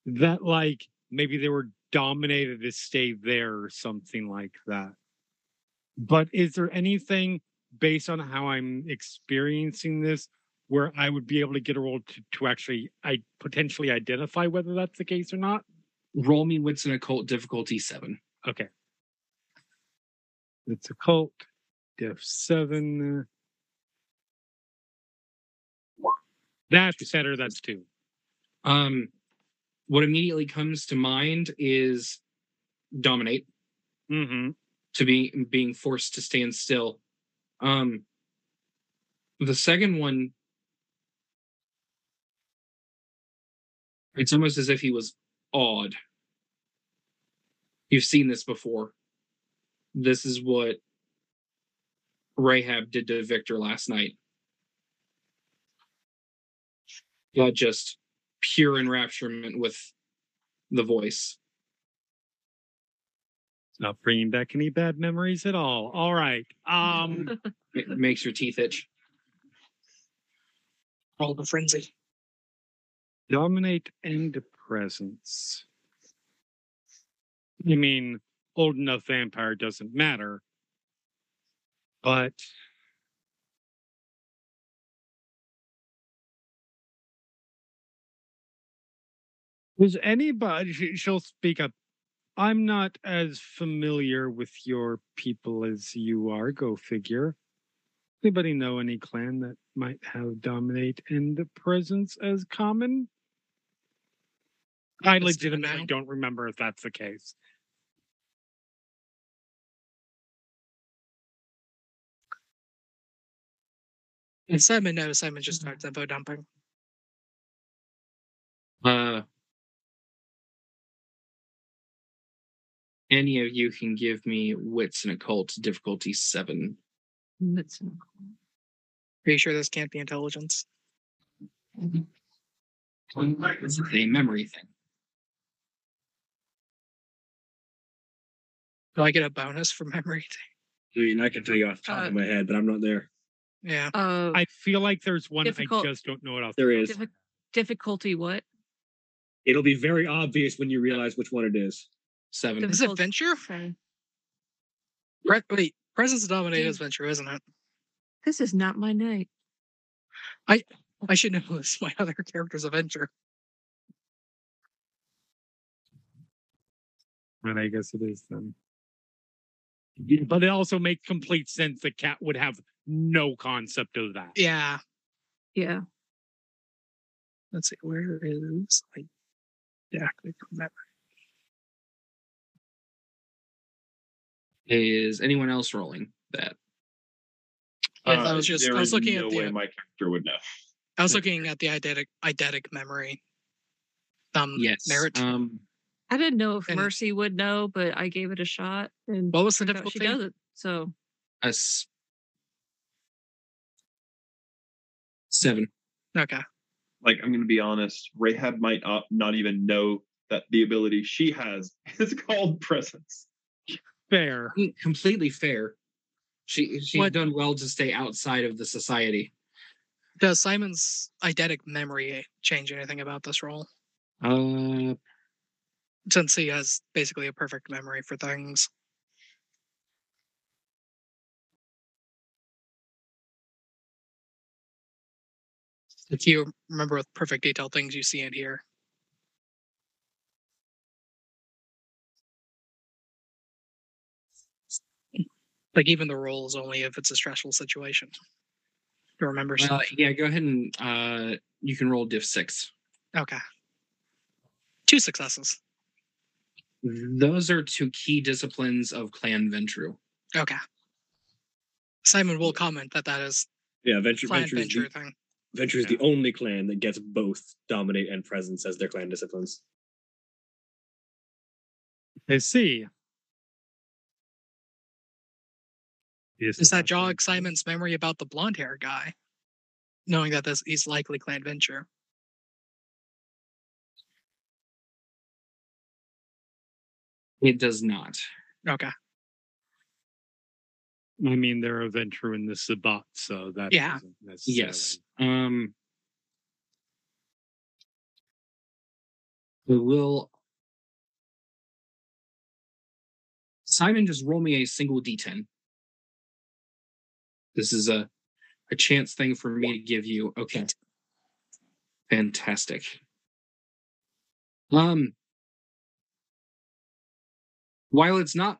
that, like, maybe they were dominated to stay there or something like that. But is there anything based on how I'm experiencing this where I would be able to get a roll to, to actually I potentially identify whether that's the case or not? Roll me wits and occult difficulty seven. Okay. It's a cult. Diff seven. That's better. That's two. Um, what immediately comes to mind is dominate Mm-hmm. to be being forced to stand still. Um, the second one, it's almost as if he was awed. You've seen this before. This is what Rehab did to Victor last night. Not just pure enrapturement with the voice. It's not bringing back any bad memories at all. All right. Um. It makes your teeth itch. Roll the frenzy. Dominate and presence. You mean old enough vampire doesn't matter. But was anybody she'll speak up. I'm not as familiar with your people as you are, go figure. Anybody know any clan that might have dominate and the presence as common? I Let's do it legitimately now. don't remember if that's the case. And Simon knows Simon just starts info dumping. Uh, any of you can give me wits and occult difficulty seven. Wits and occult. Are you sure this can't be intelligence? It's a memory thing. Do I get a bonus for memory? Thing? I mean, I can tell you off the top Uh, of my head, but I'm not there. Yeah. Uh, I feel like there's one Difficult- I just don't know it off. There is. diffi- difficulty what? It'll be very obvious when you realize which one it is. Seven. Is it Ventrue? Okay. Pre- wait, Presence Dominate is Ventrue, isn't it? This is not my night. I I should know this. My other character's a Ventrue. And I guess it is then. But it also makes complete sense that Kat would have no concept of that. Yeah. Yeah. Let's see. Where is I exactly from memory? Is anyone else rolling that? Yeah, I was just- there I was is looking at no the- way my character would know. I was looking at the eidetic eidetic memory. Um Yes. merit. Um, I didn't know if And- Mercy would know, but I gave it a shot, and what was the turned out she does it. So a s- seven. Okay. Like, I'm going to be honest, Rehab might not, not even know that the ability she has is called presence. Fair. Mm, Completely fair. She she's What- done well to stay outside of the society. Does Simon's eidetic memory change anything about this role? Uh, Since he has basically a perfect memory for things. Like you remember with perfect detail things you see and hear. Like even the roll is only if it's a stressful situation. To remember Uh, stuff. yeah, go ahead and uh, you can roll diff six. Okay. Two successes. Those are two key disciplines of Clan Ventrue. Okay. Simon will comment that that is Yeah, Ventrue clan Ventrue is Ventrue the, thing. Ventrue is the only clan that gets both dominate and presence as their clan disciplines. I see. Yes, Does that that's jog. Simon's memory about the blonde hair guy? Knowing that this is likely clan Ventrue. It does not. Okay. I mean, they're a Ventrue in the Sabbat, so that Yeah. necessarily. Yes. Um, we will. Simon, just roll me a single d10. This is a a chance thing for me to give you. Okay. Fantastic. Um, while it's not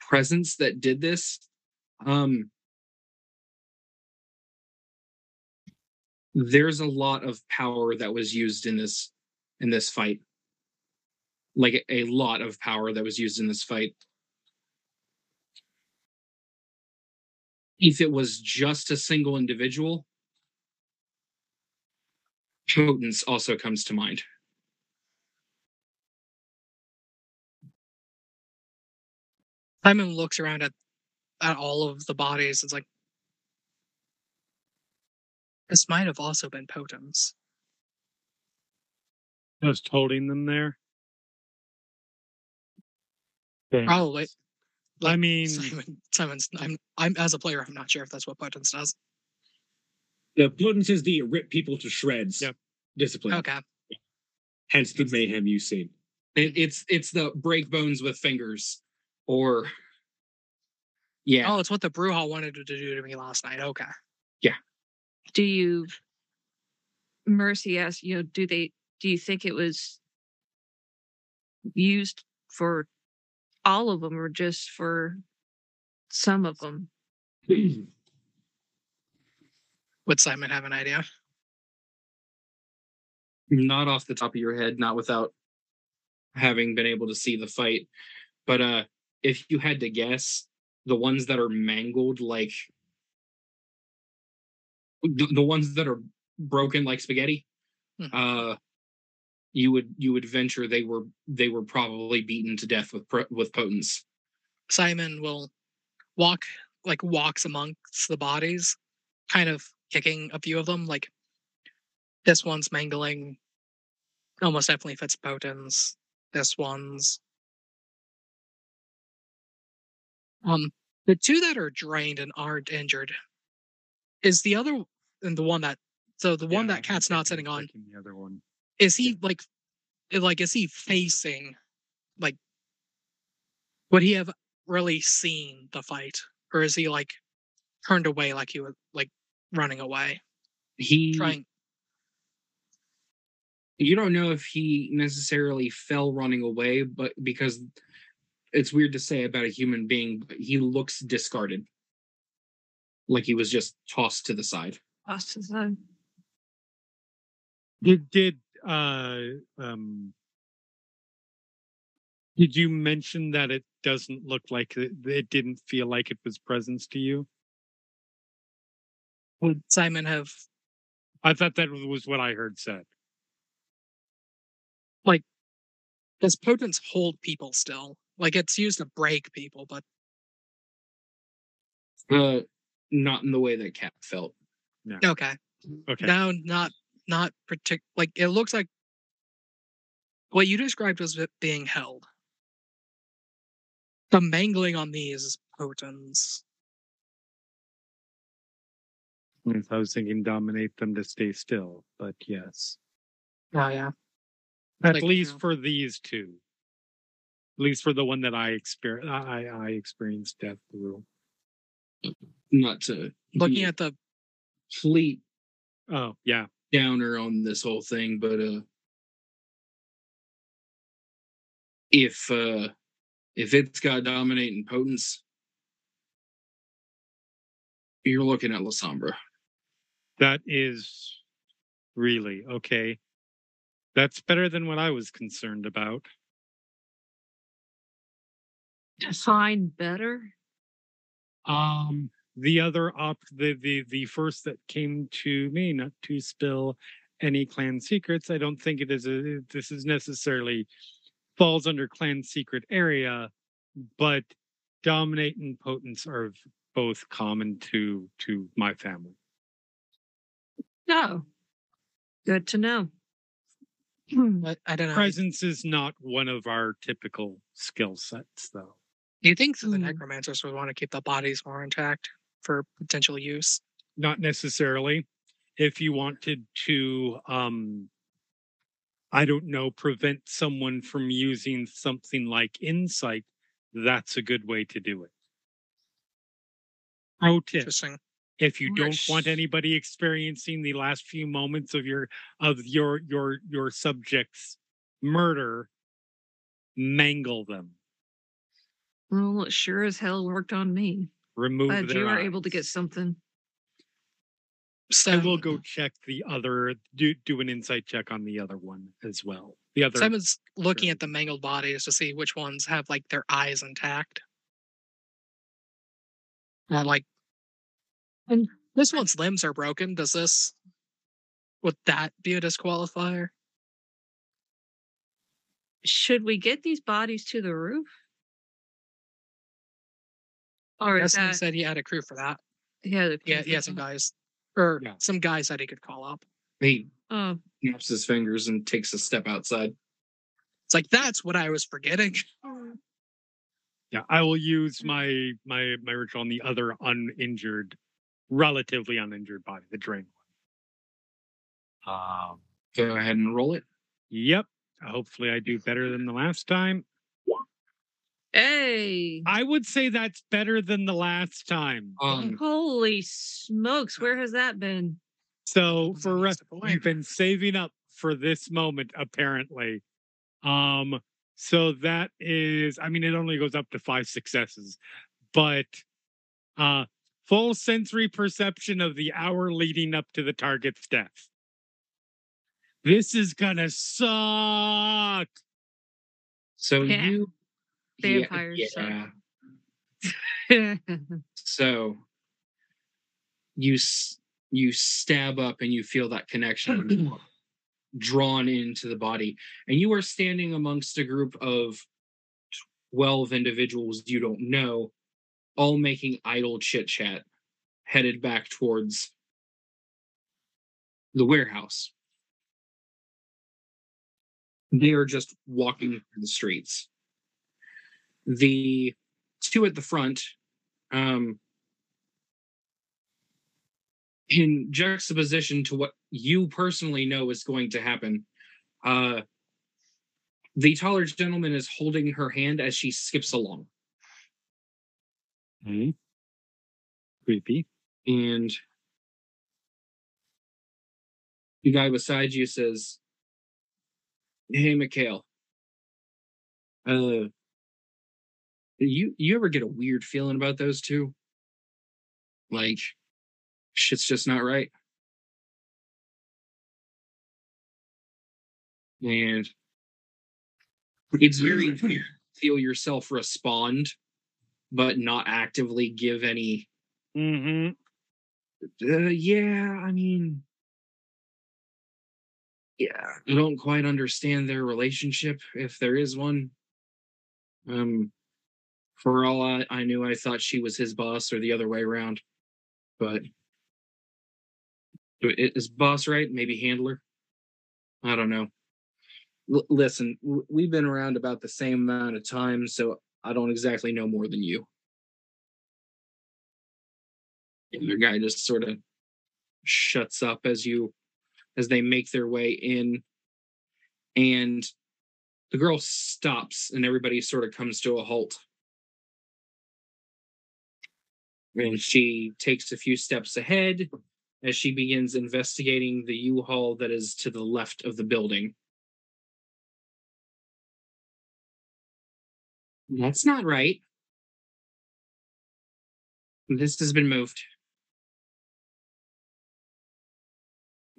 presence that did this, um, there's a lot of power that was used in this in this fight like a lot of power that was used in this fight if it was just a single individual potence also comes to mind Simon looks around at at all of the bodies. It's like this might have also been Potence. Just holding them there. Thanks. Probably. I mean, Simon, Simon's. I'm. I'm as a player. I'm not sure if that's what Potence does. The potence is the rip people to shreds Yep. discipline. Okay. Hence the mayhem you've seen. it, it's it's the break bones with fingers or yeah Oh, it's what the Brujah wanted to do to me last night. Okay. Yeah. Do you, Mercy asked, you know, do they, do you think it was used for all of them or just for some of them? Would Simon have an idea? not off the top of your head, not without having been able to see the fight. But uh if you had to guess, the ones that are mangled like the, the ones that are broken like spaghetti, Hmm. uh you would you would venture they were they were probably beaten to death with pro- with potence. Simon will walk like walks amongst the bodies, kind of kicking a few of them. Like this one's mangling, almost definitely fits Potence. This one's um the two that are drained and aren't injured. Is the other and the one that so the one that Kat's not sitting on The other one. Is he like like is he facing like would he have really seen the fight or is he like turned away like he was like running away He trying you don't know if he necessarily fell running away, but because it's weird to say about a human being, but he looks discarded. Like he was just tossed to the side. Lost his own. Did did uh um did you mention that it doesn't look like it, it didn't feel like it was presence to you? would simon have I thought that was what I heard said. Like, does potence hold people still like it's used to break people but Uh, not in the way that Kat felt. okay Okay. now not not particular. like it looks like what you described was being held the mangling on these is potence Yes, I was thinking dominate them to stay still, but yes. oh yeah At Like, least you know. for these two. At least for the one that I experienced I, I experienced death through. Not to looking at the fleet. Oh, yeah. Downer on this whole thing, but uh if uh if it's got dominating potence, you're looking at Lasombra. That is really okay. That's better than what I was concerned about. Define better. Um, the other op, the the the first that came to me, not to spill any clan secrets. I don't think it is a. This is necessarily falls under clan secret area, but dominate and potence are both common to to my family. No. Good to know. But I don't know. Presence is not one of our typical skill sets, though. Do you think that the Hmm. necromancers would want to keep the bodies more intact for potential use? not necessarily if you wanted to um i don't know prevent someone from using something like insight that's a good way to do it pro tip Interesting. if you don't want anybody experiencing the last few moments of your of your your your subject's murder mangle them Well, it sure as hell worked on me. Remove Glad their you were able to get something. So i will go check the other do do an insight check on the other one as well the other Simen's looking at the mangled bodies to see which ones have like their eyes intact. And like, and this one's limbs are broken. Does this would that be a disqualifier? Should we get these bodies to the roof? Or is Destiny that said he had a crew for that. yeah? the Yeah, crew he had some guys, or Yeah. some guys that he could call up. He Oh, snaps his fingers and takes a step outside. It's like that's what I was forgetting. Yeah, I will use my my my ritual on the other uninjured, relatively uninjured body, the drain one. Um. Go ahead and roll it. Yep. Hopefully, I do better than the last time. Hey! I would say that's better than the last time. Um, Holy smokes! Where has that been? So for re- nice point. you've been saving up for this moment, apparently. Um. So that is, I mean, it only goes up to five successes, but uh, full sensory perception of the hour leading up to the target's death. This is gonna suck. so Yeah. you Vampires yeah, suck. yeah. So you you stab up and you feel that connection drawn into the body, and you are standing amongst a group of twelve individuals you don't know, all making idle chit chat, headed back towards the warehouse. They are just walking through the streets. The two at the front um, in juxtaposition to what you personally know is going to happen, uh, the taller gentleman is holding her hand as she skips along. Creepy. And the guy beside you says, Hey, Mikhail. Uh, you you ever get a weird feeling about those two? Like, shit's just not right. And it's very feel yourself respond, but not actively give any Mm-hmm. uh, yeah, I mean, yeah, I don't quite understand their relationship if there is one. Um, for all I, I knew, I thought she was his boss or the other way around. But is boss right? Maybe handler. I don't know. L- listen, w- we've been around about the same amount of time, so I don't exactly know more than you. And the guy just sort of shuts up as you as they make their way in and the girl stops and everybody sort of comes to a halt and she takes a few steps ahead as she begins investigating the u-haul that is to the left of the building That's not right. This has been moved.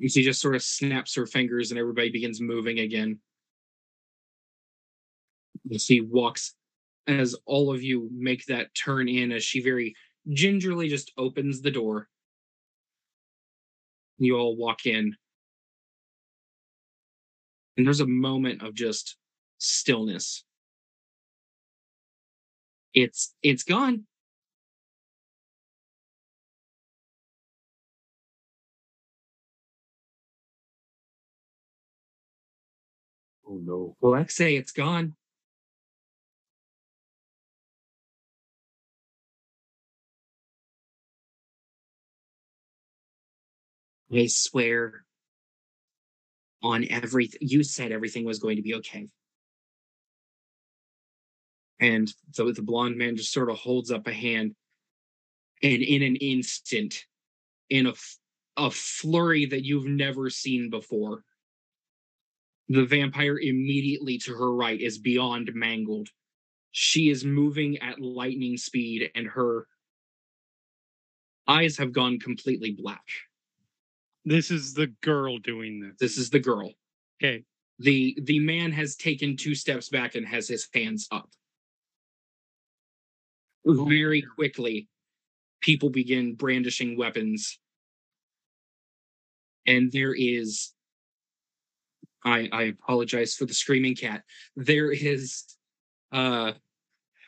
She just sort of snaps her fingers and everybody begins moving again. She walks as all of you make that turn in as she very gingerly just opens the door. You all walk in. And there's a moment of just stillness. It's it's gone. Oh no. Alexei, it's gone. I swear on everything. You said everything was going to be okay. And so the blonde man just sort of holds up a hand. And in an instant, in a, a flurry that you've never seen before, the vampire immediately to her right is beyond mangled. She is moving at lightning speed, and her eyes have gone completely black. This is the girl doing this. This is the girl. Okay. The the man has taken two steps back and has his hands up. Very quickly, people begin brandishing weapons. And there is I I apologize for the screaming cat. There is uh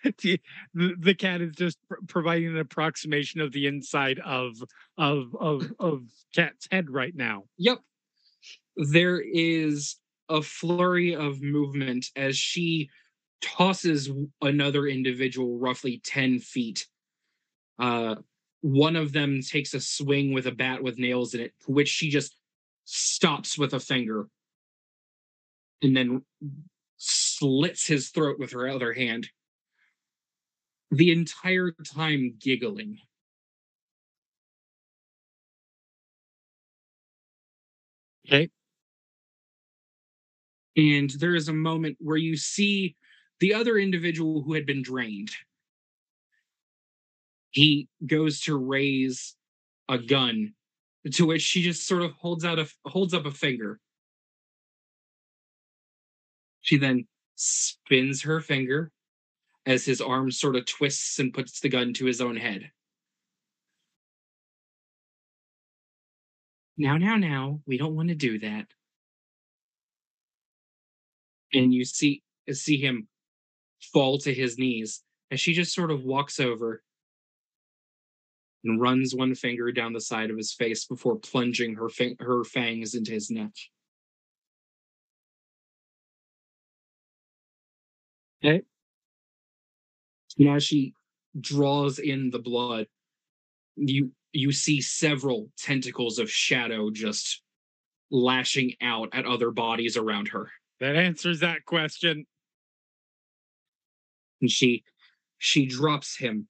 the, the cat is just pr- providing an approximation of the inside of of of of cat's head right now. Yep. There is a flurry of movement as she tosses another individual roughly 10 feet. Uh, one of them takes a swing with a bat with nails in it, which she just stops with a finger and then slits his throat with her other hand. The entire time giggling. Okay. And there is a moment where you see the other individual who had been drained. He goes to raise a gun, to which she just sort of holds out a holds up a finger. She then spins her finger as his arm sort of twists and puts the gun to his own head. Now, now, now, we don't want to do that. And you see see him fall to his knees as she just sort of walks over and runs one finger down the side of his face before plunging her fa- her fangs into his neck. Okay. And as she draws in the blood, you you see several tentacles of shadow just lashing out at other bodies around her. That answers that question. and she she drops him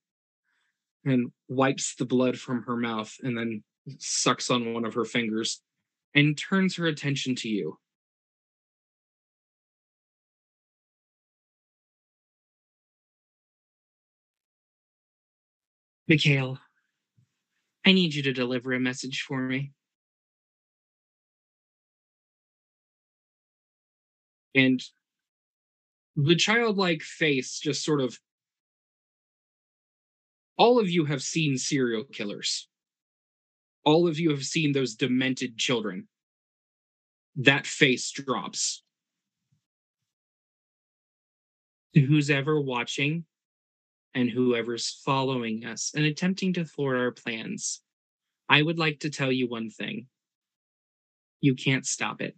and wipes the blood from her mouth and then sucks on one of her fingers and turns her attention to you Mikhail, I need you to deliver a message for me. And the childlike face just sort of all of you have seen serial killers. All of you have seen those demented children. That face drops. To who's ever watching and whoever's following us and attempting to thwart our plans i would like to tell you one thing you can't stop it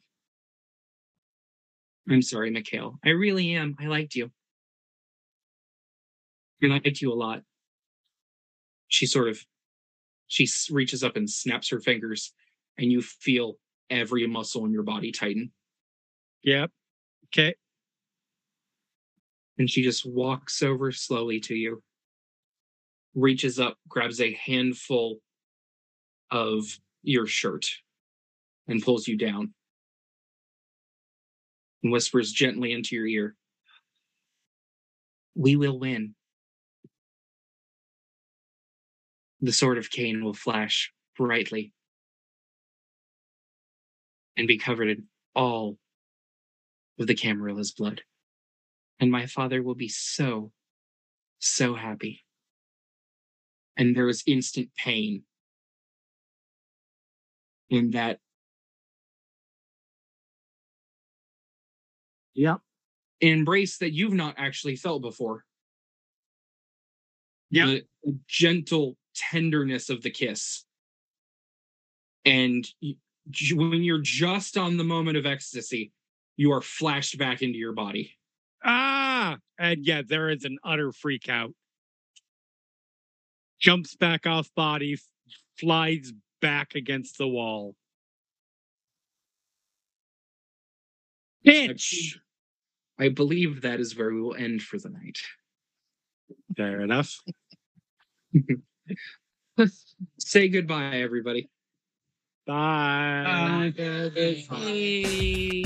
I'm sorry, Mikhail. I really am. I liked you. I liked you a lot. She sort of, she reaches up and snaps her fingers, and you feel every muscle in your body tighten. Yep. Okay. And she just walks over slowly to you, reaches up, grabs a handful of your shirt, and pulls you down. And whispers gently into your ear. we will win. The sword of Caine will flash brightly and be covered in all of the Camarilla's blood. And my father will be so, so happy. And there was instant pain in that Yep. embrace that you've not actually felt before. Yeah. The gentle tenderness of the kiss. And when you're just on the moment of ecstasy, you are flashed back into your body. Ah, and yeah, there is an utter freak out. Jumps back off body, f- flies back against the wall. Bitch. I believe that is where we will end for the night. Fair enough. Say goodbye, everybody. Bye. Uh, Hey.